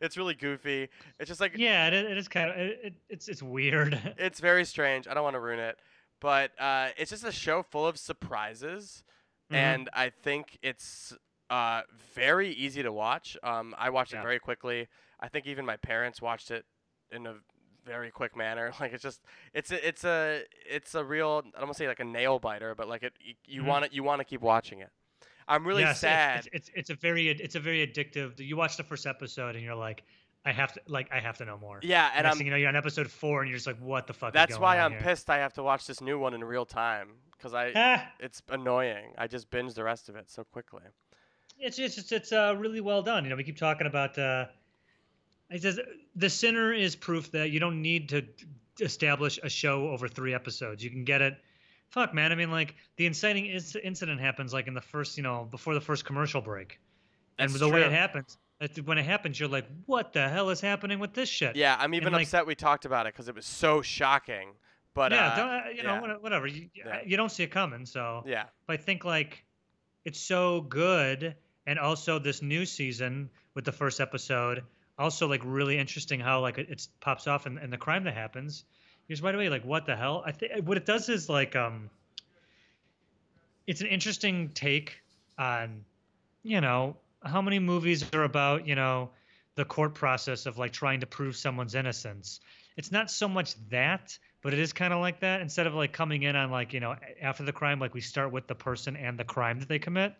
Speaker 3: it's really goofy. It's just like
Speaker 4: yeah it, it is kind of it, it, it's it's weird [LAUGHS]
Speaker 3: it's very strange. I don't want to ruin it, but uh, it's just a show full of surprises,
Speaker 4: Mhm.
Speaker 3: and I think it's uh, very easy to watch. Um, I watched
Speaker 4: Yeah.
Speaker 3: it very quickly. I think even my parents watched it in a very quick manner. [LAUGHS] Like it's just it's a it's a it's a real I don't want to say like a nail biter, but like it you, want to you want to keep watching it. I'm really
Speaker 4: Yes,
Speaker 3: sad.
Speaker 4: It's, it's it's a very it's a very addictive. You watch the first episode and you're like, I have to like I have to know more.
Speaker 3: yeah, and
Speaker 4: Next
Speaker 3: I'm
Speaker 4: thing you know, you're on episode four and you're just like, what the fuck? is
Speaker 3: that's why I'm
Speaker 4: here?
Speaker 3: pissed. I have to watch this new one in real time because I
Speaker 4: Ah,
Speaker 3: it's annoying. I just binge the rest of it so quickly.
Speaker 4: it's it's it's, it's uh, really well done. You know, we keep talking about. Uh, it says the sinner is proof that you don't need to establish a show over three episodes. You can get it. Fuck, man. I mean, like the inciting inc- incident happens like in the first, you know, before the first commercial break, and
Speaker 3: That's
Speaker 4: the way it happens, when it happens, you're like, what the hell is happening with this shit?
Speaker 3: Yeah, I'm even
Speaker 4: like-
Speaker 3: upset we talked about it because it was so shocking. But
Speaker 4: yeah,
Speaker 3: uh,
Speaker 4: don't, uh, you know,
Speaker 3: yeah.
Speaker 4: whatever. You,
Speaker 3: Yeah.
Speaker 4: you don't see it coming, so.
Speaker 3: yeah,
Speaker 4: But I think like it's so good, and also this new season with the first episode, also like really interesting how like it, it pops off and, and the crime that happens. You're just right away like, what the hell? I think what it does is like um, it's an interesting take on, you know, how many movies are about you know the court process of like trying to prove someone's innocence. It's not so much that, but it is kind of like that. Instead of like coming in on like you know after the crime, like we start with the person and the crime that they commit,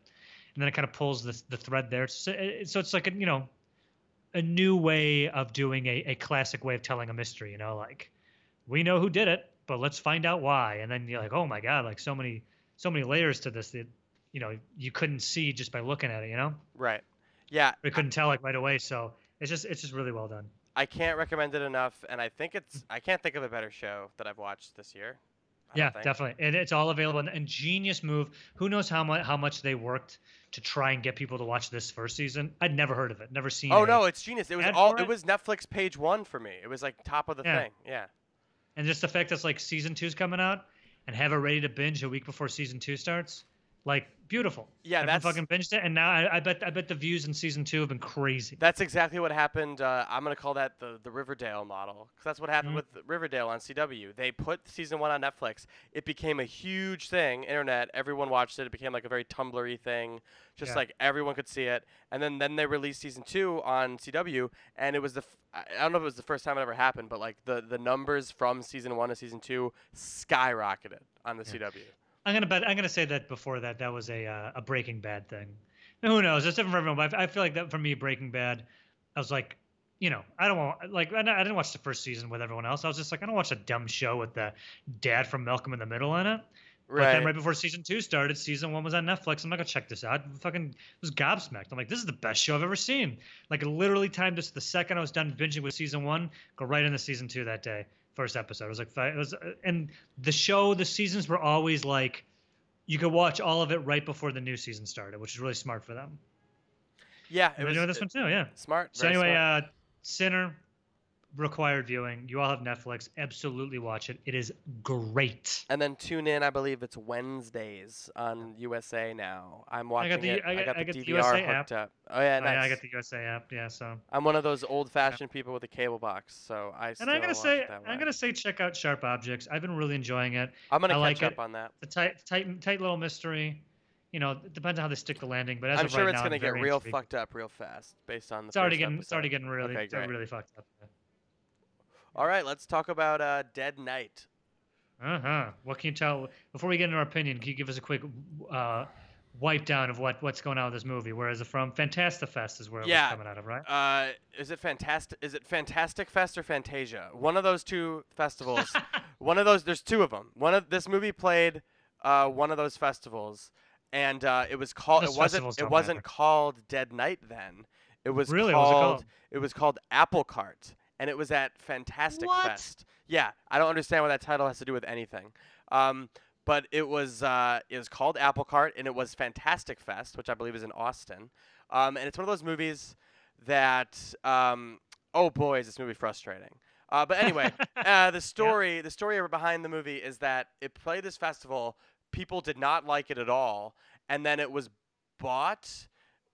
Speaker 4: and then it kind of pulls the the thread there. So, it- so it's like a you know a new way of doing a, a classic way of telling a mystery. You know, like we know who did it, but let's find out why. And then you're like, oh my god, like so many so many layers to this that you know you couldn't see just by looking at it. You know,
Speaker 3: right. Yeah,
Speaker 4: we couldn't tell like right away. So it's just it's just really well done.
Speaker 3: I can't recommend it enough, and I think it's I can't think of a better show that I've watched this year. I
Speaker 4: Yeah, definitely, and it's all available. And, and genius move. Who knows how much how much they worked to try and get people to watch this first season? I'd never heard of it, never seen.
Speaker 3: Oh no, it's genius. It was all. It
Speaker 4: it?
Speaker 3: was Netflix page one for me. It was like top of the
Speaker 4: Yeah.
Speaker 3: thing. Yeah.
Speaker 4: And just the fact that like season two's coming out and have it ready to binge a week before season two starts, like beautiful.
Speaker 3: Yeah,
Speaker 4: Everyone
Speaker 3: that's-
Speaker 4: fucking binged it, and now I, I bet I bet the views in season two have been crazy.
Speaker 3: That's exactly what happened. Uh, I'm gonna call that the the Riverdale model, because that's what happened
Speaker 4: Mhm.
Speaker 3: with Riverdale on CW. They put season one on Netflix. It became a huge thing, internet. Everyone watched it. It became like a very Tumblr-y thing, just
Speaker 4: Yeah.
Speaker 3: like everyone could see it. And then then they released season two on CW, and it was the f- I I don't know if it was the first time it ever happened, but like the the numbers from season one to season two skyrocketed on the
Speaker 4: Yeah.
Speaker 3: CW.
Speaker 4: I'm gonna bet I'm gonna say that before that that was a uh, a Breaking Bad thing. Now, who knows? It's different for everyone. But I I feel like that for me, Breaking Bad, I was like, you know, I don't want like I I didn't watch the first season with everyone else. I was just like, I don't watch a dumb show with the dad from Malcolm in the Middle in it. But
Speaker 3: Right.
Speaker 4: then right before season two started, season one was on Netflix. I'm not gonna check this out. Fucking was gobsmacked. I'm like, this is the best show I've ever seen. Like literally timed this the second I was done binging with season one, go right into season two that day. First episode. It was like it was, and the show, the seasons were always like, you could watch all of it right before the new season started, which is really smart for them.
Speaker 3: yeah, it was
Speaker 4: doing this
Speaker 3: uh,
Speaker 4: one too, yeah.
Speaker 3: smart.
Speaker 4: So anyway,
Speaker 3: smart.
Speaker 4: uh, Sinner, required viewing. You all have Netflix. Absolutely watch it. It is great.
Speaker 3: And then tune in. I believe it's Wednesdays on USA now. I'm
Speaker 4: I
Speaker 3: watching
Speaker 4: got the
Speaker 3: it.
Speaker 4: I got,
Speaker 3: got
Speaker 4: I
Speaker 3: the
Speaker 4: got the
Speaker 3: DVR
Speaker 4: USA
Speaker 3: hooked
Speaker 4: app.
Speaker 3: up. Oh yeah,
Speaker 4: Oh,
Speaker 3: nice.
Speaker 4: yeah, I got the USA app. Yeah, so.
Speaker 3: I'm one of those old-fashioned people with a cable box, so I.
Speaker 4: and I'm gonna say, I'm gonna say, check out Sharp Objects. I've been really enjoying it.
Speaker 3: I'm gonna
Speaker 4: I
Speaker 3: catch
Speaker 4: like
Speaker 3: up
Speaker 4: it.
Speaker 3: on that.
Speaker 4: The tight, tight, tight little mystery. You know, it depends on how they stick the landing. But as
Speaker 3: I'm
Speaker 4: of
Speaker 3: sure
Speaker 4: right
Speaker 3: it's gonna
Speaker 4: I'm
Speaker 3: get real
Speaker 4: intrigued.
Speaker 3: fucked up real fast based on the.
Speaker 4: It's already getting, it's already getting really,
Speaker 3: Okay,
Speaker 4: it's already
Speaker 3: great.
Speaker 4: really fucked up.
Speaker 3: All right, let's talk about uh, Dead Night.
Speaker 4: Uh huh. What can you tell? Before we get into our opinion, can you give us a quick uh, wipe down of what what's going on with this movie? Where is it from? Fantastifest is where it
Speaker 3: Yeah.
Speaker 4: was coming out of, right?
Speaker 3: Uh, is it fantastic? Is it Fantastic Fest or Fantasia? One of those two festivals. [LAUGHS] one of those. There's two of them. One of this movie played uh, one of those festivals, and uh, it was called. It wasn't. It wasn't
Speaker 4: matter.
Speaker 3: called Dead Night then. It was
Speaker 4: Really? What was it
Speaker 3: called.
Speaker 4: called?
Speaker 3: It was called Apple Cart, and it was at Fantastic
Speaker 4: What?
Speaker 3: Fest. Yeah, I don't understand what that title has to do with anything. Um, but it was uh, it was called Apple Cart, and it was Fantastic Fest, which I believe is in Austin. Um, and it's one of those movies that um, oh boy, is this movie frustrating. Uh, but anyway, [LAUGHS] uh, the story the story behind the movie is that it played this festival. People did not like it at all, and then it was bought,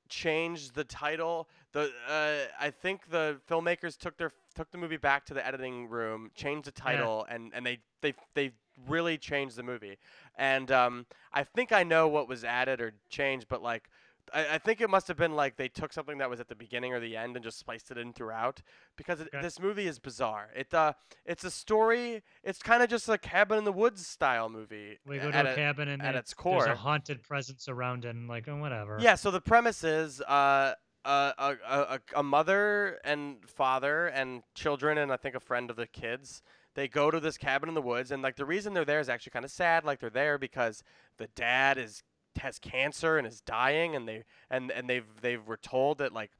Speaker 3: changed the title. The uh, I think the filmmakers took their took the movie back to the editing room, changed the title, and, and they, they they really changed the movie. And um, I think I know what was added or changed, but like I, I think it must have been like they took something that was at the beginning or the end and just spliced it in throughout because it,
Speaker 4: Okay.
Speaker 3: this movie is bizarre. It uh it's a story. It's kind of just a cabin in the woods style movie.
Speaker 4: We go to a
Speaker 3: a-
Speaker 4: cabin and
Speaker 3: at
Speaker 4: it-
Speaker 3: its
Speaker 4: there's a haunted presence around it, and like, oh, whatever.
Speaker 3: Yeah, so the premise is uh, a, a, a, mother and father and children, and I think a friend of the kids. They go to this cabin in the woods, and like the reason they're there is actually kind of sad. Like they're there because the dad is has cancer and is dying, and they and and they've they were told that like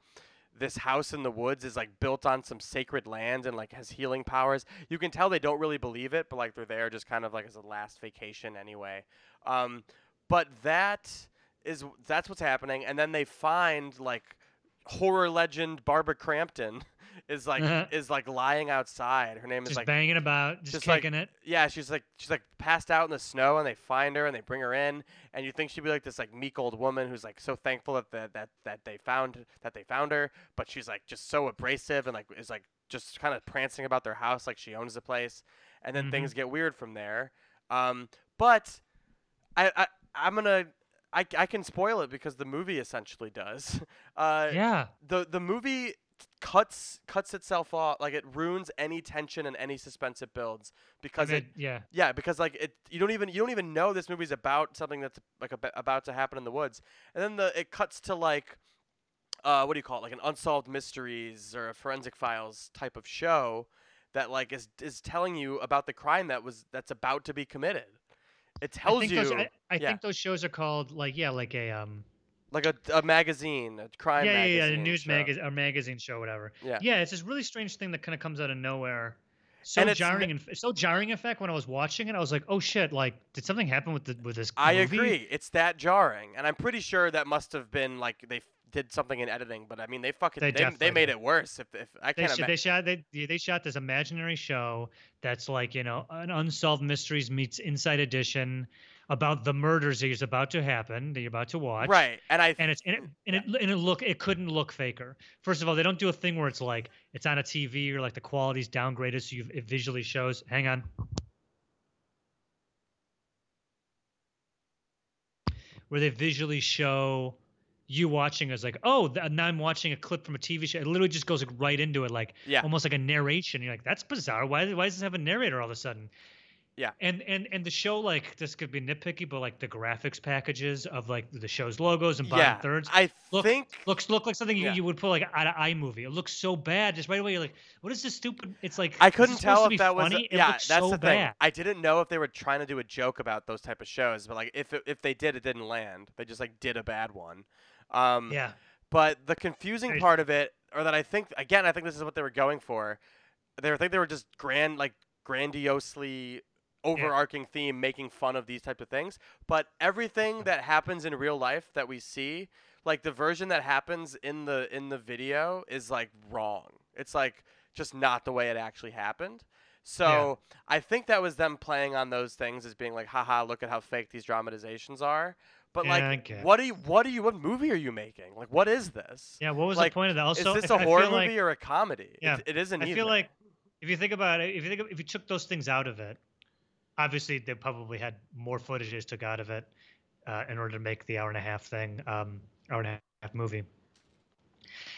Speaker 3: this house in the woods is like built on some sacred land and like has healing powers. You can tell they don't really believe it, but like they're there just kind of like as a last vacation anyway. Um, but that is that's what's happening, and then they find like horror legend Barbara Crampton [LAUGHS] is like
Speaker 4: Uh-huh.
Speaker 3: is like lying outside. Her name is
Speaker 4: just
Speaker 3: like
Speaker 4: banging about, just,
Speaker 3: just like-
Speaker 4: kicking it.
Speaker 3: yeah, she's like she's like passed out in the snow, and they find her and they bring her in, and you think she'd be like this like meek old woman who's like so thankful that that that, that they found that they found her, but she's like just so abrasive and like is like just kind of prancing about their house like she owns the place, and then
Speaker 4: Mhm.
Speaker 3: things get weird from there. Um, but I I I'm gonna. I, I can spoil it because the movie essentially does. [LAUGHS] Uh,
Speaker 4: yeah.
Speaker 3: the the movie cuts cuts itself off like it ruins any tension and any suspense it builds because
Speaker 4: I
Speaker 3: it
Speaker 4: yeah.
Speaker 3: yeah because like it you don't even you don't even know this movie's about something that's like ab- about to happen in the woods and then the it cuts to like uh what do you call it like an unsolved mysteries or a forensic files type of show that like is is telling you about the crime that was that's about to be committed it
Speaker 4: I
Speaker 3: tells
Speaker 4: think
Speaker 3: you
Speaker 4: those, I, I
Speaker 3: yeah.
Speaker 4: think those shows are called like yeah, like a um
Speaker 3: like a, a magazine a crime
Speaker 4: yeah, yeah,
Speaker 3: magazine
Speaker 4: yeah, a news magazine, a magazine show, whatever.
Speaker 3: Yeah.
Speaker 4: yeah, it's this really strange thing that kind of comes out of nowhere. So
Speaker 3: And
Speaker 4: jarring and so jarring effect when I was watching it. I was like, oh shit! Like, did something happen with the with this?
Speaker 3: I
Speaker 4: movie?
Speaker 3: agree. It's that jarring, and I'm pretty sure that must have been like they did something in editing. But I mean, they fucking
Speaker 4: They
Speaker 3: they, they, made it worse. If, if I can't
Speaker 4: sh-
Speaker 3: imagine.
Speaker 4: they shot they they shot this imaginary show that's like you know an unsolved mysteries meets Inside Edition about the murders that is about to happen that you're about to watch.
Speaker 3: Right, and I
Speaker 4: and it's and it, and it and it look it couldn't look faker. First of all, they don't do a thing where it's like it's on a TV or like the quality's downgraded so you it visually shows. Hang on. Where they visually show you watching as like, oh, th- now I'm watching a clip from a TV show. It literally just goes like, right into it, like
Speaker 3: yeah,
Speaker 4: almost like a narration. You're like, that's bizarre. Why, why does this have a narrator all of a sudden?
Speaker 3: Yeah.
Speaker 4: And and and the show like this could be nitpicky, but like the graphics packages of like the show's logos and bottom
Speaker 3: yeah.
Speaker 4: thirds
Speaker 3: I
Speaker 4: look-
Speaker 3: think
Speaker 4: looks look like something you,
Speaker 3: Yeah.
Speaker 4: you would put like out of iMovie. It looks so bad. Just right away, you're like, what is this stupid? It's like
Speaker 3: I couldn't tell if that was
Speaker 4: funny? it
Speaker 3: yeah. That's
Speaker 4: so
Speaker 3: the thing. I didn't know if they were trying to do a joke about those type of shows, but like if it, if they did, it didn't land. They just like did a bad one. Um,
Speaker 4: Yeah.
Speaker 3: But the confusing part of it, or that I think again, I think this is what they were going for. They were, I think they were just grand, like grandiosely overarching theme, making fun of these type of things. But everything that happens in real life that we see, like the version that happens in the in the video, is like wrong. It's like just not the way it actually happened. So I think that was them playing on those things as being like, haha, look at how fake these dramatizations are. But
Speaker 4: Yeah,
Speaker 3: like,
Speaker 4: I get it.
Speaker 3: what do you, what do you, what movie are you making? Like, what is this?
Speaker 4: Yeah, what was
Speaker 3: Like,
Speaker 4: the point of that? Also,
Speaker 3: is this [LAUGHS]
Speaker 4: I-
Speaker 3: a horror movie
Speaker 4: like-
Speaker 3: or a comedy?
Speaker 4: Yeah,
Speaker 3: it, it isn't.
Speaker 4: I
Speaker 3: either.
Speaker 4: feel like if you think about it, if you think of, if you took those things out of it, obviously they probably had more footage they took out of it uh, in order to make the hour and a half thing, um, hour and a half movie.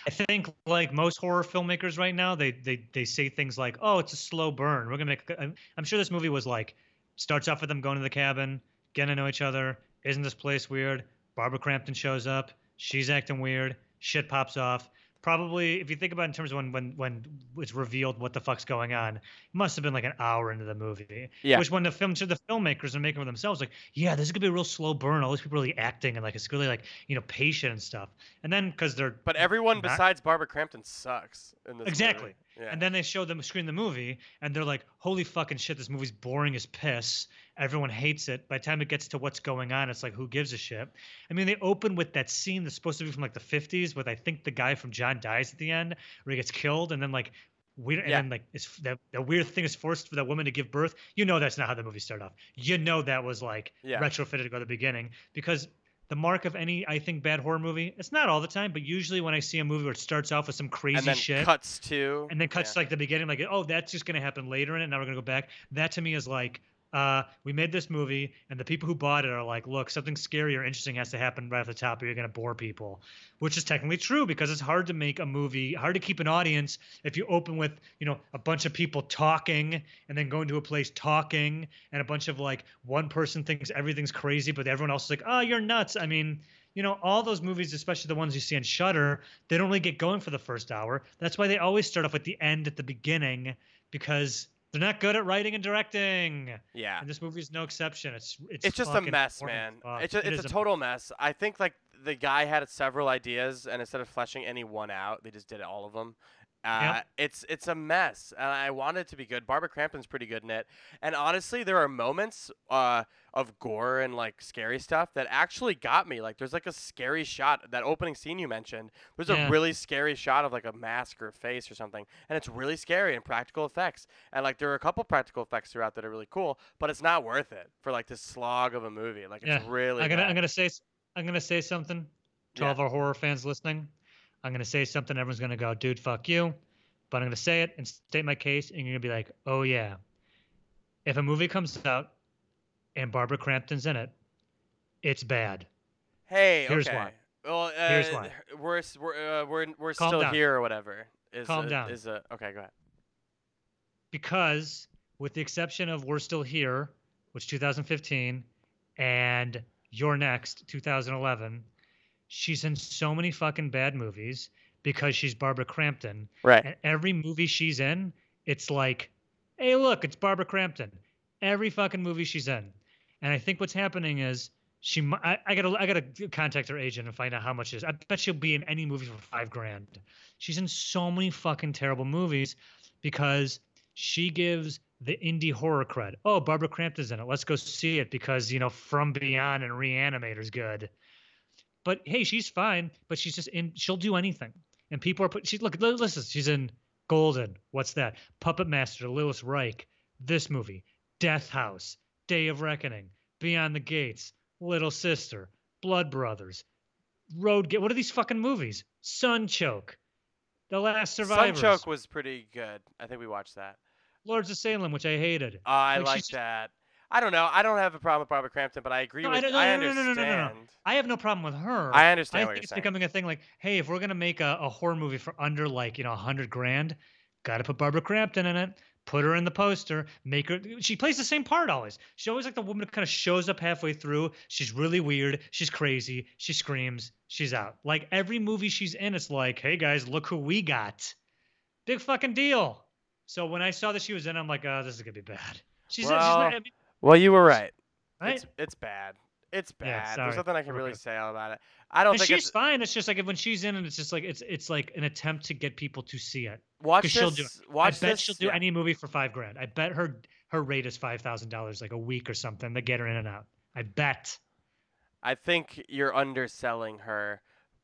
Speaker 4: I think like most horror filmmakers right now, they they they say things like, "Oh, it's a slow burn. We're gonna make." a-" I'm, I'm sure this movie was like starts off with them going to the cabin, getting to know each other. Isn't this place weird? Barbara Crampton shows up. She's acting weird. Shit pops off. Probably, if you think about it in terms of when when when it's revealed what the fuck's going on, it must have been like an hour into the movie.
Speaker 3: Yeah.
Speaker 4: Which when the film, the filmmakers are making for themselves, like, yeah, this is gonna be a real slow burn. All these people really acting and like it's really like you know patient and stuff. And then because they're
Speaker 3: But everyone
Speaker 4: not-
Speaker 3: besides Barbara Crampton sucks in this.
Speaker 4: Exactly.
Speaker 3: Yeah.
Speaker 4: And then they show them screen the movie, and they're like, "Holy fucking shit! This movie's boring as piss. Everyone hates it." By the time it gets to what's going on, it's like, who gives a shit? I mean, they open with that scene that's supposed to be from like the '50s, with I think the guy from John dies at the end, where he gets killed, and then like. Weird, and then like it's the weird thing is forced for that woman to give birth. You know that's not how the movie started off. You know that was like
Speaker 3: Yeah.
Speaker 4: retrofitted to go to the beginning because the mark of any I think bad horror movie. It's not all the time, but usually when I see a movie where it starts off with some crazy
Speaker 3: and then
Speaker 4: shit,
Speaker 3: cuts to.
Speaker 4: and then cuts
Speaker 3: yeah.
Speaker 4: to, like the beginning, like oh that's just gonna happen later in it. Now we're gonna go back. That to me is like uh, we made this movie, and the people who bought it are like, look, something scary or interesting has to happen right off the top, or you're gonna bore people, which is technically true because it's hard to make a movie, hard to keep an audience if you open with you know a bunch of people talking and then go into a place talking and a bunch of like one person thinks everything's crazy, but everyone else is like, oh, you're nuts. I mean. You know, all those movies, especially the ones you see on Shutter, they don't really get going for the first hour. That's why they always start off at the end at the beginning because they're not good at writing and directing.
Speaker 3: Yeah.
Speaker 4: And this movie is no exception. It's it's
Speaker 3: It's just a mess, man. It's a,
Speaker 4: It
Speaker 3: it's
Speaker 4: is
Speaker 3: a total mess. I think like the guy had several ideas, and instead of fleshing any one out, they just did all of them. Uh, It's it's a mess, and I want it to be good. Barbara Crampton's pretty good in it, and honestly, there are moments uh, of gore and like scary stuff that actually got me. Like, there's like a scary shot that opening scene you mentioned. There's
Speaker 4: Yeah.
Speaker 3: a really scary shot of like a mask or face or something, and it's really scary and practical effects. And like, there are a couple practical effects throughout that are really cool, but it's not worth it for like this slog of a movie. Like, it's really.
Speaker 4: I'm gonna
Speaker 3: bad.
Speaker 4: I'm gonna say I'm gonna say something to all
Speaker 3: Yeah.
Speaker 4: of our horror fans listening. I'm gonna say something. Everyone's gonna go, dude, fuck you. But I'm gonna say it and state my case, and you're gonna be like, oh yeah. If a movie comes out and Barbara Crampton's in it, it's bad.
Speaker 3: Hey,
Speaker 4: Here's
Speaker 3: okay.
Speaker 4: why.
Speaker 3: Well, uh,
Speaker 4: Here's why.
Speaker 3: We're we're uh, we're we're
Speaker 4: Calm
Speaker 3: still
Speaker 4: down.
Speaker 3: here or whatever. Is
Speaker 4: Calm
Speaker 3: a,
Speaker 4: down.
Speaker 3: Is a okay? Go ahead.
Speaker 4: because with the exception of We're Still Here, which 2015, and You're Next 2011, she's in so many fucking bad movies because she's Barbara Crampton.
Speaker 3: Right.
Speaker 4: And every movie she's in, it's like, hey, look, it's Barbara Crampton. Every fucking movie she's in. And I think what's happening is she, I, I gotta, I gotta contact her agent and find out how much it is. I bet she'll be in any movie for five grand. She's in so many fucking terrible movies because she gives the indie horror cred. Oh, Barbara Crampton's in it. Let's go see it because you know From Beyond and Reanimator's good. But hey, she's fine. But she's just in. She'll do anything. And people are put. She look. li- Listen, she's in Golden. What's that? Puppet Master, Littlest Reich. This movie, Death House, Day of Reckoning, Beyond the Gates, Little Sister, Blood Brothers, Road. Ga- What are these fucking movies? Sunchoke, The Last Survivors,
Speaker 3: Sunchoke was pretty good. I think we watched that.
Speaker 4: Lords of Salem, which I hated.
Speaker 3: Uh, I
Speaker 4: Like,
Speaker 3: like that. I don't know. I don't have a problem with Barbara Crampton, but I agree
Speaker 4: No,
Speaker 3: with.
Speaker 4: don't- no,
Speaker 3: I
Speaker 4: no, no, no, no,
Speaker 3: understand.
Speaker 4: no, no. I have no problem with her.
Speaker 3: I
Speaker 4: I
Speaker 3: understand what
Speaker 4: think it's
Speaker 3: saying.
Speaker 4: becoming a thing like, hey, if we're gonna make a, a horror movie for under like you know a hundred grand, gotta put Barbara Crampton in it. Put her in the poster. Make her. She plays the same part always. She's always like the woman who kind of shows up halfway through. She's really weird. She's crazy. She screams. She's out. Like every movie she's in, it's like, hey guys, look who we got. Big fucking deal. So when I saw that she was in, I'm like, oh, this is gonna be bad. She's, she's not, I mean,
Speaker 3: Well, you were right.
Speaker 4: right?
Speaker 3: It's it's bad. It's
Speaker 4: Yeah,
Speaker 3: bad.
Speaker 4: sorry.
Speaker 3: There's nothing I can really
Speaker 4: good.
Speaker 3: say about it. I don't
Speaker 4: And
Speaker 3: think
Speaker 4: she's
Speaker 3: it's
Speaker 4: fine. It's just like when she's in, and it's just like it's it's like an attempt to get people to see it.
Speaker 3: watch this.
Speaker 4: she'll do it.
Speaker 3: Watch
Speaker 4: I bet
Speaker 3: this.
Speaker 4: she'll do
Speaker 3: yeah.
Speaker 4: any movie for five grand. I bet her her rate is five thousand dollars, like a week or something, to get her in and out. I bet.
Speaker 3: I think you're underselling her,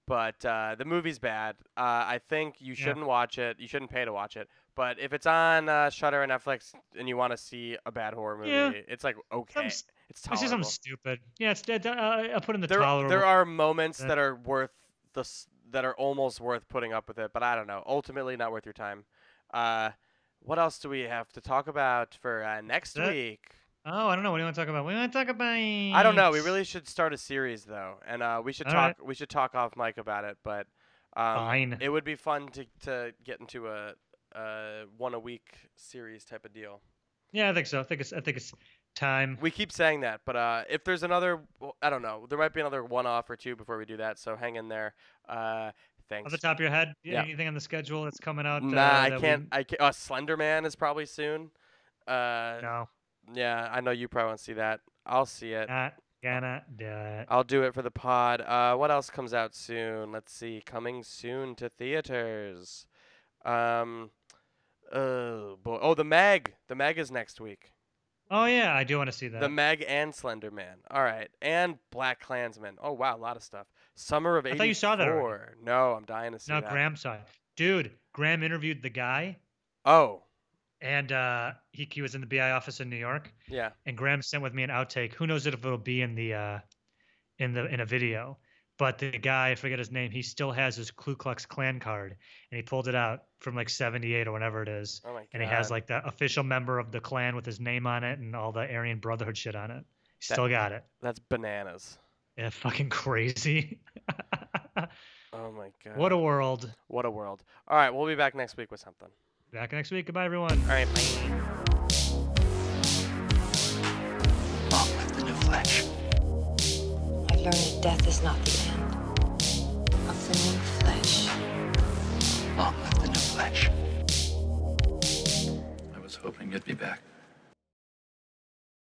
Speaker 3: but uh, the movie's bad. Uh, I think you shouldn't watch it. You shouldn't pay to watch it. But if it's on uh, Shudder and Netflix and you want to see a bad horror movie,
Speaker 4: Yeah.
Speaker 3: it's like okay,
Speaker 4: s-
Speaker 3: it's
Speaker 4: It's just
Speaker 3: tolerable.
Speaker 4: something stupid. Yeah, it's dead. Uh, I'll put in the
Speaker 3: there,
Speaker 4: tolerable.
Speaker 3: there are moments that are worth the that are almost worth putting up with it, but I don't know. Ultimately, not worth your time. Uh, what else do we have to talk about for uh, next
Speaker 4: That-
Speaker 3: week?
Speaker 4: Oh, I don't know. What do you want to talk about? We want to talk about.
Speaker 3: I don't know. We really should start a series though, and uh, we should
Speaker 4: All
Speaker 3: talk.
Speaker 4: right.
Speaker 3: We should talk off mic about it. But um,
Speaker 4: Fine.
Speaker 3: it would be fun to to get into a, a one a week series type of deal.
Speaker 4: Yeah, I think so. I think it's. I think it's time.
Speaker 3: We keep saying that, but uh, if there's another, well, I don't know. There might be another one off or two before we do that. So hang in there. Uh, thanks.
Speaker 4: Off the top of your head,
Speaker 3: Yeah.
Speaker 4: anything on the schedule that's coming out?
Speaker 3: Nah,
Speaker 4: uh,
Speaker 3: I can't. I can't. Uh, Slender Man is probably soon. Uh,
Speaker 4: No,
Speaker 3: yeah, I know you probably won't see that. I'll see it.
Speaker 4: not gonna do it.
Speaker 3: I'll do it for the pod. Uh, what else comes out soon? Let's see. Coming soon to theaters. Um, oh boy. Oh, the Meg. The Meg is next week.
Speaker 4: Oh yeah, I do want to see that.
Speaker 3: The Meg and Slender Man. All right, and Black Klansman. Oh wow, a lot of stuff. Summer of
Speaker 4: I thought you saw that already.
Speaker 3: No, I'm dying to see
Speaker 4: no,
Speaker 3: that.
Speaker 4: Graham saw it. Dude, Graham interviewed the guy,
Speaker 3: Oh,
Speaker 4: and uh, he, he was in the BI office in New York,
Speaker 3: yeah.
Speaker 4: and Graham sent with me an outtake. Who knows if it'll be in the uh, in the in a video? But the guy, I forget his name, he still has his Ku Klux Klan card, and he pulled it out from like '78 or whenever it is,
Speaker 3: Oh my god.
Speaker 4: and he has like the official member of the Klan with his name on it and all the Aryan Brotherhood shit on it. He
Speaker 3: That-
Speaker 4: still got it.
Speaker 3: That's bananas.
Speaker 4: Yeah, fucking crazy. [LAUGHS]
Speaker 3: Oh my god.
Speaker 4: what a world.
Speaker 3: what a world. All right, we'll be back next week with something.
Speaker 4: Back next week. Goodbye, everyone.
Speaker 3: All right, bye.
Speaker 2: Long live the new flesh.
Speaker 1: I've learned that death is not the end of the new flesh.
Speaker 2: Long I was hoping you'd be back.